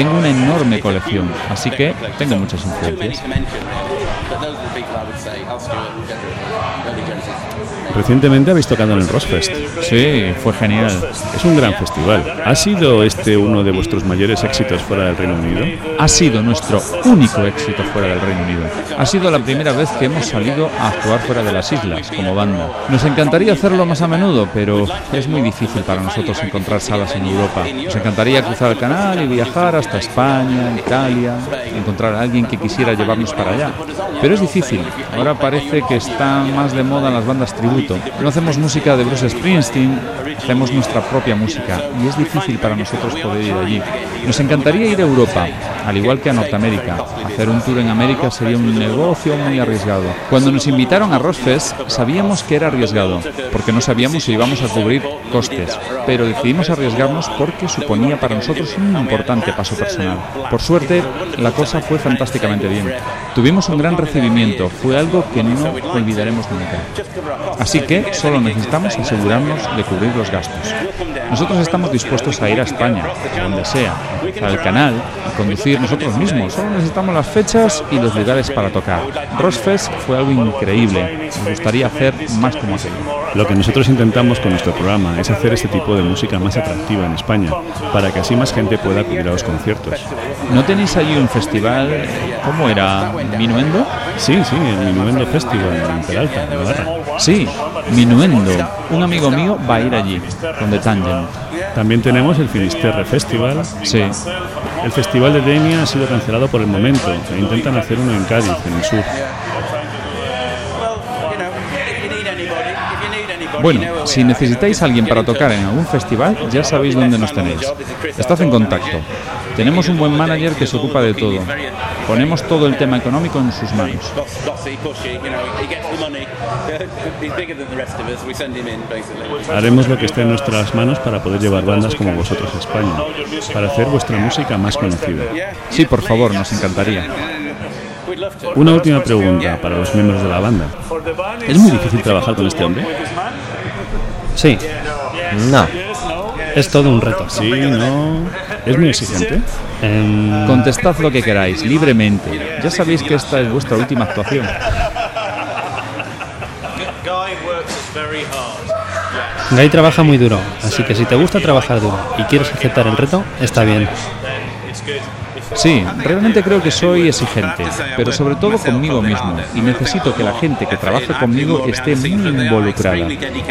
Tengo una enorme colección, así que tengo muchas influencias. Recientemente habéis tocado en el Rossfest. Sí, fue genial. Es un gran festival. ¿Ha sido este uno de vuestros mayores éxitos fuera del Reino Unido? Ha sido nuestro único éxito fuera del Reino Unido. Ha sido la primera vez que hemos salido a actuar fuera de las islas como banda. Nos encantaría hacerlo más a menudo, pero es muy difícil para nosotros encontrar salas en Europa. Nos encantaría cruzar el canal y viajar hasta España, Italia, encontrar a alguien que quisiera llevarnos para allá. Pero es difícil. Ahora parece que están más de moda las bandas tributo. No hacemos música de Bruce Springsteen, hacemos nuestra propia música y es difícil para nosotros poder ir allí. Nos encantaría ir a Europa, al igual que a Norteamérica. Hacer un tour en América sería un negocio muy arriesgado. Cuando nos invitaron a Rossfest sabíamos que era arriesgado, porque no sabíamos si íbamos a cubrir costes, pero decidimos arriesgarnos porque suponía para nosotros un importante paso personal. Por suerte, la cosa fue fantásticamente bien. Tuvimos un gran recibimiento, fue algo que no olvidaremos nunca. Así que solo necesitamos asegurarnos de cubrir los gastos. Nosotros estamos dispuestos a ir a España, donde sea, al canal y conducir nosotros mismos. Solo necesitamos las fechas y los lugares para tocar. Rossfest fue algo increíble. Nos gustaría hacer más como aquello. Lo que nosotros intentamos con nuestro programa es hacer este tipo de música más atractiva en España, para que así más gente pueda acudir a los conciertos. ¿No tenéis allí un festival? ¿Cómo era? ¿Minuendo? Sí, sí, el Minuendo Festival en Peralta, en Navarra. Sí, Minuendo. Un amigo mío va a ir allí, con The Tangent. También tenemos el Finisterre Festival. Sí. El Festival de Denia ha sido cancelado por el momento e intentan hacer uno en Cádiz, en el sur. Bueno, si necesitáis a alguien para tocar en algún festival, ya sabéis dónde nos tenéis. Estad en contacto. Tenemos un buen manager que se ocupa de todo. Ponemos todo el tema económico en sus manos. Haremos lo que esté en nuestras manos para poder llevar bandas como vosotros a España, para hacer vuestra música más conocida. Sí, por favor, nos encantaría. Una última pregunta para los miembros de la banda. ¿Es muy difícil trabajar con este hombre? Sí. No. Es todo un reto. Sí, no. ¿Es muy exigente? Em, Contestad lo que queráis, libremente. Ya sabéis que esta es vuestra última actuación. Guy trabaja muy duro, así que si te gusta trabajar duro y quieres aceptar el reto, está bien. Sí, realmente creo que soy exigente, pero sobre todo conmigo mismo, y necesito que la gente que trabaje conmigo esté muy involucrada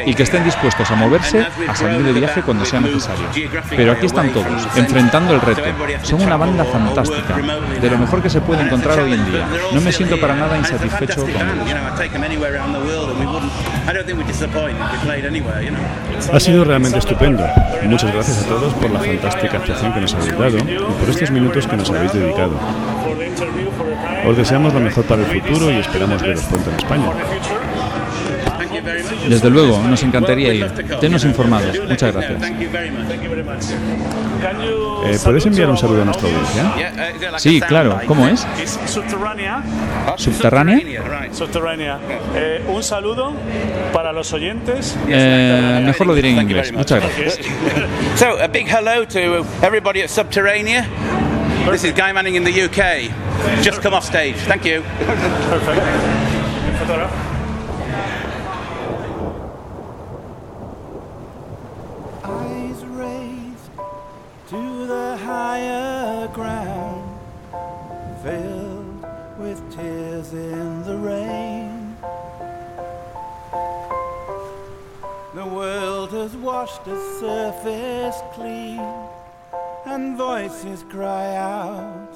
y que estén dispuestos a moverse, a salir de viaje cuando sea necesario. Pero aquí están todos, enfrentando el reto. Son una banda fantástica, de lo mejor que se puede encontrar hoy en día. No me siento para nada insatisfecho con ellos. Ha sido realmente estupendo. Muchas gracias a todos por la fantástica actuación que nos habéis dado y por estos minutos que nos habéis dedicado. Os deseamos lo mejor para el futuro y esperamos veros pronto en España. Desde luego, nos encantaría ir. Tenos informados. Muchas gracias. Eh, ¿Puedes enviar un saludo a nuestra audiencia? Sí, claro. ¿Cómo es? Subterránea. ¿Subterránea? Subterránea. Eh, un saludo para los oyentes. Eh, mejor lo diré en inglés. Muchas gracias. So, a big hello to everybody at Subterranea. This is Guy Manning in the UK. Just come off stage. Thank you. Perfect. Eyes raised to the higher ground, filled with tears in the rain. The world has washed the surface clean, and voices cry out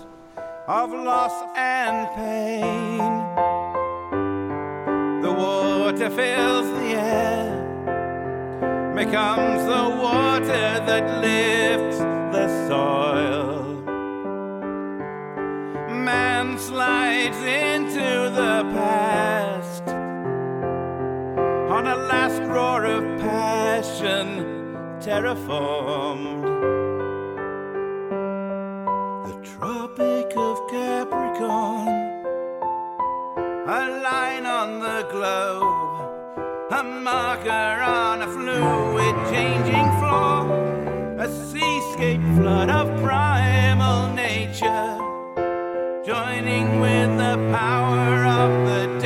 of loss and pain. The water fills the air becomes the water that lifts the soil. Man slides into the past on a last roar of passion, terraformed. Tropic of Capricorn, a line on the globe. A marker on a fluid changing floor, a seascape flood of primal nature, joining with the power of the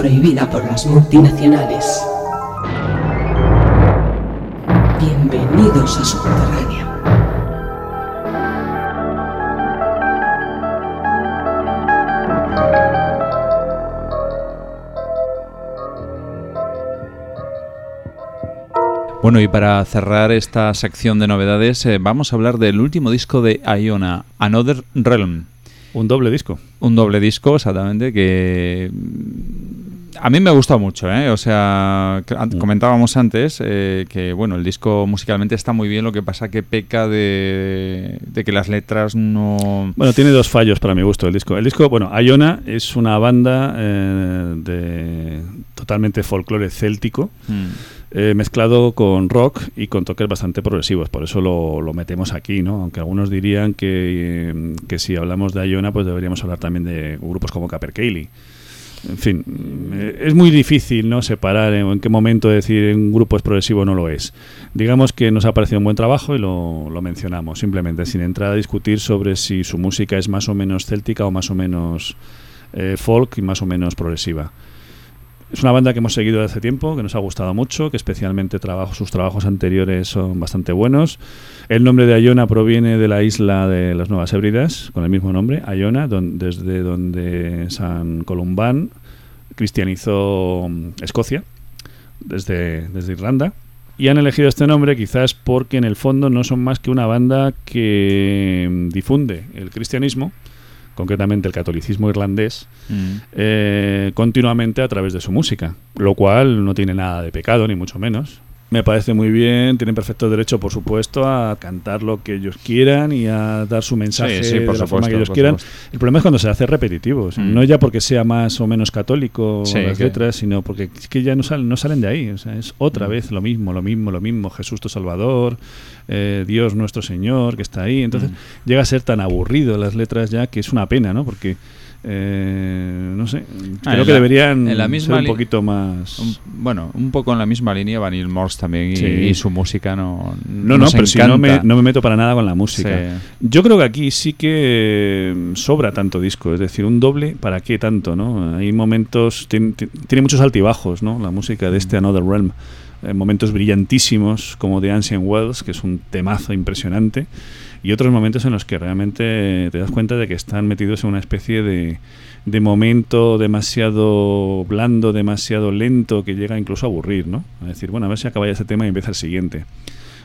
prohibida por las multinacionales. Bienvenidos a Subterránea. Bueno, y para cerrar esta sección de novedades, eh, vamos a hablar del último disco de Iona, Another Realm. Un doble disco. Un doble disco, exactamente, que a mí me ha gustado mucho, ¿eh? O sea, Mm. comentábamos antes eh, que, bueno, el disco musicalmente está muy bien, lo que pasa que peca de, de que las letras no... Bueno, tiene dos fallos para mi gusto el disco. El disco, bueno, Iona es una banda eh, de totalmente folclore céltico. Mm. eh, mezclado con rock y con toques bastante progresivos, por eso lo, lo metemos aquí, ¿no? Aunque algunos dirían que, que si hablamos de Iona, pues deberíamos hablar también de grupos como Capercaillie. En fin, eh, es muy difícil no separar en, en qué momento decir un grupo es progresivo o no lo es. Digamos que nos ha parecido un buen trabajo y lo, lo mencionamos, simplemente, sin entrar a discutir sobre si su música es más o menos céltica o más o menos eh, folk y más o menos progresiva. Es una banda que hemos seguido desde hace tiempo, que nos ha gustado mucho, que especialmente trabajo, sus trabajos anteriores son bastante buenos. El nombre de Iona proviene de la isla de las Nuevas Hébridas, con el mismo nombre, Iona, don- desde donde San Columbán cristianizó mm, Escocia, desde, desde Irlanda. Y han elegido este nombre quizás porque en el fondo no son más que una banda que mm, difunde el cristianismo, concretamente el catolicismo irlandés, Mm. eh, continuamente a través de su música, lo cual no tiene nada de pecado, ni mucho menos. Me parece muy bien, tienen perfecto derecho, por supuesto, a cantar lo que ellos quieran y a dar su mensaje Sí, sí, por de la forma que ellos por quieran. supuesto. El problema es cuando se hace repetitivo, Mm. no ya porque sea más o menos católico Sí, las que- letras, sino porque es que ya no salen, no salen de ahí. O sea, es otra Mm. vez lo mismo, lo mismo, lo mismo. Jesús tu Salvador, eh, Dios nuestro Señor, que está ahí. Entonces Mm. llega a ser tan aburrido las letras ya que es una pena, ¿no? Porque, eh, no sé, Ah, creo en que la- deberían en la ser misma un li- poquito más... Un- bueno, un poco en la misma línea va Neil Morse también y, Sí. y su música no No, no, pero si no me, encanta. no me meto para nada con la música. Sí. Yo creo que aquí sí que eh, sobra tanto disco, es decir, un doble, ¿para qué tanto? no Hay momentos, tiene, tiene muchos altibajos, ¿no? La música de este Another Realm. Eh, momentos brillantísimos como de Ancient Wells, que es un temazo impresionante, y otros momentos en los que realmente te das cuenta de que están metidos en una especie de, de momento demasiado blando, demasiado lento, que llega incluso a aburrir, ¿no? A decir, bueno, a ver si acaba ya ese tema y empieza el siguiente.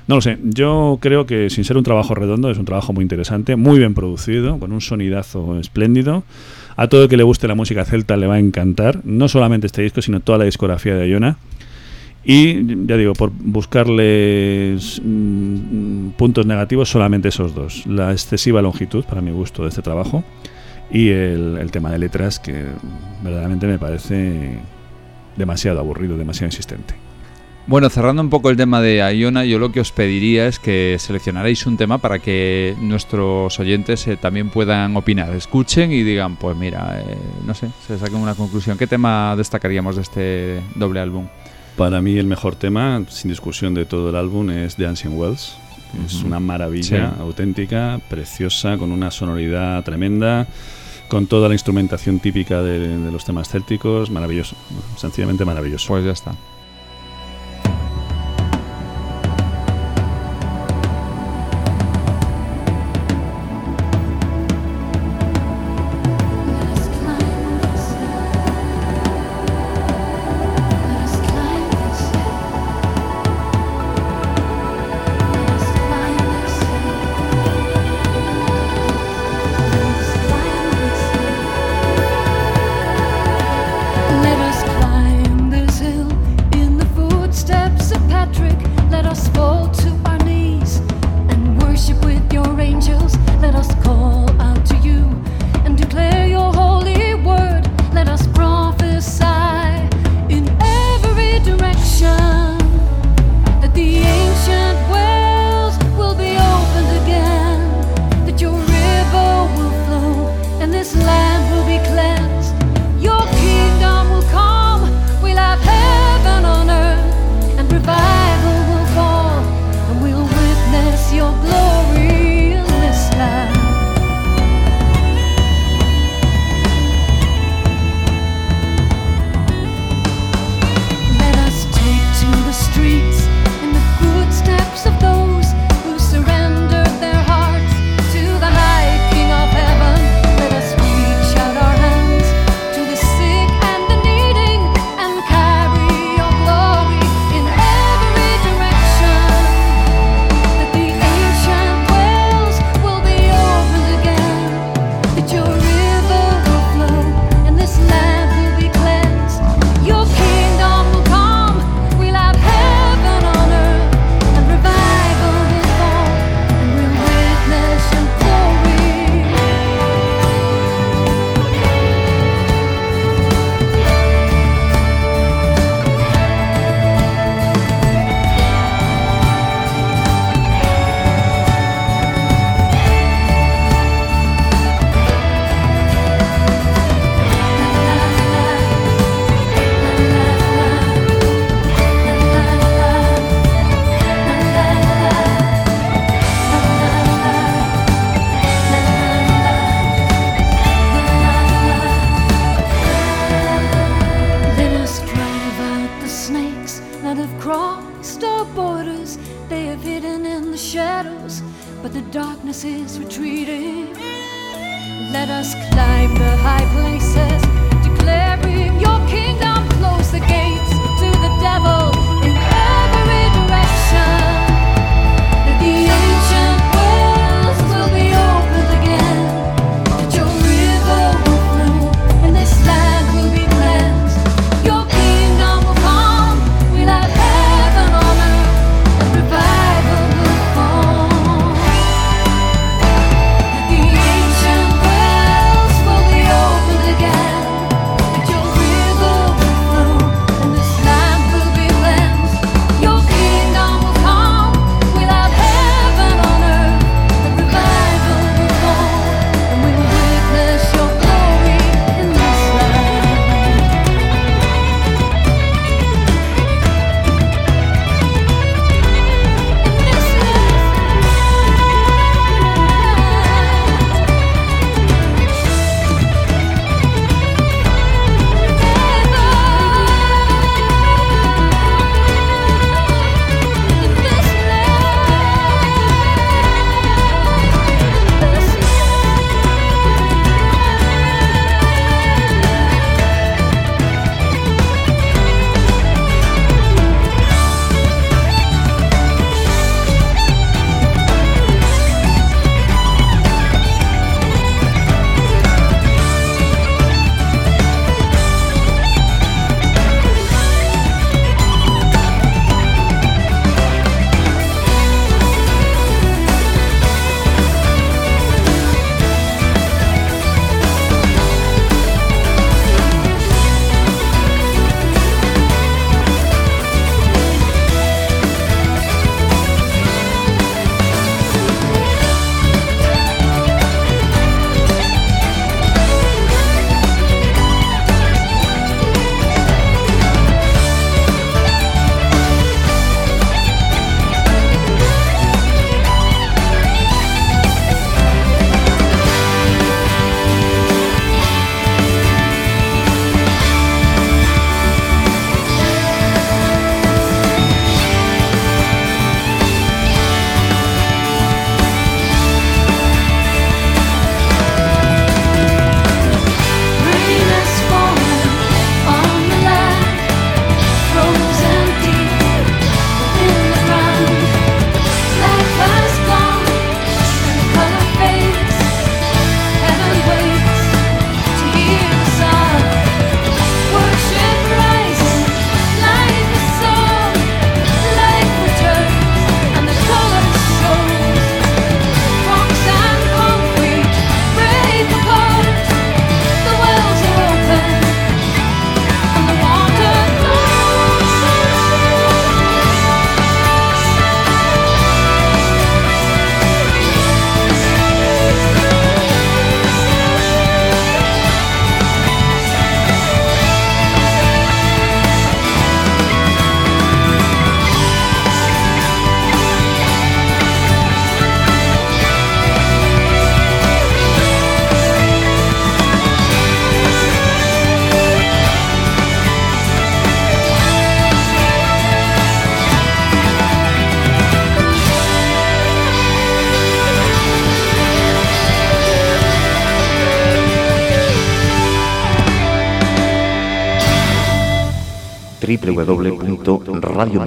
No lo sé, yo creo que sin ser un trabajo redondo, es un trabajo muy interesante, muy bien producido, con un sonidazo espléndido. A todo el que le guste la música celta le va a encantar, no solamente este disco, sino toda la discografía de Iona. Y ya digo, por buscarles mm, puntos negativos, solamente esos dos. La excesiva longitud, para mi gusto, de este trabajo, y el, tema de letras, que verdaderamente me parece demasiado aburrido, demasiado insistente. Bueno, cerrando un poco el tema de Iona, yo lo que os pediría es que seleccionarais un tema para que nuestros oyentes eh, también puedan opinar, escuchen y digan, pues mira, eh, no sé, se saquen una conclusión. ¿Qué tema destacaríamos de este doble álbum? Para mí el mejor tema, sin discusión de todo el álbum, es The Ancient Wells. Es una maravilla Sí. auténtica, preciosa, con una sonoridad tremenda, con toda la instrumentación típica de, de los temas célticos, maravilloso, sencillamente maravilloso. Pues ya está.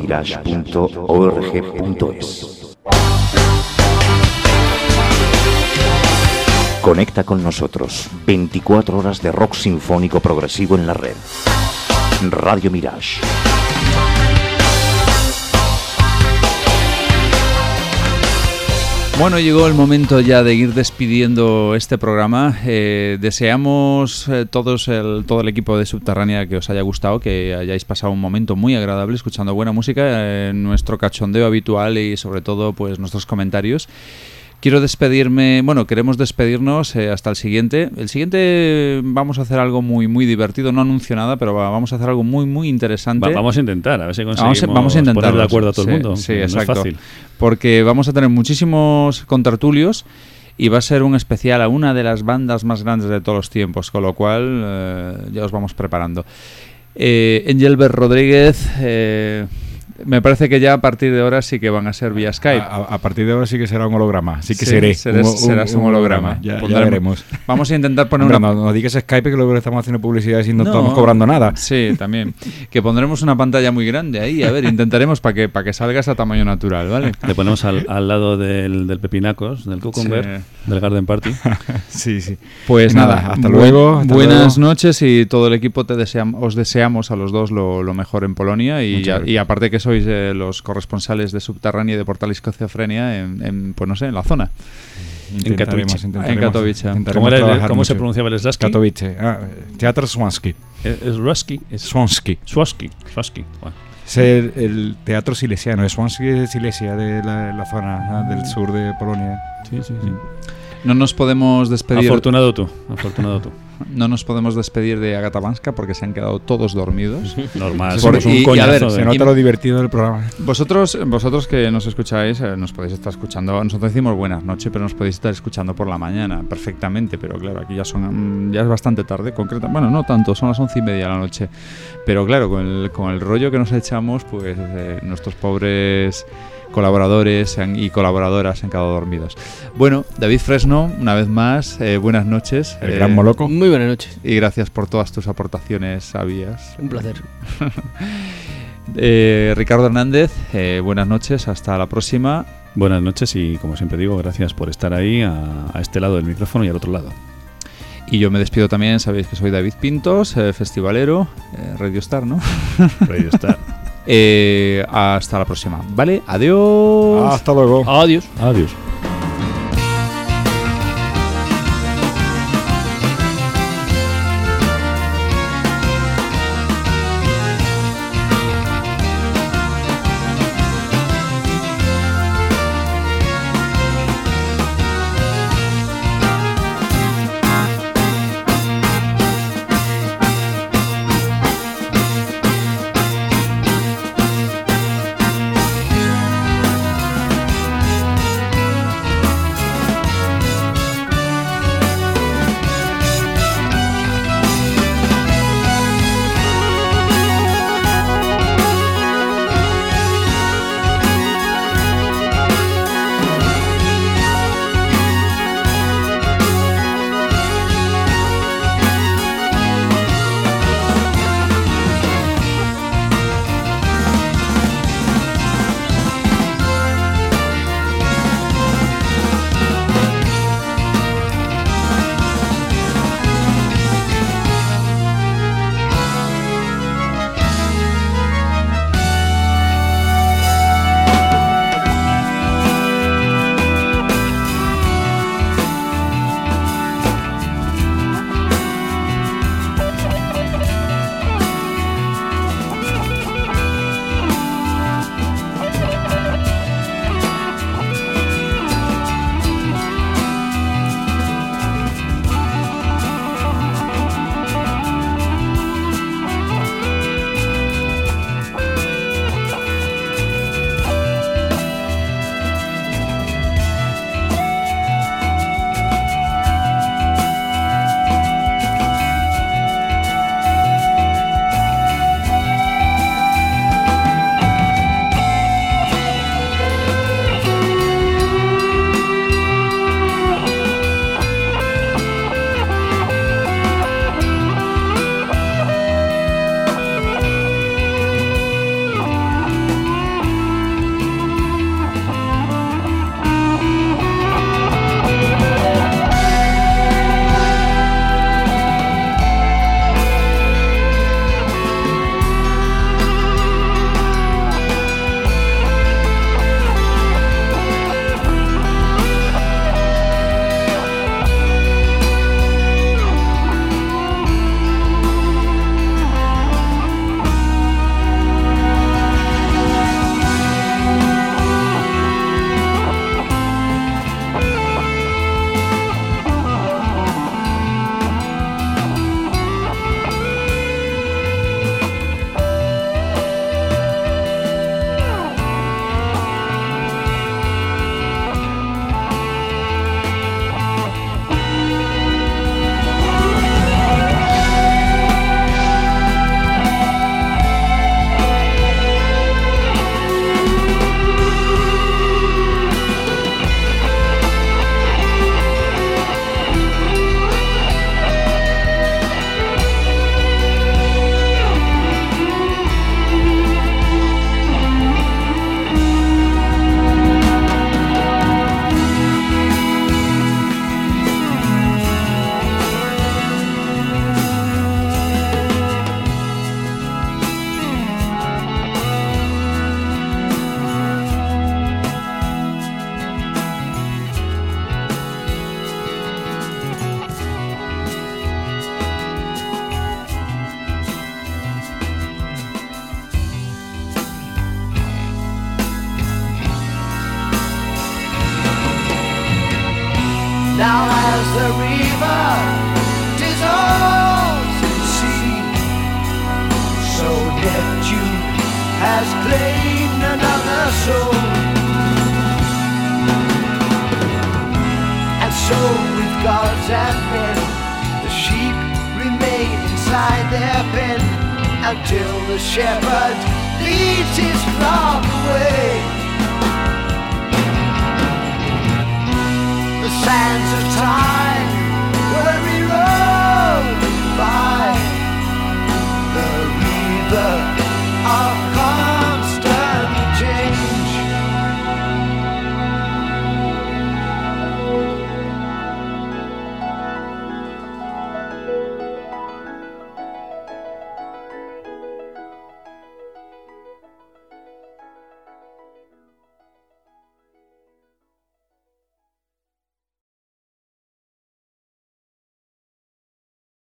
www.radiomirage.org.es Conecta con nosotros 24 horas de rock sinfónico progresivo en la red. Radio Mirage. Bueno, llegó el momento ya de ir despidiendo este programa. Eh, deseamos eh, todos el, todo el equipo de Subterránea que os haya gustado, que hayáis pasado un momento muy agradable escuchando buena música, nuestro cachondeo habitual y sobre todo pues nuestros comentarios. Quiero despedirme, bueno, queremos despedirnos eh, hasta el siguiente. El siguiente vamos a hacer algo muy muy divertido, no anuncio nada, pero va- vamos a hacer algo muy muy interesante. Va- vamos a intentar, a ver si conseguimos vamos a intentar poner de acuerdo a todo el mundo. Sí, No es exacto. fácil. Porque vamos a tener muchísimos contertulios y va a ser un especial a una de las bandas más grandes de todos los tiempos, con lo cual eh, ya os vamos preparando. Eh, Engelbert Rodríguez, eh, Me parece que ya a partir de ahora sí que van a ser vía Skype. A, a partir de ahora sí que será un holograma. Sí que Sí, seré. serás- un- un- serás un holograma. Ya, ya veremos. Vamos a intentar poner Hombre, una- No, no digas Skype que luego le estamos haciendo publicidad y no, No. estamos cobrando nada. Sí, también. Que pondremos una pantalla muy grande ahí. A ver, intentaremos para que, para que salgas a tamaño natural, ¿vale? Le ponemos al, al lado del, del Pepinacos, del Cucumber, Sí. del Garden Party. sí, sí. Pues nada, nada, hasta luego, hasta buenas luego. noches y todo el equipo te deseam- os deseamos a los dos lo, lo mejor en Polonia y, ya- y aparte que sois eh, los corresponsales de Subterránea y de Portal Escociofrenia en, en, pues no sé, en la zona. Intentaremos, Katowice. intentaremos, En Katowice. ¿Cómo, era el- trabajar cómo se pronunciaba el Slaski? Katowice. Ah, Teatro Swansky. ¿Es, es Ruski? Es Swansky. Swansky. Swansky. Bueno. Es el, el teatro silesiano. Swansky es de Silesia, de la, la zona ah, del sur de Polonia. Sí, sí, sí. No nos podemos despedir. Afortunado tú, afortunado tú. No nos podemos despedir de Agatabanska porque se han quedado todos dormidos. Normal, Por- un y- y a coñazo ver, de- Se nota lo divertido del programa. Vosotros, vosotros que nos escucháis, eh, nos podéis estar escuchando. Nosotros decimos buenas noches, pero nos podéis estar escuchando por la mañana perfectamente. Pero claro, aquí ya son, mm, ya es bastante tarde, concreta. Bueno, no tanto, son las once y media de la noche. Pero claro, con el, con el rollo que nos echamos, pues eh, nuestros pobres colaboradores y colaboradoras han quedado dormidos. Bueno, David Fresno, una vez más, eh, buenas noches. El gran Moloco. Muy buenas noches. Y gracias por todas tus aportaciones sabias. Un placer. Eh, Ricardo Hernández, eh, buenas noches, hasta la próxima. Buenas noches y, como siempre digo, gracias por estar ahí a, a este lado del micrófono y al otro lado. Y yo me despido también, sabéis que soy David Pintos, eh, festivalero, eh, Radio Star, ¿no? Radio Star. Eh, hasta la próxima, ¿vale? Adiós. Hasta luego. Adiós. Adiós.